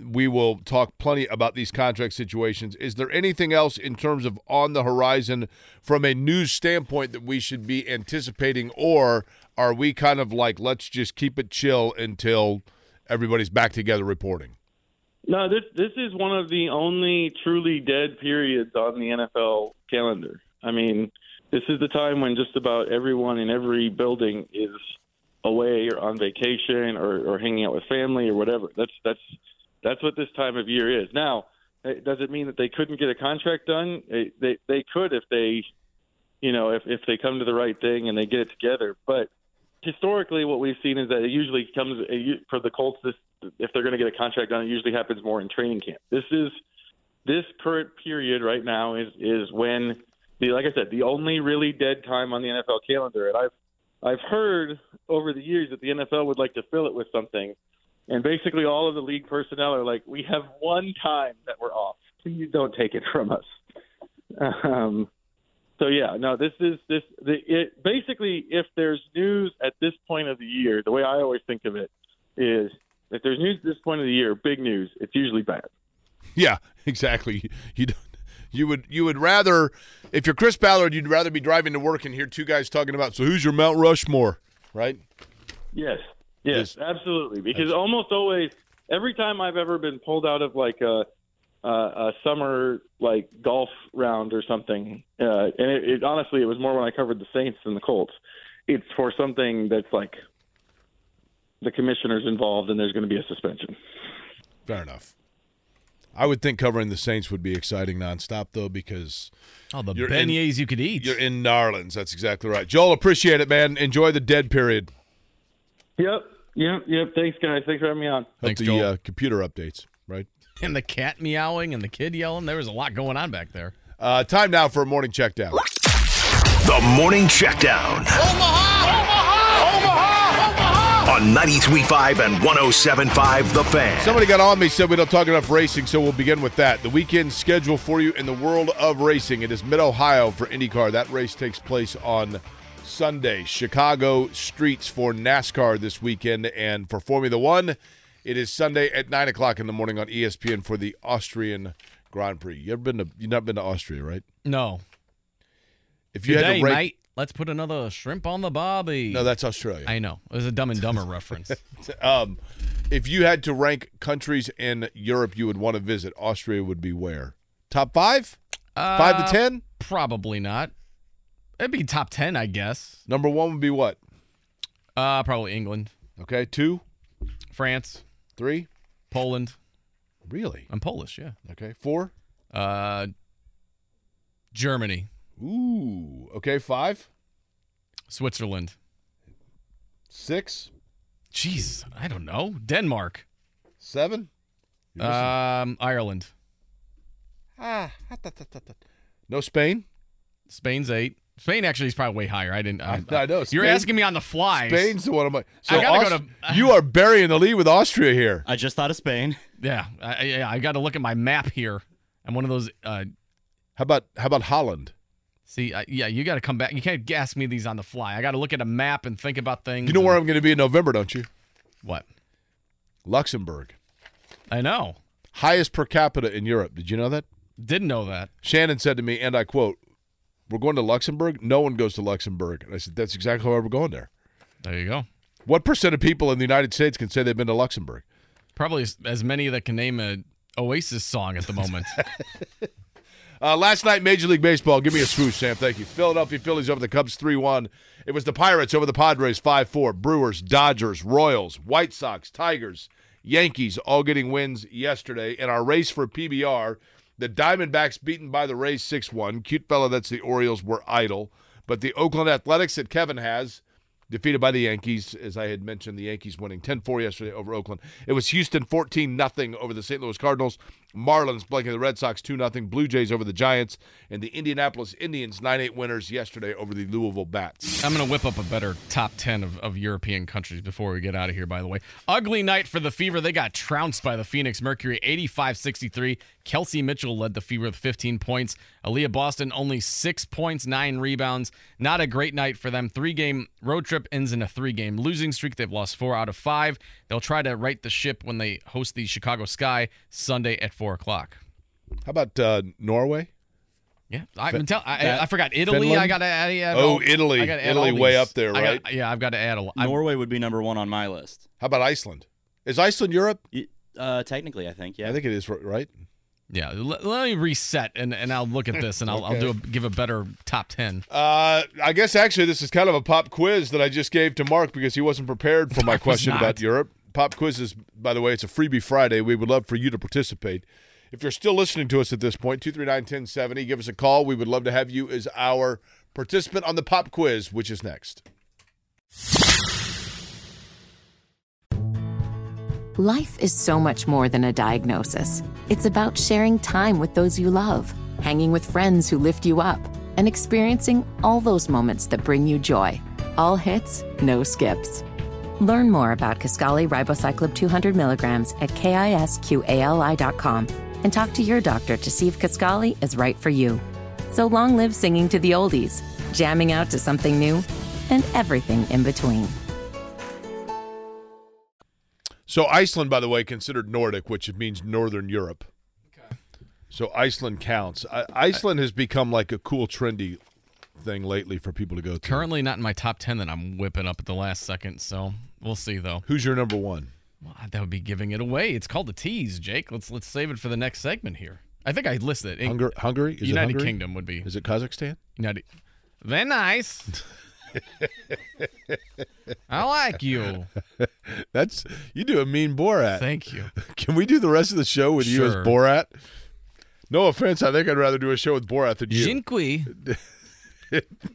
We will talk plenty about these contract situations. Is there anything else in terms of on the horizon from a news standpoint that we should be anticipating, or are we kind of like, let's just keep it chill until everybody's back together reporting? No, this this is one of the only truly dead periods on the NFL calendar. I mean, this is the time when just about everyone in every building is away or on vacation or, or hanging out with family or whatever. That's that's that's what this time of year is. Now, eh, does it mean that they couldn't get a contract done? They they, they could if they, you know, if if they come to the right thing and they get it together. But historically, what we've seen is that it usually comes eh, for the Colts. This if they're going to get a contract done, it usually happens more in training camp. This is this current period right now is is when the like I said the only really dead time on the NFL calendar, and I've I've heard over the years that the NFL would like to fill it with something and basically, all of the league personnel are like, "We have one time that we're off. Please don't take it from us." Um, so yeah, no, this is this. The, it basically, if there's news at this point of the year, the way I always think of it is, if there's news at this point of the year, big news, it's usually bad. Yeah, exactly. You don't, you would you would rather if you're Chris Ballard, you'd rather be driving to work and hear two guys talking about so who's your Mount Rushmore, right? Yes, Yes, absolutely. Because almost always, every time I've ever been pulled out of like a a, a summer like golf round or something, uh, and it, it honestly it was more when I covered the Saints than the Colts. It's for something that's like the commissioner's involved and there's going to be a suspension. Fair enough. I would think covering the Saints would be exciting nonstop, though, because oh, the you're beignets in, you could eat. You're in Narlands. That's exactly right. Joel, appreciate it, man. Enjoy the dead period. Yep. Yep, yep. Thanks, guys. Thanks for having me on. Thanks, the uh, computer updates, right? And the cat meowing and the kid yelling. There was a lot going on back there. Uh, time now for a morning check down. The morning check down. Omaha! Omaha! Omaha! On 93.5 and 107.5 The Fan. Somebody got on me, said we don't talk enough racing, so we'll begin with that. The weekend schedule for you in the world of racing. It is Mid Ohio for IndyCar. That race takes place on Sunday. Chicago streets for NASCAR this weekend, and for Formula One, it is Sunday at nine o'clock in the morning on ESPN for the Austrian Grand Prix. You ever been to? You've not been to Austria, right? No. If you Good had to rate, mate. Let's put another shrimp on the bobby. no, that's Australia. I know. It was a Dumb and Dumber reference. um, if you had to rank countries in Europe you would want to visit, Austria would be where? Top five? five Uh, to ten? Probably not. It'd be top ten, I guess. Number one would be what? Uh, probably England, Okay, two, France, three. Poland. Really? I'm Polish, yeah. Okay, four. Uh, Germany, Ooh. Okay, five, Switzerland. six, Jeez, I don't know. Denmark, seven. You're missing- um, Ireland, ah, no Spain. Spain's eight. Spain actually is probably way higher. I didn't. I, I know. You're asking me on the fly. Spain's the one of my. So I gotta go Aust- to- you are burying the lead with Austria here. I just thought of Spain. Yeah, I, I, I got to look at my map here. I'm one of those. Uh, How about how about Holland? see, I, yeah, you got to come back. You can't ask me these on the fly. I got to look at a map and think about things. You know and- where I'm going to be in November, don't you? What? Luxembourg, I know. highest per capita in Europe. Did you know that? Didn't know that. Shannon said to me, and I quote, "We're going to Luxembourg. No one goes to Luxembourg." And I said, "That's exactly why we're going there." There you go. What percent of people in the United States can say they've been to Luxembourg? Probably as, many that can name a Oasis song at the moment. Uh, last night, Major League Baseball. Give me a swoosh, Sam. Thank you. Philadelphia Phillies over the Cubs 3 1. It was the Pirates over the Padres 5 4. Brewers, Dodgers, Royals, White Sox, Tigers, Yankees all getting wins yesterday. In our race for PBR, the Diamondbacks beaten by the Rays 6 1. Cute fella, that's the Orioles, were idle. But the Oakland Athletics that Kevin has defeated by the Yankees, as I had mentioned, the Yankees winning 10-4 yesterday over Oakland. It was Houston 14 nothing over the St. Louis Cardinals. Marlins blanking the Red Sox 2 0. Blue Jays over the Giants. And the Indianapolis Indians 9 8 winners yesterday over the Louisville Bats. I'm going to whip up a better top 10 of, of European countries before we get out of here, by the way. Ugly night for the Fever. They got trounced by the Phoenix Mercury 85 63. Kelsey Mitchell led the Fever with 15 points. Aaliyah Boston only six points, nine rebounds. Not a great night for them. Three game road trip ends in a three game losing streak. They've lost four out of five. They'll try to right the ship when they host the Chicago Sky Sunday at 4 o'clock. How about uh, Norway? Yeah, I, Fin- tell, I, I forgot Italy. Finland? I got to add. add Oh, all- Italy. I gotta add Italy way up there, right? got- yeah, I've got to add a lot. Norway would be number one on my list. How about Iceland? Is Iceland Europe? Uh, technically, I think. Yeah. I think it is, right? Yeah, let, let me reset and, and I'll look at this and I'll, I'll do a, give a better top ten. Uh, I guess actually this is kind of a pop quiz that I just gave to Marc because he wasn't prepared for my question about Europe. Pop quizzes, by the way, it's a freebie Friday. We would love for you to participate. If you're still listening to us at this point, 239-1070, give us a call. We would love to have you as our participant on the pop quiz, which is next. Life is so much more than a diagnosis. It's about sharing time with those you love, hanging with friends who lift you up, and experiencing all those moments that bring you joy. All hits, no skips. Learn more about Kisqali Ribociclib 200 milligrams at kisqali.com and talk to your doctor to see if Kisqali is right for you. So long live singing to the oldies, jamming out to something new, and everything in between. So Iceland, by the way, considered Nordic, which means Northern Europe. Okay. So Iceland counts. I, Iceland has become like a cool, trendy thing lately for people to go to. Currently not in my top ten that I'm whipping up at the last second, so we'll see though. Who's your number one? Well, that would be giving it away. It's called a tease, Jake. Let's let's save it for the next segment here. I think I listed it. Hungary? Hungary? Is it United Hungary? Kingdom would be. Is it Kazakhstan? United. Very nice. I like you. That's you do a mean Borat. Thank you. Can we do the rest of the show with you as Borat? No offense, I think I'd rather do a show with Borat than you. Jinkui.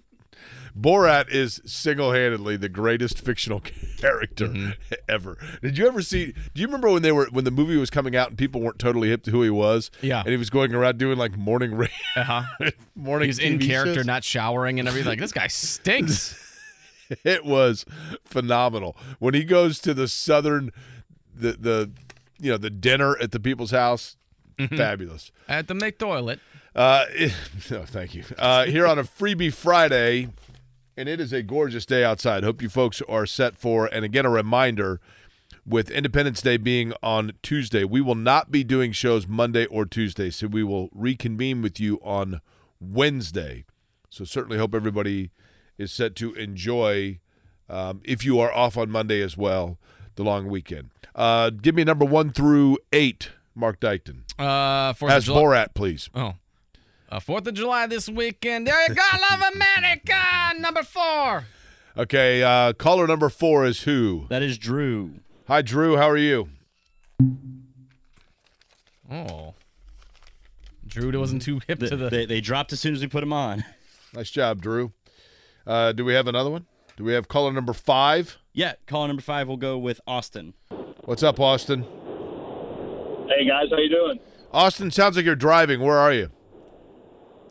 Borat is single-handedly the greatest fictional character Mm-hmm. ever. Did you ever see? Do you remember when they were when the movie was coming out and people weren't totally hip to who he was? Yeah. and he was going around doing like morning ra- Uh-huh. morning. He's in character, shows. not showering and everything. Like this guy stinks. it was phenomenal when he goes to the southern the the you know the dinner at the people's house Mm-hmm. fabulous At the McToilet. Uh no thank you uh here on a freebie friday and it is a gorgeous day outside hope you folks are set for and again a reminder with independence day being on tuesday we will not be doing shows monday or tuesday so we will reconvene with you on wednesday so certainly hope everybody is set to enjoy um, if you are off on Monday as well, the long weekend. Uh, give me number one through eight, Marc Dykton. Uh, Fourth As. Borat, please. Oh. Uh, Fourth of July this weekend. There you go. Love America. Number four. Okay, uh, caller number four is who? That is Drew. Hi, Drew. How are you? Oh. Drew wasn't too hip to the. They, they dropped as soon as we put him on. Nice job, Drew. Uh, do we have another one? Do we have caller number five? Yeah, caller number five will go with Austin. What's up, Austin? Hey guys, how you doing? Austin, sounds like you're driving. Where are you?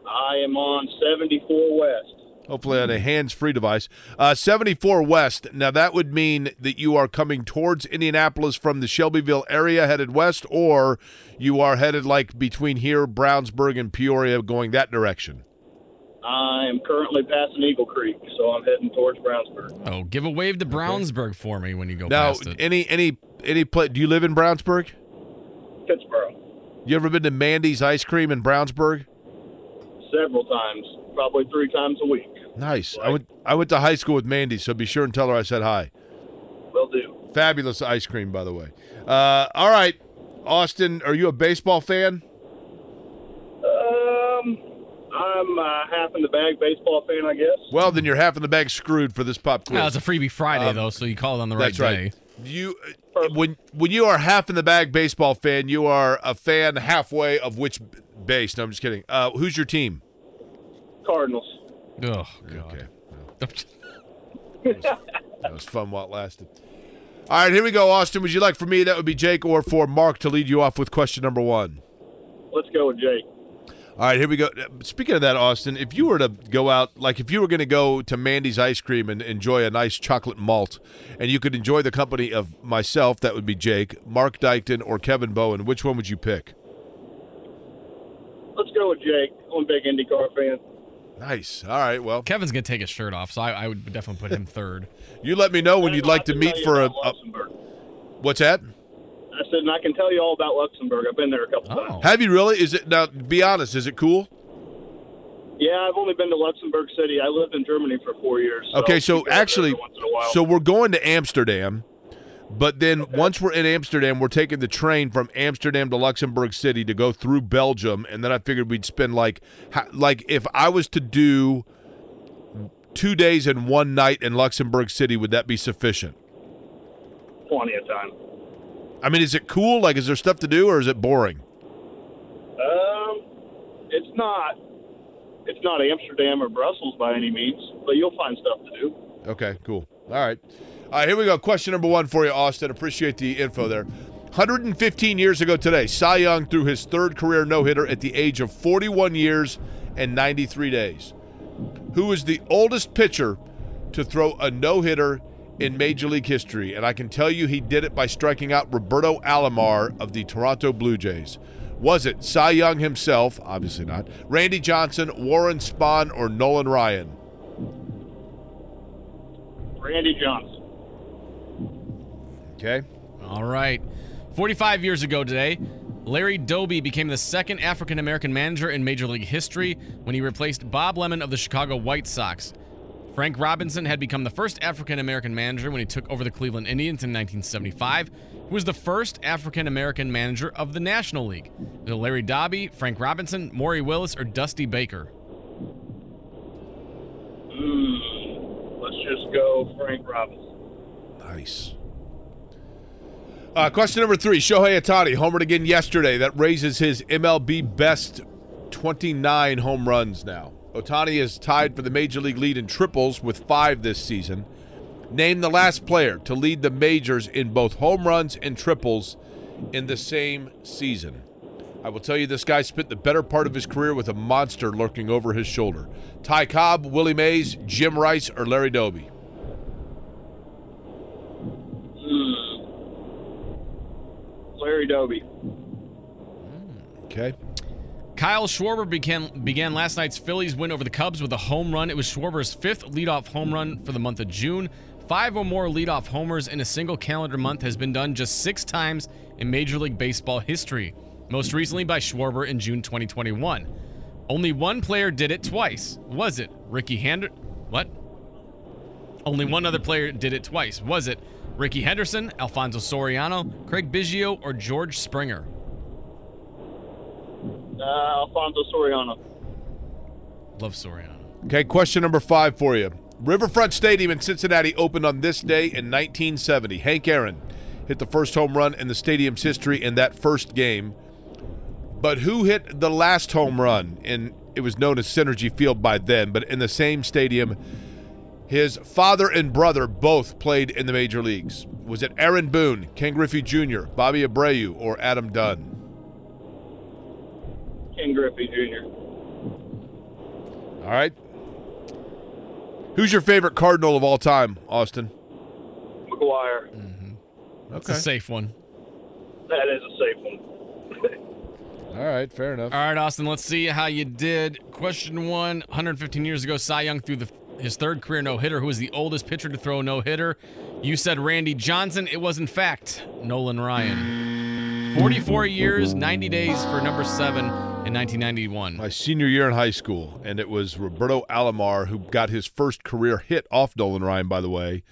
I am on 74 West. Hopefully on a hands-free device. Uh, 74 West. Now that would mean that you are coming towards Indianapolis from the Shelbyville area, headed west, or you are headed like between here, Brownsburg, and Peoria, going that direction. I am currently passing Eagle Creek, so I'm heading towards Brownsburg. Oh, give a wave to Brownsburg for me when you go now, past it. any any any place? Do you live in Brownsburg? Pittsburgh. You ever been to Mandy's Ice Cream in Brownsburg? Several times, probably three times a week. Nice. I went I went to high school with Mandy, so be sure and tell her I said hi. Will do. Fabulous ice cream, by the way. Uh, all right, Austin, are you a baseball fan? Um, I'm uh, half in the bag baseball fan, I guess. Well, then you're half in the bag screwed for this pop quiz. No, it's a freebie Friday Um, though, so you call it on the right That's right. day. You uh, when when you are half in the bag baseball fan, you are a fan halfway of which b- base? No, I'm just kidding. Uh, who's your team? Cardinals. Oh God. That was fun while it lasted. All right, here we go, Austin. Would you like for me? That would be Jake, or for Marc to lead you off with question number one. Let's go with Jake. All right, here we go. Speaking of that, Austin, if you were to go out, like if you were going to go to Mandy's Ice Cream and enjoy a nice chocolate malt, and you could enjoy the company of myself, that would be Jake, Marc Dykton, or Kevin Bowen, which one would you pick? Let's go with Jake. I'm a big IndyCar fan. Nice. All right, well. Kevin's going to take his shirt off, so I, I would definitely put him third. You let me know when you'd like to I'll meet for a, a. What's that? I said, and I can tell you all about Luxembourg. I've been there a couple times. Oh. Have you really? Is it now? Be honest. Is it cool? Yeah, I've only been to Luxembourg City. I lived in Germany for four years. So Okay, so actually, every once in a while. so we're going to Amsterdam, but then once we're in Amsterdam, we're taking the train from Amsterdam to Luxembourg City to go through Belgium, and then I figured we'd spend like, like if I was to do two days and one night in Luxembourg City, would that be sufficient? plenty of time. I mean, is it cool? Like, is there stuff to do, or is it boring? Um, it's not. It's not Amsterdam or Brussels by any means, but you'll find stuff to do. Okay, cool. All right. All right, here we go. Question number one for you, Austin. Appreciate the info there. 115 years ago today, Cy Young threw his third career no hitter at the age of 41 years and 93 days. Who is the oldest pitcher to throw a no hitter in Major League history? And I can tell you he did it by striking out Roberto Alomar of the Toronto Blue Jays. Was it Cy Young himself? Obviously not. Randy Johnson, Warren Spahn, or Nolan Ryan? Randy Johnson. Okay. All right. 45 years ago today, Larry Doby became the second African American manager in Major League history when he replaced Bob Lemon of the Chicago White Sox. Frank Robinson had become the first African American manager when he took over the Cleveland Indians in 1975, who was the first African American manager of the National League. Was it Larry Doby, Frank Robinson, Maury Willis, or Dusty Baker? Mm, let's just go Frank Robinson. Nice. Uh, question number three Shohei Ohtani homered again yesterday. That raises his MLB best 29 home runs now. Ohtani is tied for the major league lead in triples with five this season. Name the last player to lead the majors in both home runs and triples in the same season. I will tell you, this guy spent the better part of his career with a monster lurking over his shoulder. Ty Cobb, Willie Mays, Jim Rice, or Larry Doby? Larry Doby. Hmm, okay. Kyle Schwarber began began last night's Phillies win over the Cubs with a home run. It was Schwarber's fifth leadoff home run for the month of June. Five or more leadoff homers in a single calendar month has been done just six times in Major League Baseball history. Most recently by Schwarber in June 2021. Only one player did it twice. Was it Rickey Henderson? What? Only one other player did it twice. Was it Rickey Henderson, Alfonso Soriano, Craig Biggio, or George Springer? Uh, Alfonso Soriano. Love Soriano. Okay, question number five for you. Riverfront Stadium in Cincinnati opened on this day in 1970. Hank Aaron hit the first home run in the stadium's history in that first game. But who hit the last home run? And it was known as Cinergy Field by then, but in the same stadium, his father and brother both played in the major leagues. Was it Aaron Boone, Ken Griffey Jr., Bobby Abreu, or Adam Dunn? Ken Griffey Jr. All right. Who's your favorite Cardinal of all time, Austin? McGwire. Mm-hmm. That's a safe one. That is a safe one. All right, fair enough. All right, Austin, let's see how you did. Question one 115 years ago, Cy Young threw the, his third career no hitter. Who was the oldest pitcher to throw a no hitter? You said Randy Johnson. It was, in fact, Nolan Ryan. 44 years, 90 days for number seven in 1991. My senior year in high school, and it was Roberto Alomar who got his first career hit off Nolan Ryan, by the way,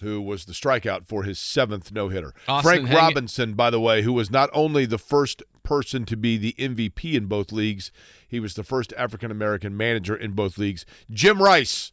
who was the strikeout for his seventh no hitter. Frank Robinson, by the way, who was not only the first person to be the MVP in both leagues, he was the first African American manager in both leagues. Jim Rice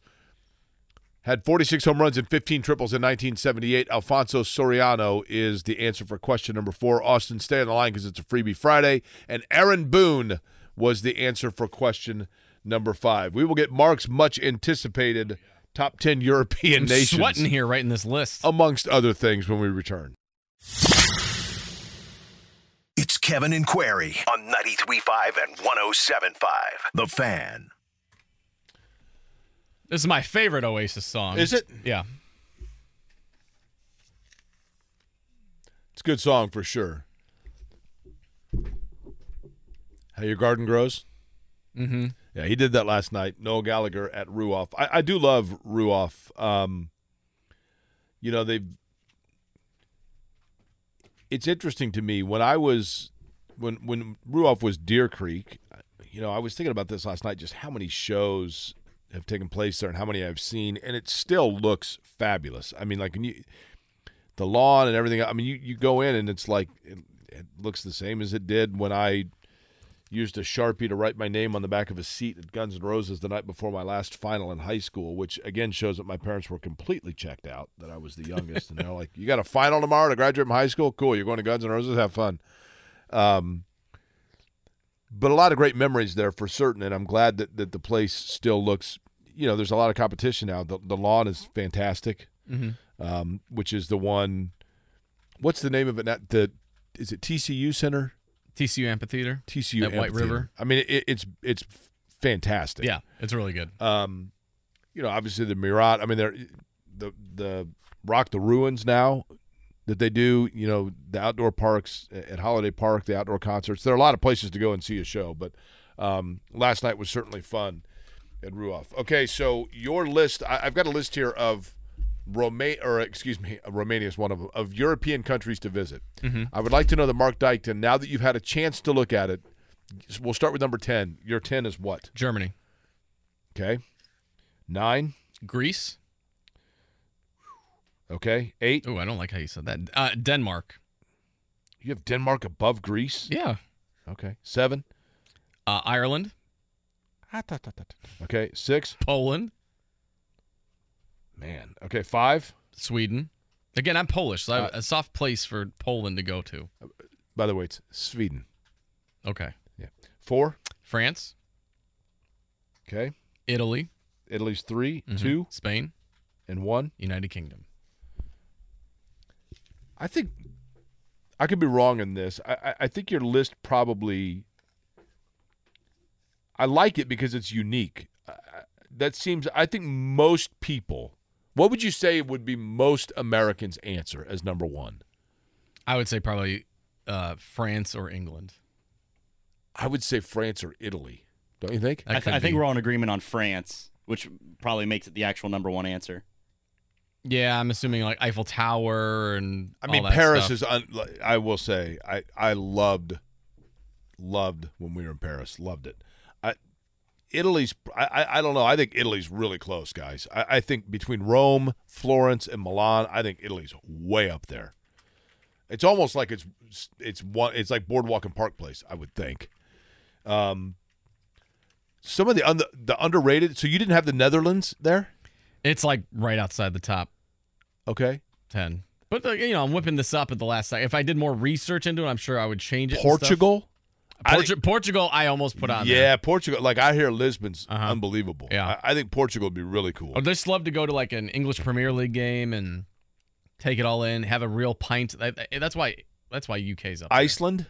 had 46 home runs and 15 triples in 1978. Alfonso Soriano is the answer for question number four. Austin, stay on the line because it's a freebie Friday. And Aaron Boone was the answer for question number five. We will get Marc's much anticipated top 10 European I'm nations. sweating here writing this list. Amongst other things when we return. It's Kevin and Query on 93.5 and 107.5. The Fan. This is my favorite Oasis song. Is it? Yeah. It's a good song for sure. How your garden grows? Mm-hmm. Yeah, he did that last night. Noel Gallagher at Ruoff. I, I do love Ruoff. Um, you know, they've. It's interesting to me when I was when when Ruoff was Deer Creek. You know, I was thinking about this last night. Just how many shows have taken place there and how many I've seen, and it still looks fabulous. I mean, like when you the lawn and everything. I mean, you, you go in and it's like it, it looks the same as it did when I used a sharpie to write my name on the back of a seat at Guns N' Roses the night before my last final in high school, which again shows that my parents were completely checked out that I was the youngest, and they're like, "You got a final tomorrow to graduate from high school? Cool, you're going to Guns N' Roses, have fun." Um, but a lot of great memories there for certain, and I'm glad that, that the place still looks. You know, there's a lot of competition now. The, the lawn is fantastic, Mhm. um, which is the one. What's the name of it? Now? The is it TCU Center? TCU Amphitheater. TCU at White River. I mean, it, it's it's fantastic. Yeah, it's really good. Um, you know, obviously the Murat. I mean, they're the the Rock the Ruins now that they do. You know, the outdoor parks at Holiday Park, the outdoor concerts. There are a lot of places to go and see a show, but um, last night was certainly fun at Ruoff. Okay, so your list. I, I've got a list here of Roma or excuse me, Romania is one of them, of European countries to visit. Mhm. I would like to know that Marc Dykton. Now that you've had a chance to look at it, we'll start with number ten. Your ten is what? Germany. Okay. Nine. Greece. Okay. Eight. Oh, I don't like how you said that. Uh, Denmark. You have Denmark above Greece? Yeah. Okay. Seven. Uh, Ireland. Okay. Six. Poland. Man. Okay. Five. Sweden. Again, I'm Polish, so I have a soft place for Poland to go to. By the way, it's Sweden. Okay. Yeah. Four. France. Okay. Italy. Italy's 3 Mhm. two, Spain. and one. United Kingdom. I think I could be wrong in this. I, I, I think your list probably. I like it because it's unique. I- I- That seems. I think most people. What would you say would be most Americans' answer as number one? I would say probably uh, France or England. I would say France or Italy. Don't you think? I, th- I think we're all in agreement on France, which probably makes it the actual number one answer. Yeah, I'm assuming like Eiffel Tower and I all mean, that Paris stuff. is. Un, I will say, I I loved, loved when we were in Paris. Loved it. Italy's. I, I don't know. I think Italy's really close, guys. I, I think between Rome, Florence, and Milan, I think Italy's way up there. It's almost like it's it's one. It's like Boardwalk and Park Place. I would think. Um. Some of the un, the underrated. So you didn't have the Netherlands there. It's like right outside the top Okay. ten. But uh, you know, I'm whipping this up at the last second. If I did more research into it, I'm sure I would change it. Portugal. Portu- think- Portugal, I almost put on. yeah, there. Portugal. Like I hear Lisbon's Uh-huh. unbelievable. Yeah. I, I think Portugal would be really cool. I'd just love to go to like an English Premier League game and take it all in, have a real pint. That- that- That's why. That's why UK's up. there. Iceland.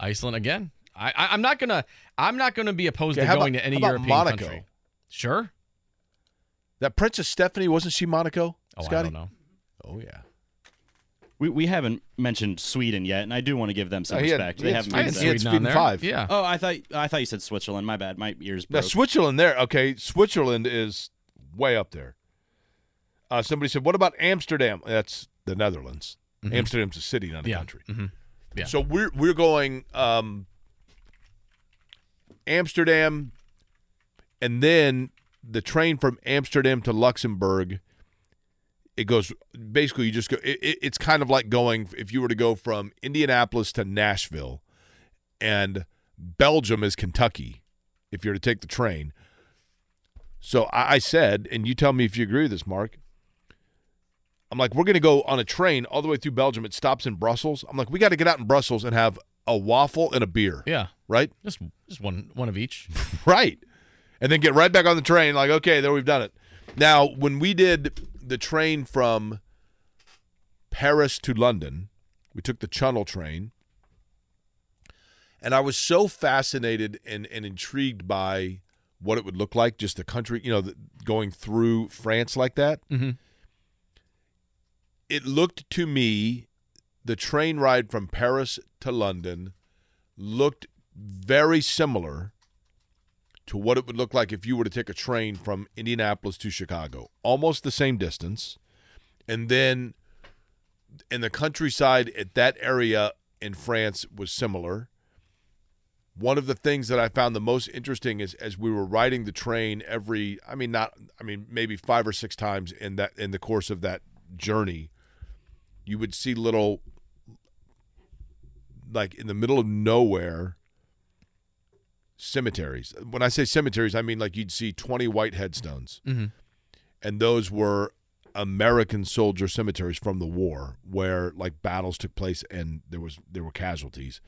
Iceland again. I, I I'm not gonna. I'm not gonna be opposed Okay, to going about- to any European Monaco? country. Sure. That Princess Stephanie wasn't she Monaco? Oh, I don't know. Oh yeah. We, we haven't mentioned Sweden yet, and I do want to give them some Oh, he had- respect. he they had haven't Sweden- made that. Sweden on there. five. Yeah. Oh, I thought I thought you said Switzerland. My bad. My ears Now broke. Switzerland there. Okay, Switzerland is way up there. Uh, somebody said, "What about Amsterdam?" That's the Netherlands. Mhm. Amsterdam's a city, not a Yeah. country. Mhm. Yeah. So we're we're going um, Amsterdam, and then the train from Amsterdam to Luxembourg. It goes basically. You just go. It, it, it's kind of like going if you were to go from Indianapolis to Nashville, and Belgium is Kentucky. If you're to take the train. So I, I said, and you tell me if you agree with this, Marc. I'm like, we're going to go on a train all the way through Belgium. It stops in Brussels. I'm like, we got to get out in Brussels and have a waffle and a beer. Yeah. Right? Just just one one of each. Right. And then get right back on the train, like, okay, there we've done it. Now, when we did the train from Paris to London, we took the Channel train. And I was so fascinated and, and intrigued by what it would look like, just the country, you know, the, going through France like that. Mhm. It looked to me, the train ride from Paris to London looked very similar to what it would look like if you were to take a train from Indianapolis to Chicago. Almost the same distance. And then in the countryside at that area in France was similar. One of the things that I found the most interesting is as we were riding the train every I mean not I mean maybe 5 or 6 times in that in the course of that journey you would see little like in the middle of nowhere cemeteries. When I say cemeteries, I mean like you'd see 20 white headstones. Mhm. And those were American soldier cemeteries from the war where like battles took place and there was there were casualties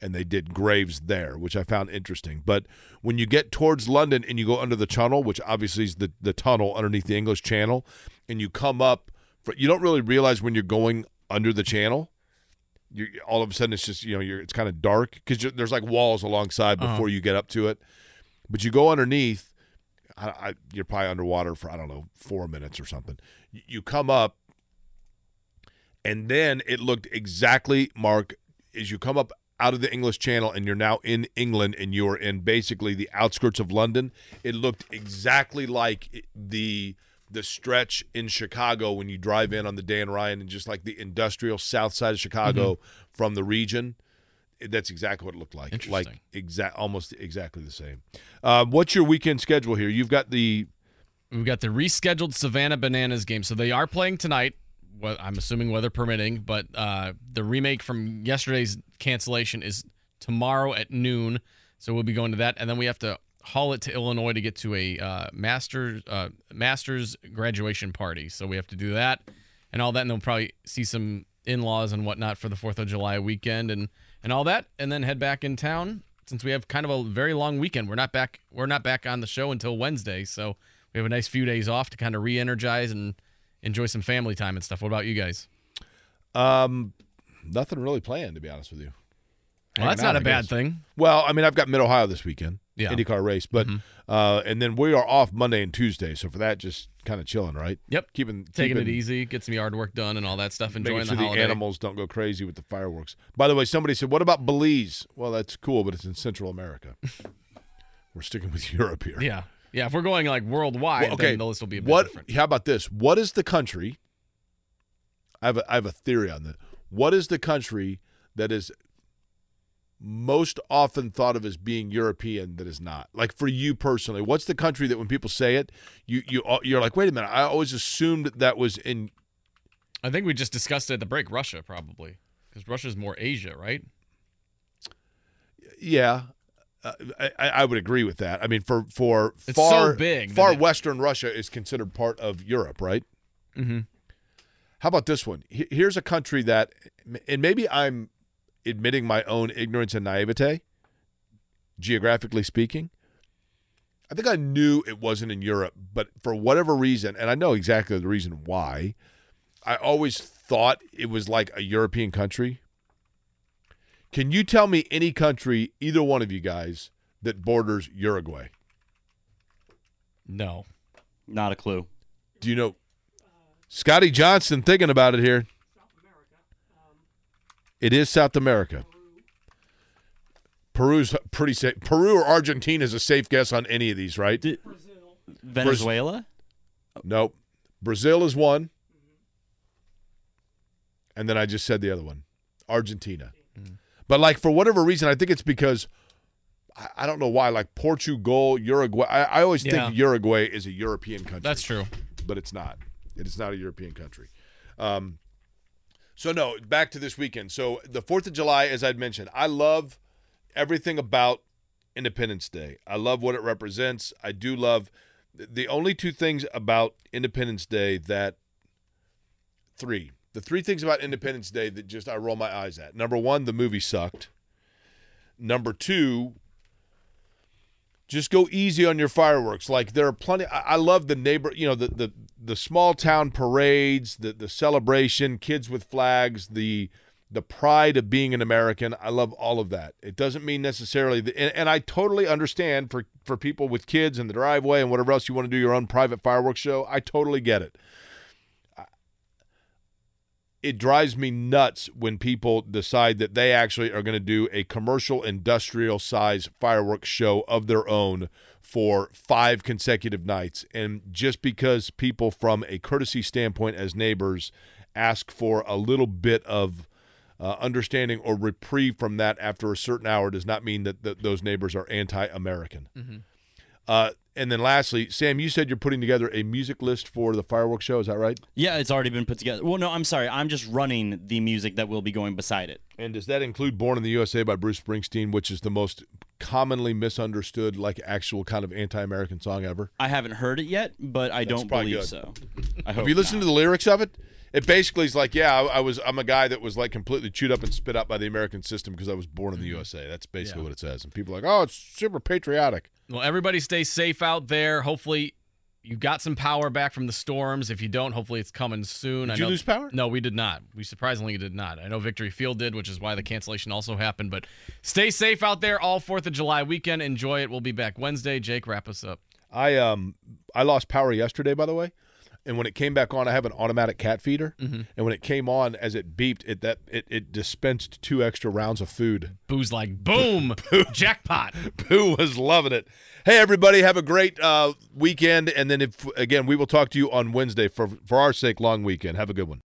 and they did graves there, which I found interesting. But when you get towards London and you go under the tunnel, which obviously is the, the tunnel underneath the English Channel, and you come up, for, you don't really realize when you're going under the channel. You all of a sudden it's just you know you're it's kind of dark because there's like walls alongside Uh-huh. before you get up to it, but you go underneath. I, I, you're probably underwater for I don't know four minutes or something. You, you come up, and then it looked exactly Marc as you come up out of the English Channel and you're now in England and you're in basically the outskirts of London. It looked exactly like the the stretch in Chicago when you drive in on the Dan Ryan and just like the industrial south side of Chicago from the region. That's exactly what it looked like. Like exact, almost exactly the same. Uh, what's your weekend schedule here? You've got the We've got the rescheduled Savannah Bananas game. So they are playing tonight. Well, I'm assuming weather permitting, but uh, the remake from yesterday's cancellation is tomorrow at noon. So we'll be going to that, and then we have to haul it to Illinois to get to a uh, master's uh, master's graduation party. So we have to do that and all that, and then we'll probably see some in-laws and whatnot for the Fourth of July weekend and and all that, and then head back in town since we have kind of a very long weekend. We're not back. We're not back on the show until Wednesday, so we have a nice few days off to kind of re-energize and enjoy some family time and stuff. What about you guys? Um, nothing really planned to be honest with you. Well, that's Hanging not out, a bad thing. Well, I mean, I've got Mid Ohio this weekend, Yeah. Mm-hmm. IndyCar race, but uh, and then we are off Monday and Tuesday, so for that, just kind of chilling, right? Yep. keeping Taking keeping, it easy, get some yard work done and all that stuff. Enjoying sure the the, animals don't go crazy with the fireworks. By the way, somebody said, "What about Belize?" Well, that's cool, but it's in Central America. We're sticking with Europe here. Yeah, yeah. If we're going like worldwide, Well, okay, then the list will be a bit what? different. How about this? What is the country? I have a, I have a theory on that. What is the country that is most often thought of as being European that is not? Like for you personally, what's the country that when people say it, you you you're like, wait a minute, I always assumed that was in. I think we just discussed it at the break. Russia probably because Russia's more Asia, right? Yeah, uh, I, I would agree with that. I mean, for for It's so far big that far it- western Russia is considered part of Europe, right? Mm-hmm. How about this one? He- Here's a country that, and maybe I'm admitting my own ignorance and naivete, geographically speaking. I think I knew it wasn't in Europe, but for whatever reason, and I know exactly the reason why, I always thought it was like a European country. Can you tell me any country, either one of you guys, that borders Uruguay? No, not a clue. Do you know? Scotty Johnson thinking about it here. It is South America. Peru's pretty safe. Peru or Argentina is a safe guess on any of these, right? Venezuela? Nope. Brazil is one. And then I just said the other one Argentina. But, like, for whatever reason, I think it's because I, I don't know why, like Portugal, Uruguay. I, I always Yeah. think Uruguay is a European country. That's true. But it's not. It is not a European country. Um, so, no, back to this weekend. So, the 4th of July, as I'd mentioned, I love everything about Independence Day. I love what it represents. I do love the only two things about Independence Day that three. The three things about Independence Day that just I roll my eyes at. Number one, the movie sucked. Number two, just go easy on your fireworks. Like there are plenty. I, I love the neighbor. You know the the the small town parades, the the celebration, kids with flags, the the pride of being an American. I love all of that. It doesn't mean necessarily, and, and I totally understand for for people with kids in the driveway and whatever else you want to do your own private fireworks show. I totally get it. It drives me nuts when people decide that they actually are going to do a commercial industrial size fireworks show of their own for five consecutive nights. And just because people, from a courtesy standpoint as neighbors, ask for a little bit of uh, understanding or reprieve from that after a certain hour does not mean that, that those neighbors are anti American. Mm-hmm. Uh, and then lastly, Sam, you said you're putting together a music list for the fireworks show. Is that right? Yeah, it's already been put together. Well, no, I'm sorry. I'm just running the music that will be going beside it. And does that include Born in the USA by Bruce Springsteen, which is the most commonly misunderstood, like actual kind of anti American song ever? I haven't heard it yet, but I That's don't believe good. so. I Have hope you listened to the lyrics of it? It basically is like, yeah, I, I was, I'm a guy that was like completely chewed up and spit out by the American system because I was born in the mm-hmm. USA. That's basically Yeah. what it says. And people are like, oh, it's super patriotic. Well, everybody stay safe out there. Hopefully, you got some power back from the storms. If you don't, hopefully it's coming soon. Did I you know- lose power? No, we did not. We surprisingly did not. I know Victory Field did, which is why the cancellation also happened. But stay safe out there all Fourth of July weekend. Enjoy it. We'll be back Wednesday. Jake, wrap us up. I um I lost power yesterday, by the way, and when it came back on, I have an automatic cat feeder, Mhm. and when it came on, as it beeped, it that it, it dispensed two extra rounds of food. Boo's like boom, Boo, jackpot. Boo was loving it. Hey everybody, have a great uh, weekend, and then if again we will talk to you on Wednesday for for our sake, long weekend. Have a good one.